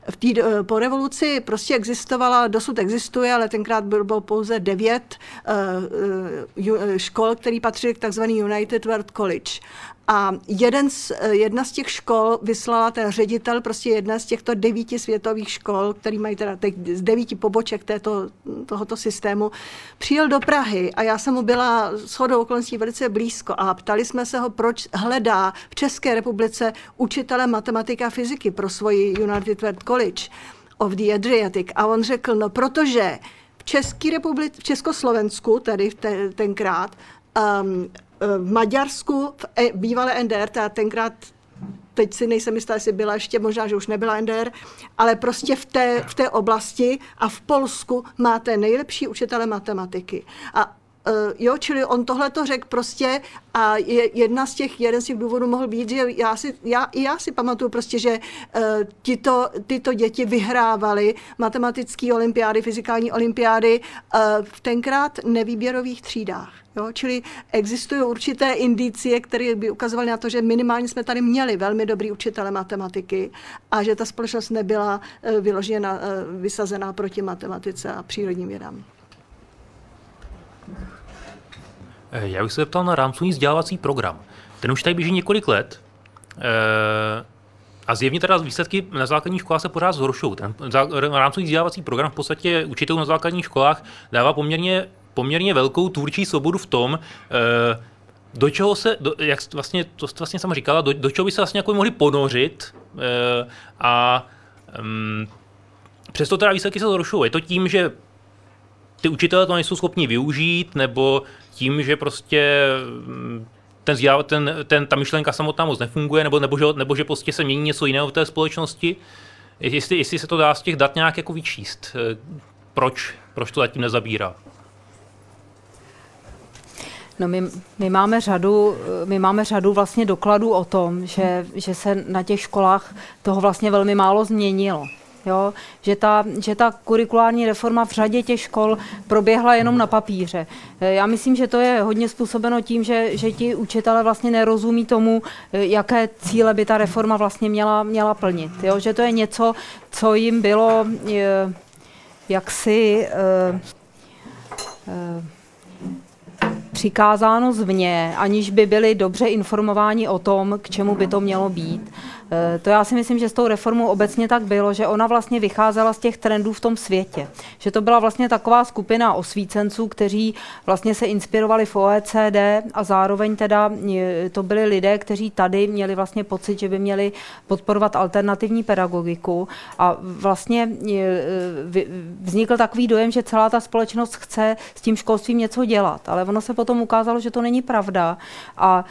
V tý, po revoluci prostě existovala, dosud existuje, ale tenkrát bylo pouze devět škol, které patřily k takzvaný United World College. A jeden z, jedna z těch škol vyslala ten ředitel, prostě jedna z těchto devíti světových škol, který mají teda teď z devíti poboček této, tohoto systému, přijel do Prahy a já jsem mu byla shodou okolností velice blízko a ptali jsme se ho, proč hledá v České republice učitele matematika a fyziky pro svoji United World College of the Adriatic. A on řekl, no protože v České republice, v Československu, tedy te, tenkrát, um, v Maďarsku, v e, bývalé NDR, ta tenkrát teď si nejsem jistá, jestli byla ještě, možná, že už nebyla NDR, ale prostě v té, v té oblasti a v Polsku máte nejlepší učitele matematiky. A jo, čili on tohle to řekl prostě a je, jedna z těch, jeden z těch důvodů mohl být, že já si, já, i já si pamatuju prostě, že uh, tyto, tyto děti vyhrávaly matematické olympiády, fyzikální olympiády uh, v tenkrát nevýběrových třídách. Jo? Čili existují určité indicie, které by ukazovaly na to, že minimálně jsme tady měli velmi dobrý učitele matematiky a že ta společnost nebyla uh, vyložená, uh, vysazená proti matematice a přírodním vědám. Eh, já bych se zeptal na rámcový vzdělávací program. Ten už tady běží několik let. E- a zjevně teda výsledky na základních školách se pořád zhoršují. Ten rámcový vzdělávací program v podstatě učitelům na základních školách dává poměrně, poměrně velkou tvůrčí svobodu v tom, e- do čeho se, do, jak vlastně, to jste vlastně sama říkala, do, do čeho by se vlastně jako mohli ponořit a um, přesto teda výsledky se zhoršují. Je to tím, že ty učitelé to nejsou schopni využít, nebo tím, že prostě mm, ten, ten, ten, ta myšlenka samotná moc nefunguje, nebo, nebo, že, nebo že prostě se mění něco jiného v té společnosti. Jestli, jestli se to dá z těch dat nějak jako vyčíst, eh, proč, proč to zatím nezabírá? No my, my, máme řadu, my máme řadu vlastně dokladů o tom, že, že se na těch školách toho vlastně velmi málo změnilo jo? Že, ta, že ta kurikulární reforma v řadě těch škol proběhla jenom na papíře. Eh, já myslím, že to je hodně způsobeno tím, že, že ti učitelé vlastně nerozumí tomu, eh, jaké cíle by ta reforma vlastně měla, měla plnit. Jo? Že to je něco, co jim bylo eh, jaksi přikázáno zvně, aniž by byli dobře informováni o tom, k čemu by to mělo být. Eh, to já si myslím, že s tou reformou obecně tak bylo, že ona vlastně vycházela z těch trendů v tom světě. Že to byla vlastně taková skupina osvícenců, kteří vlastně se inspirovali v OECD a zároveň teda eh, to byli lidé, kteří tady měli vlastně pocit, že by měli podporovat alternativní pedagogiku. A vlastně eh, vznikl takový dojem, že celá ta společnost chce s tím školstvím něco dělat, ale ono se potom ukázalo, že to není pravda. A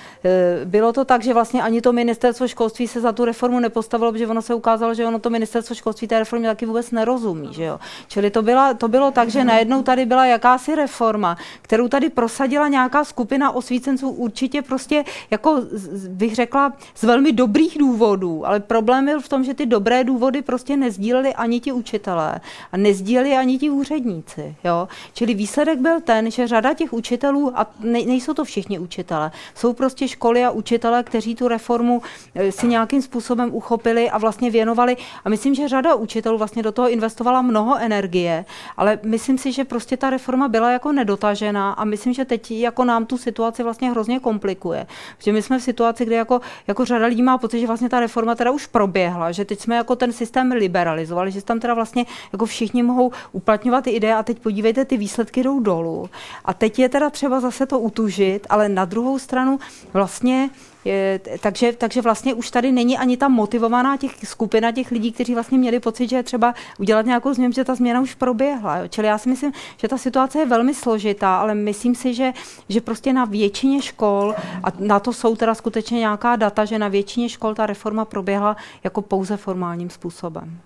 bylo to tak, že vlastně ani to ministerstvo školství se za tu reformu nepostavilo, protože ono se ukázalo, že ono to ministerstvo školství té reformě taky vůbec nerozumí. Že jo? Čili to, byla, to bylo tak, že najednou tady byla jakási reforma, kterou tady prosadila nějaká skupina osvícenců určitě prostě, jako bych řekla, z velmi dobrých důvodů, ale problém byl v tom, že ty dobré důvody prostě nezdíleli ani ti učitelé a nezdíleli ani ti úředníci. Jo? Čili výsledek byl ten, že řada těch učitelů, a ne, nejsou to všichni učitelé, jsou prostě školy a učitelé, kteří tu reformu eh, si nějakým způsobem způsobem uchopili a vlastně věnovali. A myslím, že řada učitelů vlastně do toho investovala mnoho energie, ale myslím si, že prostě ta reforma byla jako nedotažená a myslím, že teď jako nám tu situaci vlastně hrozně komplikuje. Že my jsme v situaci, kde jako, jako řada lidí má pocit, že vlastně ta reforma teda už proběhla, že teď jsme jako ten systém liberalizovali, že tam teda vlastně jako všichni mohou uplatňovat ty ideje a teď podívejte, ty výsledky jdou dolů. A teď je teda třeba zase to utužit, ale na druhou stranu vlastně Je, takže, takže vlastně už tady není ani ta motivovaná těch skupina těch lidí, kteří vlastně měli pocit, že je třeba udělat nějakou změnu, že ta změna už proběhla. Jo. Čili já si myslím, že ta situace je velmi složitá, ale myslím si, že, že prostě na většině škol, a na to jsou teda skutečně nějaká data, že na většině škol ta reforma proběhla jako pouze formálním způsobem.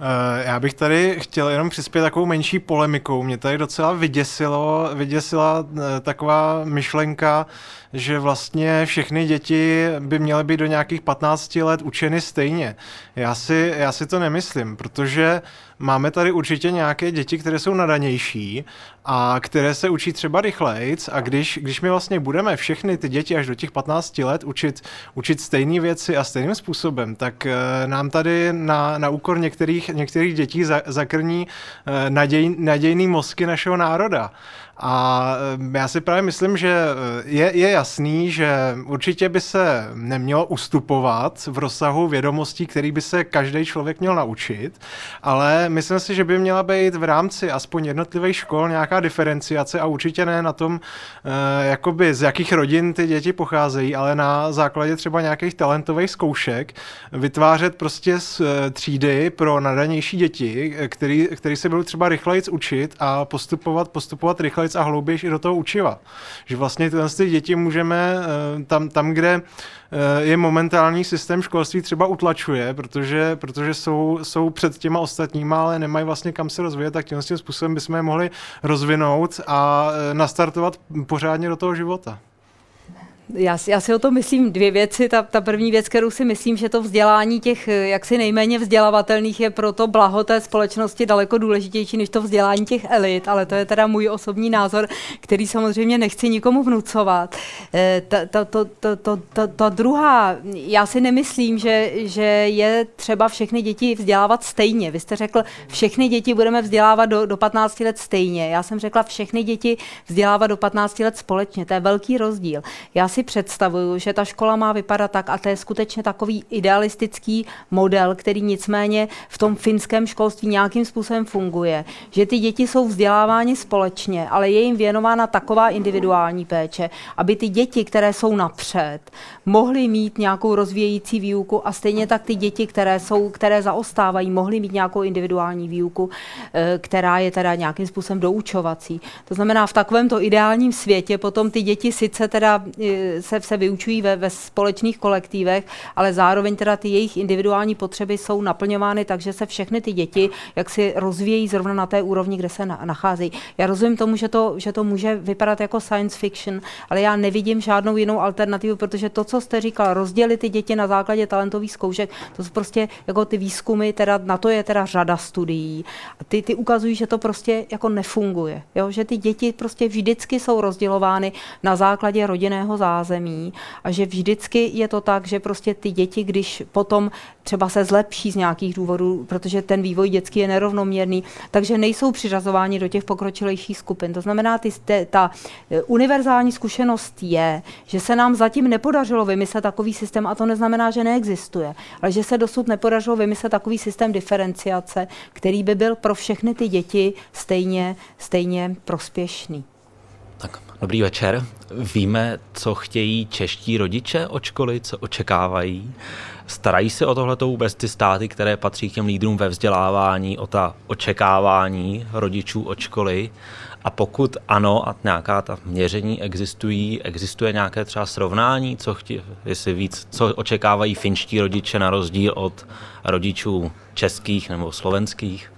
Eh, já bych tady chtěl jenom přispět takovou menší polemikou. Mě tady docela vyděsilo, vyděsila eh, taková myšlenka, že vlastně všechny děti by měly být do nějakých 15 let učeny stejně. Já si, já si to nemyslím, protože máme tady určitě nějaké děti, které jsou nadanější a které se učí třeba rychlejc a když, když my vlastně budeme všechny ty děti až do těch 15 let učit, učit stejné věci a stejným způsobem, tak uh, nám tady na, na úkor některých, některých dětí za, zakrní uh, naděj, nadějný mozky našeho národa. A eh, já si právě myslím, že eh, je, je jasný, že určitě by se nemělo ustupovat v rozsahu vědomostí, který by se každý člověk měl naučit, ale myslím si, že by měla být v rámci aspoň jednotlivých škol nějaká diferenciace a určitě ne na tom, eh, jakoby z jakých rodin ty děti pocházejí, ale na základě třeba nějakých talentových zkoušek vytvářet prostě z třídy pro nadanější děti, který, který se budou třeba rychleji učit a postupovat, postupovat rychleji rychlejc a hloubějš i do toho učiva. Že vlastně tyhle ty děti můžeme eh, tam, tam kde eh, je momentální systém školství třeba utlačuje, protože, protože jsou, jsou před těma ostatníma, ale nemají vlastně kam se rozvíjet, tak tím způsobem bychom je mohli rozvinout a eh, nastartovat pořádně do toho života. Já si, já si o to myslím dvě věci. Ta, ta první věc, kterou si myslím, že to vzdělání těch jaksi nejméně vzdělavatelných je pro to blaho té společnosti daleko důležitější než to vzdělání těch elit, ale to je teda můj osobní názor, který samozřejmě nechci nikomu vnucovat. Eh, ta, ta, to, to, to, to, ta druhá, já si nemyslím, že, že je třeba všechny děti vzdělávat stejně. Vy jste řekl, všechny děti budeme vzdělávat do, do 15 let stejně. Já jsem řekla, všechny děti vzdělávat do 15 let společně. To je velký rozdíl. Já si si představuju, že ta škola má vypadat tak, a to je skutečně takový idealistický model, který nicméně v tom finském školství nějakým způsobem funguje, že ty děti jsou vzdělávány společně, ale je jim věnována taková individuální péče, aby ty děti, které jsou napřed, mohly mít nějakou rozvíjející výuku a stejně tak ty děti, které, jsou, které zaostávají, mohly mít nějakou individuální výuku, eh, která je teda nějakým způsobem doučovací. To znamená, v takovémto ideálním světě potom ty děti sice teda eh, se, se vyučují ve, ve společných kolektivech, ale zároveň teda ty jejich individuální potřeby jsou naplňovány tak, že se všechny ty děti jak si rozvíjejí zrovna na té úrovni, kde se na, nacházejí. Já rozumím tomu, že to, že to může vypadat jako science fiction, ale já nevidím žádnou jinou alternativu, protože to, co jste říkal, rozdělit ty děti na základě talentových zkoušek, to jsou prostě jako ty výzkumy, teda na to je teda řada studií. A ty, ty ukazují, že to prostě jako nefunguje. Jo? Že ty děti prostě vždycky jsou rozdělovány na základě rodinného zázemí a že vždycky je to tak, že prostě ty děti, když potom třeba se zlepší z nějakých důvodů, protože ten vývoj dětský je nerovnoměrný, takže nejsou přiřazováni do těch pokročilejších skupin. To znamená, ty, ta eh, univerzální zkušenost je, že se nám zatím nepodařilo vymyslet takový systém a to neznamená, že neexistuje, ale že se dosud nepodařilo vymyslet takový systém diferenciace, který by byl pro všechny ty děti stejně, stejně prospěšný. Tak, dobrý večer. Víme, co chtějí čeští rodiče od školy, co očekávají. Starají se o tohleto vůbec ty státy, které patří k těm lídrům ve vzdělávání, o ta očekávání rodičů od školy? A pokud ano, a nějaká ta měření existují, existuje nějaké třeba srovnání, co chtě, jestli víc, co očekávají finští rodiče na rozdíl od rodičů českých nebo slovenských?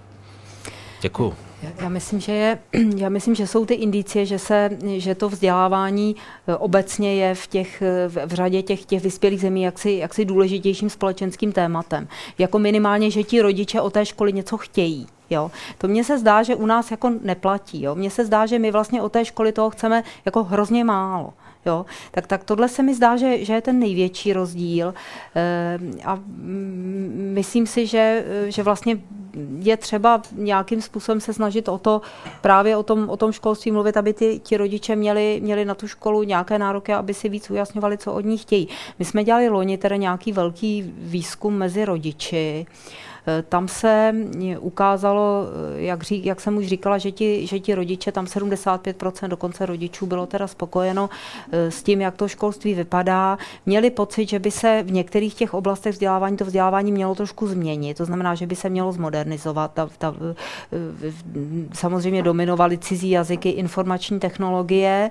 Děkuju. Já myslím, že je, já myslím, že jsou ty indicie, že, se, že to vzdělávání eh, obecně je v, těch, v řadě těch, těch vyspělých zemí jaksi, jaksi důležitějším společenským tématem. Jako minimálně, že ti rodiče o té školy něco chtějí. Jo. To mně se zdá, že u nás jako neplatí. Jo. Mně se zdá, že my vlastně o té školy toho chceme jako hrozně málo. Jo? Tak, tak tohle se mi zdá, že, že je ten největší rozdíl e, a myslím si, že, že vlastně je třeba nějakým způsobem se snažit o to, právě o tom, o tom školství mluvit, aby ty, ti rodiče měli, měli na tu školu nějaké nároky, aby si víc ujasňovali, co od ní chtějí. My jsme dělali loni teda nějaký velký výzkum mezi rodiči, Tam se ukázalo, jak, řík, jak jsem už říkala, že ti, že ti rodiče, tam 75% dokonce rodičů bylo teda spokojeno s tím, jak to školství vypadá. Měli pocit, že by se v některých těch oblastech vzdělávání to vzdělávání mělo trošku změnit. To znamená, že by se mělo zmodernizovat. Ta, ta, samozřejmě dominovaly cizí jazyky, informační technologie.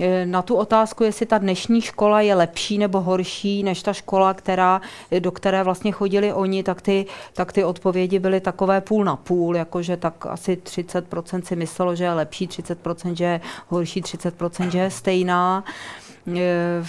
E, na tu otázku, jestli ta dnešní škola je lepší nebo horší než ta škola, která, do které vlastně chodili oni, tak ty, tak ty odpovědi byly takové půl na půl, jakože tak asi 30% si myslelo, že je lepší, 30% že je horší, 30% že je stejná. E,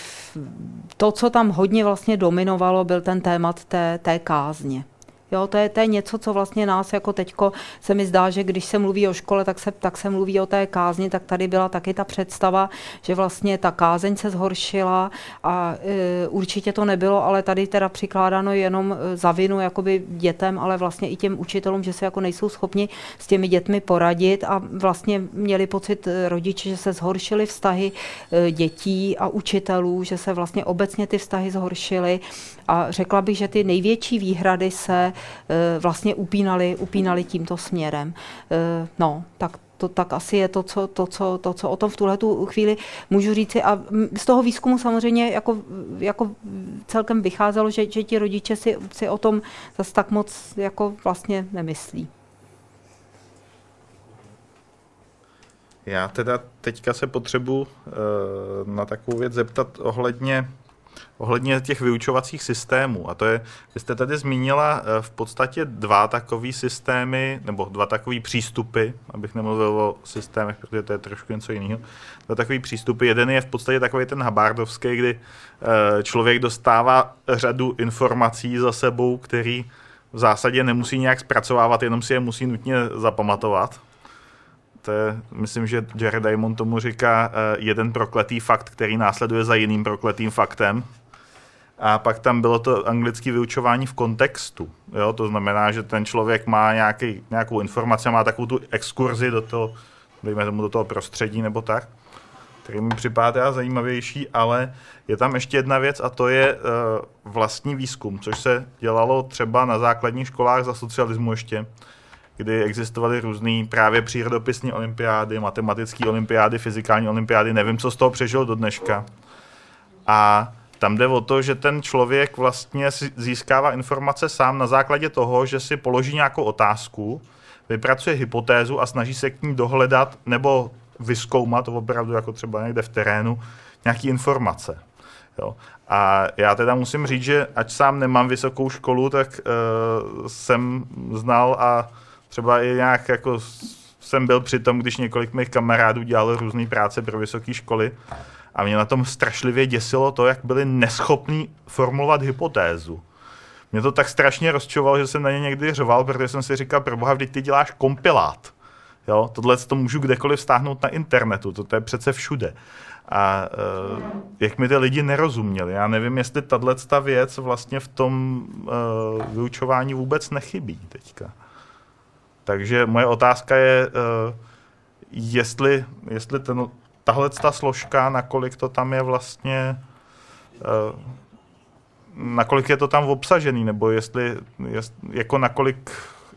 to, co tam hodně vlastně dominovalo, byl ten témat té, té kázně. Jo, to, je, to je něco, co vlastně nás jako teďko se mi zdá, že když se mluví o škole, tak se, tak se mluví o té kázni, tak tady byla taky ta představa, že vlastně ta kázeň se zhoršila a e, určitě to nebylo, ale tady teda přikládáno jenom e, za vinu jakoby dětem, ale vlastně i těm učitelům, že se jako nejsou schopni s těmi dětmi poradit a vlastně měli pocit e, rodiče, že se zhoršily vztahy e, dětí a učitelů, že se vlastně obecně ty vztahy zhoršily. A řekla bych, že ty největší výhrady se vlastně upínali, upínali tímto směrem. Eh, no, tak to tak asi je to, co, to, co, to, co o tom v tuhle tu chvíli můžu říci. A z toho výzkumu samozřejmě jako, jako celkem vycházelo, že, že ti rodiče si, si o tom zase tak moc jako vlastně nemyslí. Já teda teďka se potřebuji uh, na takovou věc zeptat ohledně ohledně těch vyučovacích systémů. A to je, vy jste tady zmínila eh, v podstatě dva takové systémy, nebo dva takové přístupy, abych nemluvil o systémech, protože to je trošku něco jiného. Dva takové přístupy. Jeden je v podstatě takový ten habardovský, kdy eh, člověk dostává řadu informací za sebou, který v zásadě nemusí nějak zpracovávat, jenom si je musí nutně zapamatovat. To je, myslím, že Jared Diamond tomu říká uh, jeden prokletý fakt, který následuje za jiným prokletým faktem. A pak tam bylo to anglické vyučování v kontextu. Jo? To znamená, že ten člověk má nějaký, nějakou informaci, má takovou tu exkurzi do toho, dejme tomu do toho prostředí nebo tak, který mi připadá zajímavější, ale je tam ještě jedna věc a to je uh, vlastní výzkum, což se dělalo třeba na základních školách za socialismu ještě, kdy existovaly různé právě přírodopisní olympiády, matematické olympiády, fyzikální olympiády, nevím, co z toho přežil do dneška. A tam jde o to, že ten člověk vlastně získává informace sám na základě toho, že si položí nějakou otázku, vypracuje hypotézu a snaží se k ní dohledat nebo vyskoumat opravdu jako třeba někde v terénu nějaké informace. Jo. A já teda musím říct, že ať sám nemám vysokou školu, tak uh, jsem znal a třeba i nějak jako jsem byl při tom, když několik mých kamarádů dělalo různé práce pro vysoké školy a mě na tom strašlivě děsilo to, jak byli neschopní formulovat hypotézu. Mě to tak strašně rozčovalo, že jsem na ně někdy řval, protože jsem si říkal, proboha, vždyť ty děláš kompilát. Jo, tohle to můžu kdekoliv stáhnout na internetu, to, to je přece všude. A uh, jak mi ty lidi nerozuměli. Já nevím, jestli tahle věc vlastně v tom uh, vyučování vůbec nechybí teďka. Takže moje otázka je, uh, jestli, jestli ten, tahle ta složka, nakolik to tam je vlastně, uh, nakolik je to tam obsažený, nebo jestli, jest, jako nakolik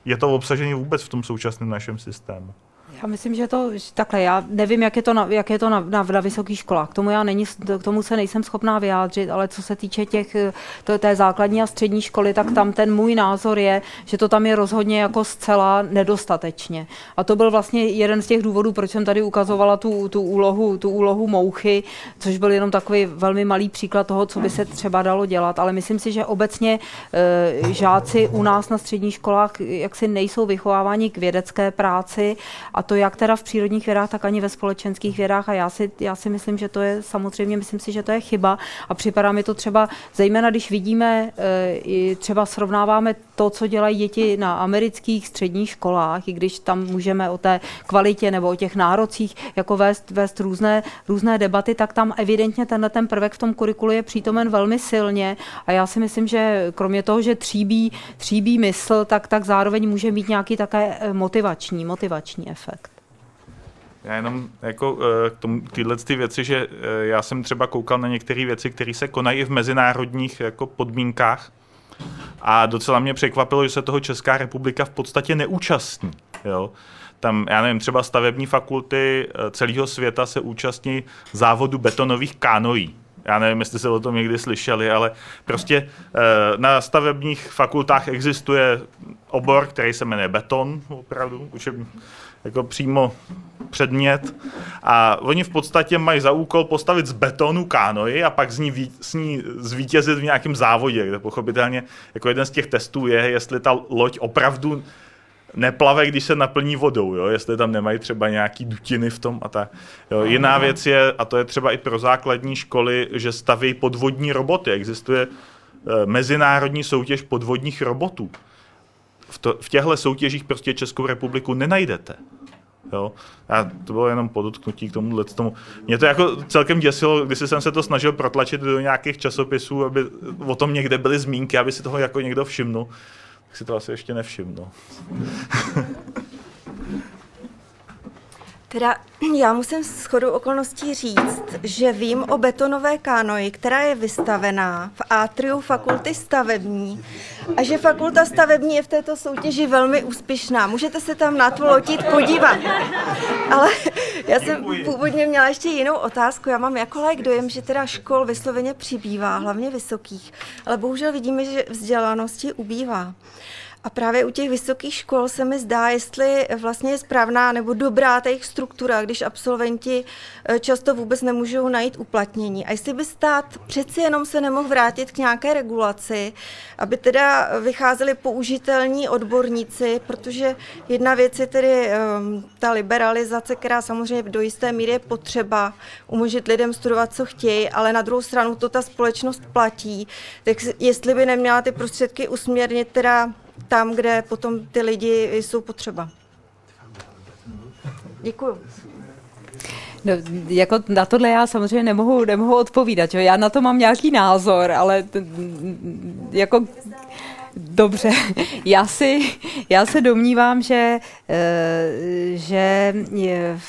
je to obsažený vůbec v tom současném našem systému. Já myslím, že to takhle. Já nevím, jak je to na, jak je to na, na, na vysokých školách. K tomu, já není, k tomu se nejsem schopná vyjádřit, ale co se týče těch, to, té základní a střední školy, tak tam ten můj názor je, že to tam je rozhodně jako zcela nedostatečně. A to byl vlastně jeden z těch důvodů, proč jsem tady ukazovala tu, tu, úlohu, tu úlohu mouchy, což byl jenom takový velmi malý příklad toho, co by se třeba dalo dělat. Ale myslím si, že obecně e, žáci u nás na středních školách jaksi nejsou vychováváni k vědecké práci a to jak teda v přírodních vědách, tak ani ve společenských vědách. A já si, já si myslím, že to je samozřejmě, myslím si, že to je chyba. A připadá mi to třeba, zejména když vidíme, eh, třeba srovnáváme to, co dělají děti na amerických středních školách, i když tam můžeme o té kvalitě nebo o těch nárocích jako vést, vést různé, různé debaty, tak tam evidentně tenhle ten prvek v tom kurikulu je přítomen velmi silně a já si myslím, že kromě toho, že tříbí, tříbí mysl, tak, tak zároveň může mít nějaký také eh, motivační, motivační efekt. Já jenom jako eh, k tomu, tyhle ty věci, že eh, já jsem třeba koukal na některé věci, které se konají v mezinárodních jako podmínkách A docela mě překvapilo, že se toho Česká republika v podstatě neúčastní. Jo? Tam, já nevím, třeba stavební fakulty eh, celého světa se účastní závodu betonových kánoí. Já nevím, jestli se o tom někdy slyšeli, ale prostě eh, na stavebních fakultách existuje obor, který se jmenuje beton, opravdu, učební, jako přímo předmět. A oni v podstatě mají za úkol postavit z betonu kánoji a pak z ní, ví, s ní zvítězit v nějakém závodě, kde pochopitelně jako jeden z těch testů je, jestli ta loď opravdu neplave, když se naplní vodou, jo? jestli tam nemají třeba nějaký dutiny v tom a tak. Jo? Jiná věc je, a to je třeba i pro základní školy, že staví podvodní roboty. Existuje e, mezinárodní soutěž podvodních robotů. V, to, v těchto soutěžích prostě Českou republiku nenajdete. Jo? A to bylo jenom podotknutí k tomu tomu. Mě to jako celkem děsilo, když jsem se to snažil protlačit do nějakých časopisů, aby o tom někde byly zmínky, aby si toho jako někdo všimnul tak si to asi ještě nevšimnu. Teda já musím s chodou okolností říct, že vím o betonové kánoji, která je vystavená v atriu fakulty stavební a že fakulta stavební je v této soutěži velmi úspěšná. Můžete se tam na tu lotit podívat. Ale já jsem původně měla ještě jinou otázku. Já mám jako lajk dojem, že teda škol vysloveně přibývá, hlavně vysokých, ale bohužel vidíme, že vzdělanosti ubývá. A právě u těch vysokých škol se mi zdá, jestli vlastně je správná nebo dobrá ta jejich struktura, když absolventi eh, často vůbec nemůžou najít uplatnění. A jestli by stát přeci jenom se nemohl vrátit k nějaké regulaci, aby teda vycházeli použitelní odborníci, protože jedna věc je tedy um, ta liberalizace, která samozřejmě do jisté míry je potřeba umožnit lidem studovat, co chtějí, ale na druhou stranu to ta společnost platí. Tak jestli by neměla ty prostředky usměrnit teda tam, kde potom ty lidi jsou potřeba. Děkuju. No, jako na tohle já samozřejmě nemohu, nemohu odpovídat. Jo? Já na to mám nějaký názor, ale t- jako Dobře, já si, já se domnívám, že, eh, že je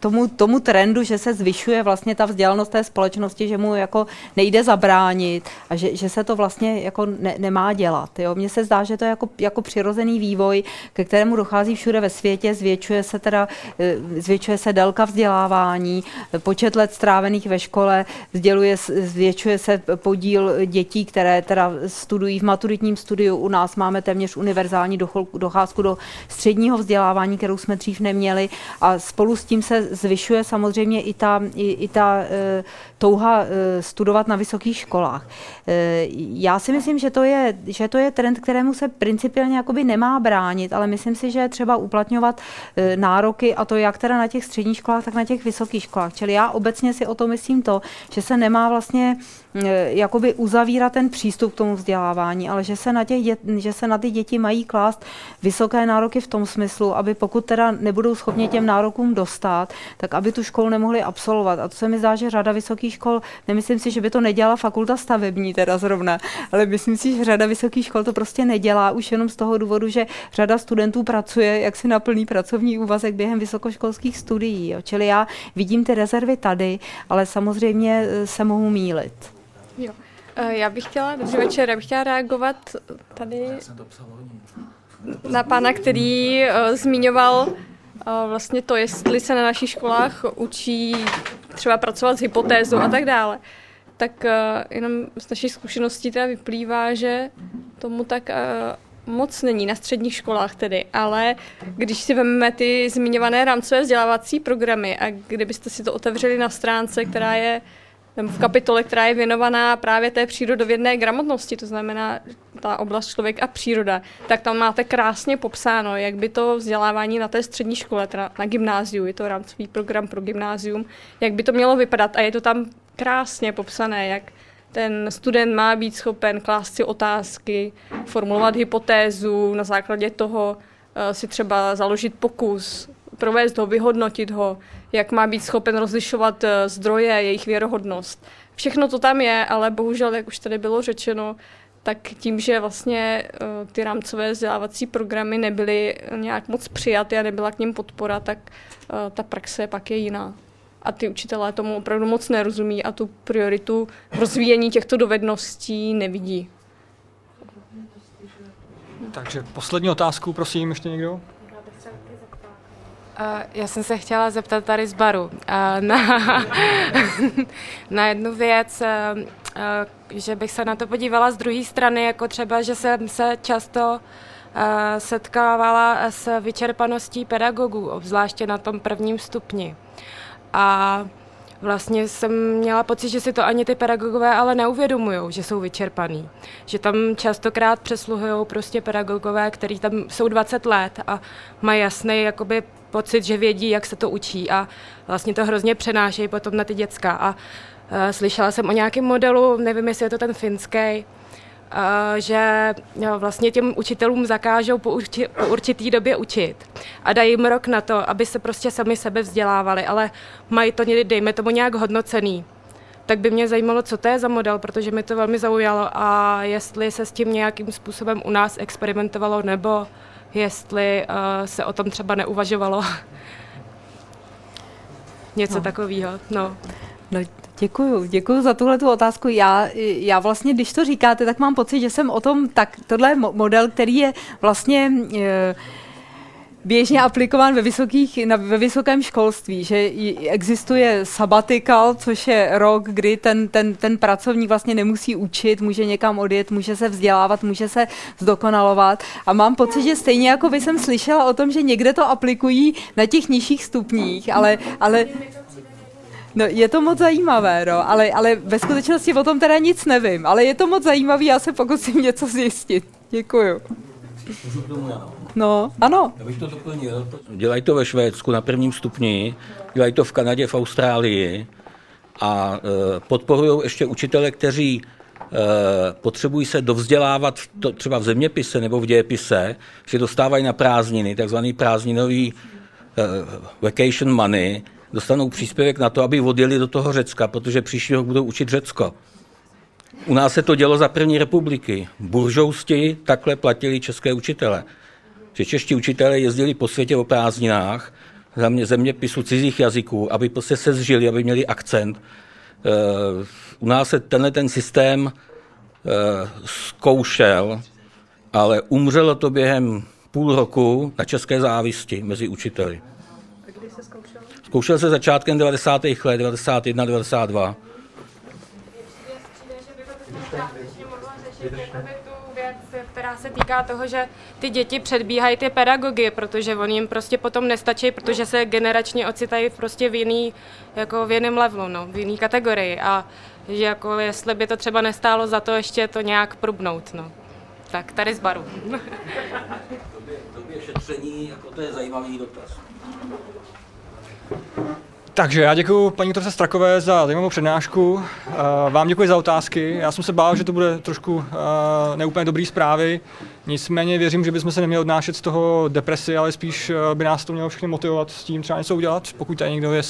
tomu, tomu trendu, že se zvyšuje vlastně ta vzdělanost té společnosti, že mu jako nejde zabránit a že, že se to vlastně jako ne, nemá dělat. Jo? Mně se zdá, že to je jako, jako přirozený vývoj, ke kterému dochází všude ve světě, zvětšuje se teda, eh, zvětšuje se délka vzdělávání, počet let strávených ve škole, vzděluje, zvětšuje se podíl dětí, které teda studují v maturitním studiu. U nás máme téměř univerzální docházku do středního vzdělávání, kterou jsme dřív neměli a spolu s tím tím se zvyšuje samozřejmě i ta, i, i ta e, touha e, studovat na vysokých školách. E, já si myslím, že to, je, že to je trend, kterému se principiálně jakoby nemá bránit, ale myslím si, že je třeba uplatňovat nároky a to jak teda na těch středních školách, tak na těch vysokých školách. Čili já obecně si o to myslím to, že se nemá vlastně jakoby uzavírat ten přístup k tomu vzdělávání, ale že se na, těch dět, že se na ty děti mají klást vysoké nároky v tom smyslu, aby pokud teda nebudou schopni těm nárokům dostat, tak aby tu školu nemohli absolvovat. A to se mi zdá, že řada vysokých škol, nemyslím si, že by to nedělala fakulta stavební teda zrovna, ale myslím si, že řada vysokých škol to prostě nedělá už jenom z toho důvodu, že řada studentů pracuje jaksi na plný pracovní úvazek během vysokoškolských studií. Jo. Čili já vidím ty rezervy tady, ale samozřejmě eh, se mohu mílit. Jo. Eh, já bych chtěla, dobrý večer, já bych chtěla reagovat tady na pána, který uh, zmiňoval uh, vlastně to, jestli se na našich školách učí třeba pracovat s hypotézou a tak dále. Tak uh, jenom z naší zkušeností teda vyplývá, že tomu tak uh, moc není na středních školách tedy, ale když si vezmeme ty zmiňované rámcové vzdělávací programy a kdybyste si to otevřeli na stránce, která je v kapitole, která je věnovaná právě té přírodovědné gramotnosti, to znamená ta oblast člověk a příroda, tak tam máte krásně popsáno, jak by to vzdělávání na té střední škole, teda na gymnáziu, je to rámcový program pro gymnázium, jak by to mělo vypadat a je to tam krásně popsané, jak ten student má být schopen klást si otázky, formulovat hypotézu, na základě toho uh, si třeba založit pokus, provést ho, vyhodnotit ho, jak má být schopen rozlišovat eh, zdroje, jejich věrohodnost. Všechno to tam je, ale bohužel, jak už tady bylo řečeno, tak tím, že vlastně eh, ty rámcové vzdělávací programy nebyly nějak moc přijaty a nebyla k ním podpora, tak eh, ta praxe pak je jiná. A ty učitelé tomu opravdu moc nerozumí a tu prioritu rozvíjení těchto dovedností nevidí. Takže poslední otázku, prosím, ještě někdo? Já jsem se chtěla zeptat tady z baru na, na jednu věc, že bych se na to podívala z druhé strany, jako třeba, že jsem se často setkávala s vyčerpaností pedagogů, obzvláště na tom prvním stupni. A vlastně jsem měla pocit, že si to ani ty pedagogové ale neuvědomují, že jsou vyčerpaný. Že tam častokrát přesluhují prostě pedagogové, kteří tam jsou 20 let a mají jasný jakoby pocit, že vědí, jak se to učí a vlastně to hrozně přenášejí potom na ty děcka. A uh, slyšela jsem o nějakém modelu, nevím, jestli je to ten finský, že vlastně těm učitelům zakážou po, urči, po určitý době učit a dají jim rok na to, aby se prostě sami sebe vzdělávali, ale mají to, dejme tomu, nějak hodnocený. Tak by mě zajímalo, co to je za model, protože mi to velmi zaujalo a jestli se s tím nějakým způsobem u nás experimentovalo, nebo jestli uh, se o tom třeba neuvažovalo. Něco no. takového. No. No, Děkuju, děkuju za tuhle otázku. Já, já vlastně, když to říkáte, tak mám pocit, že jsem o tom, tak tohle je model, který je vlastně e, běžně aplikován ve, vysokých, na, ve vysokém školství, že existuje sabbatical, což je rok, kdy ten, ten, ten pracovník vlastně nemusí učit, může někam odjet, může se vzdělávat, může se zdokonalovat. A mám pocit, že stejně jako by jsem slyšela o tom, že někde to aplikují na těch nižších stupních, ale, ale No, je to moc zajímavé, no, ale, ale ve skutečnosti o tom teda nic nevím, ale je to moc zajímavé, já se pokusím něco zjistit. Děkuju. No, ano. Já bych to doplnil. Dělají to ve Švédsku na prvním stupni, dělají to v Kanadě, v Austrálii a e, podporují ještě učitele, kteří e, potřebují se dovzdělávat v to, třeba v zeměpise nebo v dějepise, že dostávají na prázdniny, takzvaný prázdninový e, vacation money, dostanou příspěvek na to, aby odjeli do toho Řecka, protože příští rok budou učit Řecko. U nás se to dělo za první republiky. Buržousti takhle platili české učitele. Že čeští učitelé jezdili po světě o prázdninách, za mě zeměpisu cizích jazyků, aby prostě se zžili, aby měli akcent. Eh, u nás se tenhle ten systém eh, zkoušel, ale umřelo to během půl roku na české závisti mezi učiteli. Zkoušel se začátkem 90. let, 91, 92. která se týká toho, že ty děti předbíhají ty pedagogy, protože oni jim prostě potom nestačí, protože se generačně ocitají prostě v jiný, jako v jiném levelu, no, v jiný kategorii a že jako jestli by to třeba nestálo za to ještě to nějak prubnout, no. Tak tady z baru. Době šetření, jako to je zajímavý dotaz. Takže já děkuji paní doktorce Strakové za zajímavou přednášku. Eh, vám děkuji za otázky. Já jsem se bál, že to bude trošku eh, neúplně dobrý zprávy. Nicméně věřím, že bychom se neměli odnášet z toho depresi, ale spíš eh, by nás to mělo všechny motivovat s tím třeba něco udělat. Pokud tady někdo je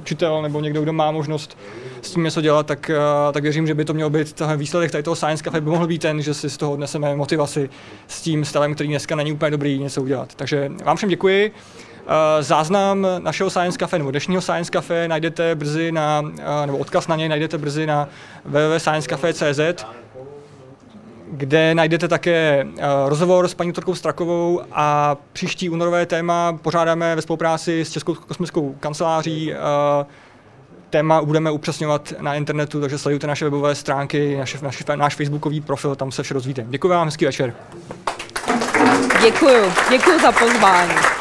učitel nebo někdo, kdo má možnost s tím něco dělat, tak, tak věřím, že by to mělo být ten výsledek tady toho Science Cafe by mohl být ten, že si z toho odneseme motivaci s tím stavem, který dneska není úplně dobrý něco udělat. Takže vám všem děkuji. Eh, záznam našeho Science Cafe nebo dnešního Science Cafe najdete brzy na, eh, nebo odkaz na něj najdete brzy na www.sciencecafe.cz kde najdete také eh, rozhovor s paní doktorkou Strakovou a příští únorové téma pořádáme ve spolupráci s Českou kosmickou kanceláří. Téma budeme upřesňovat na internetu, takže sledujte naše webové stránky, naše, naš, náš facebookový profil, tam se vše dozvíte. Děkuji vám, hezký večer. Děkuji, děkuji za pozvání.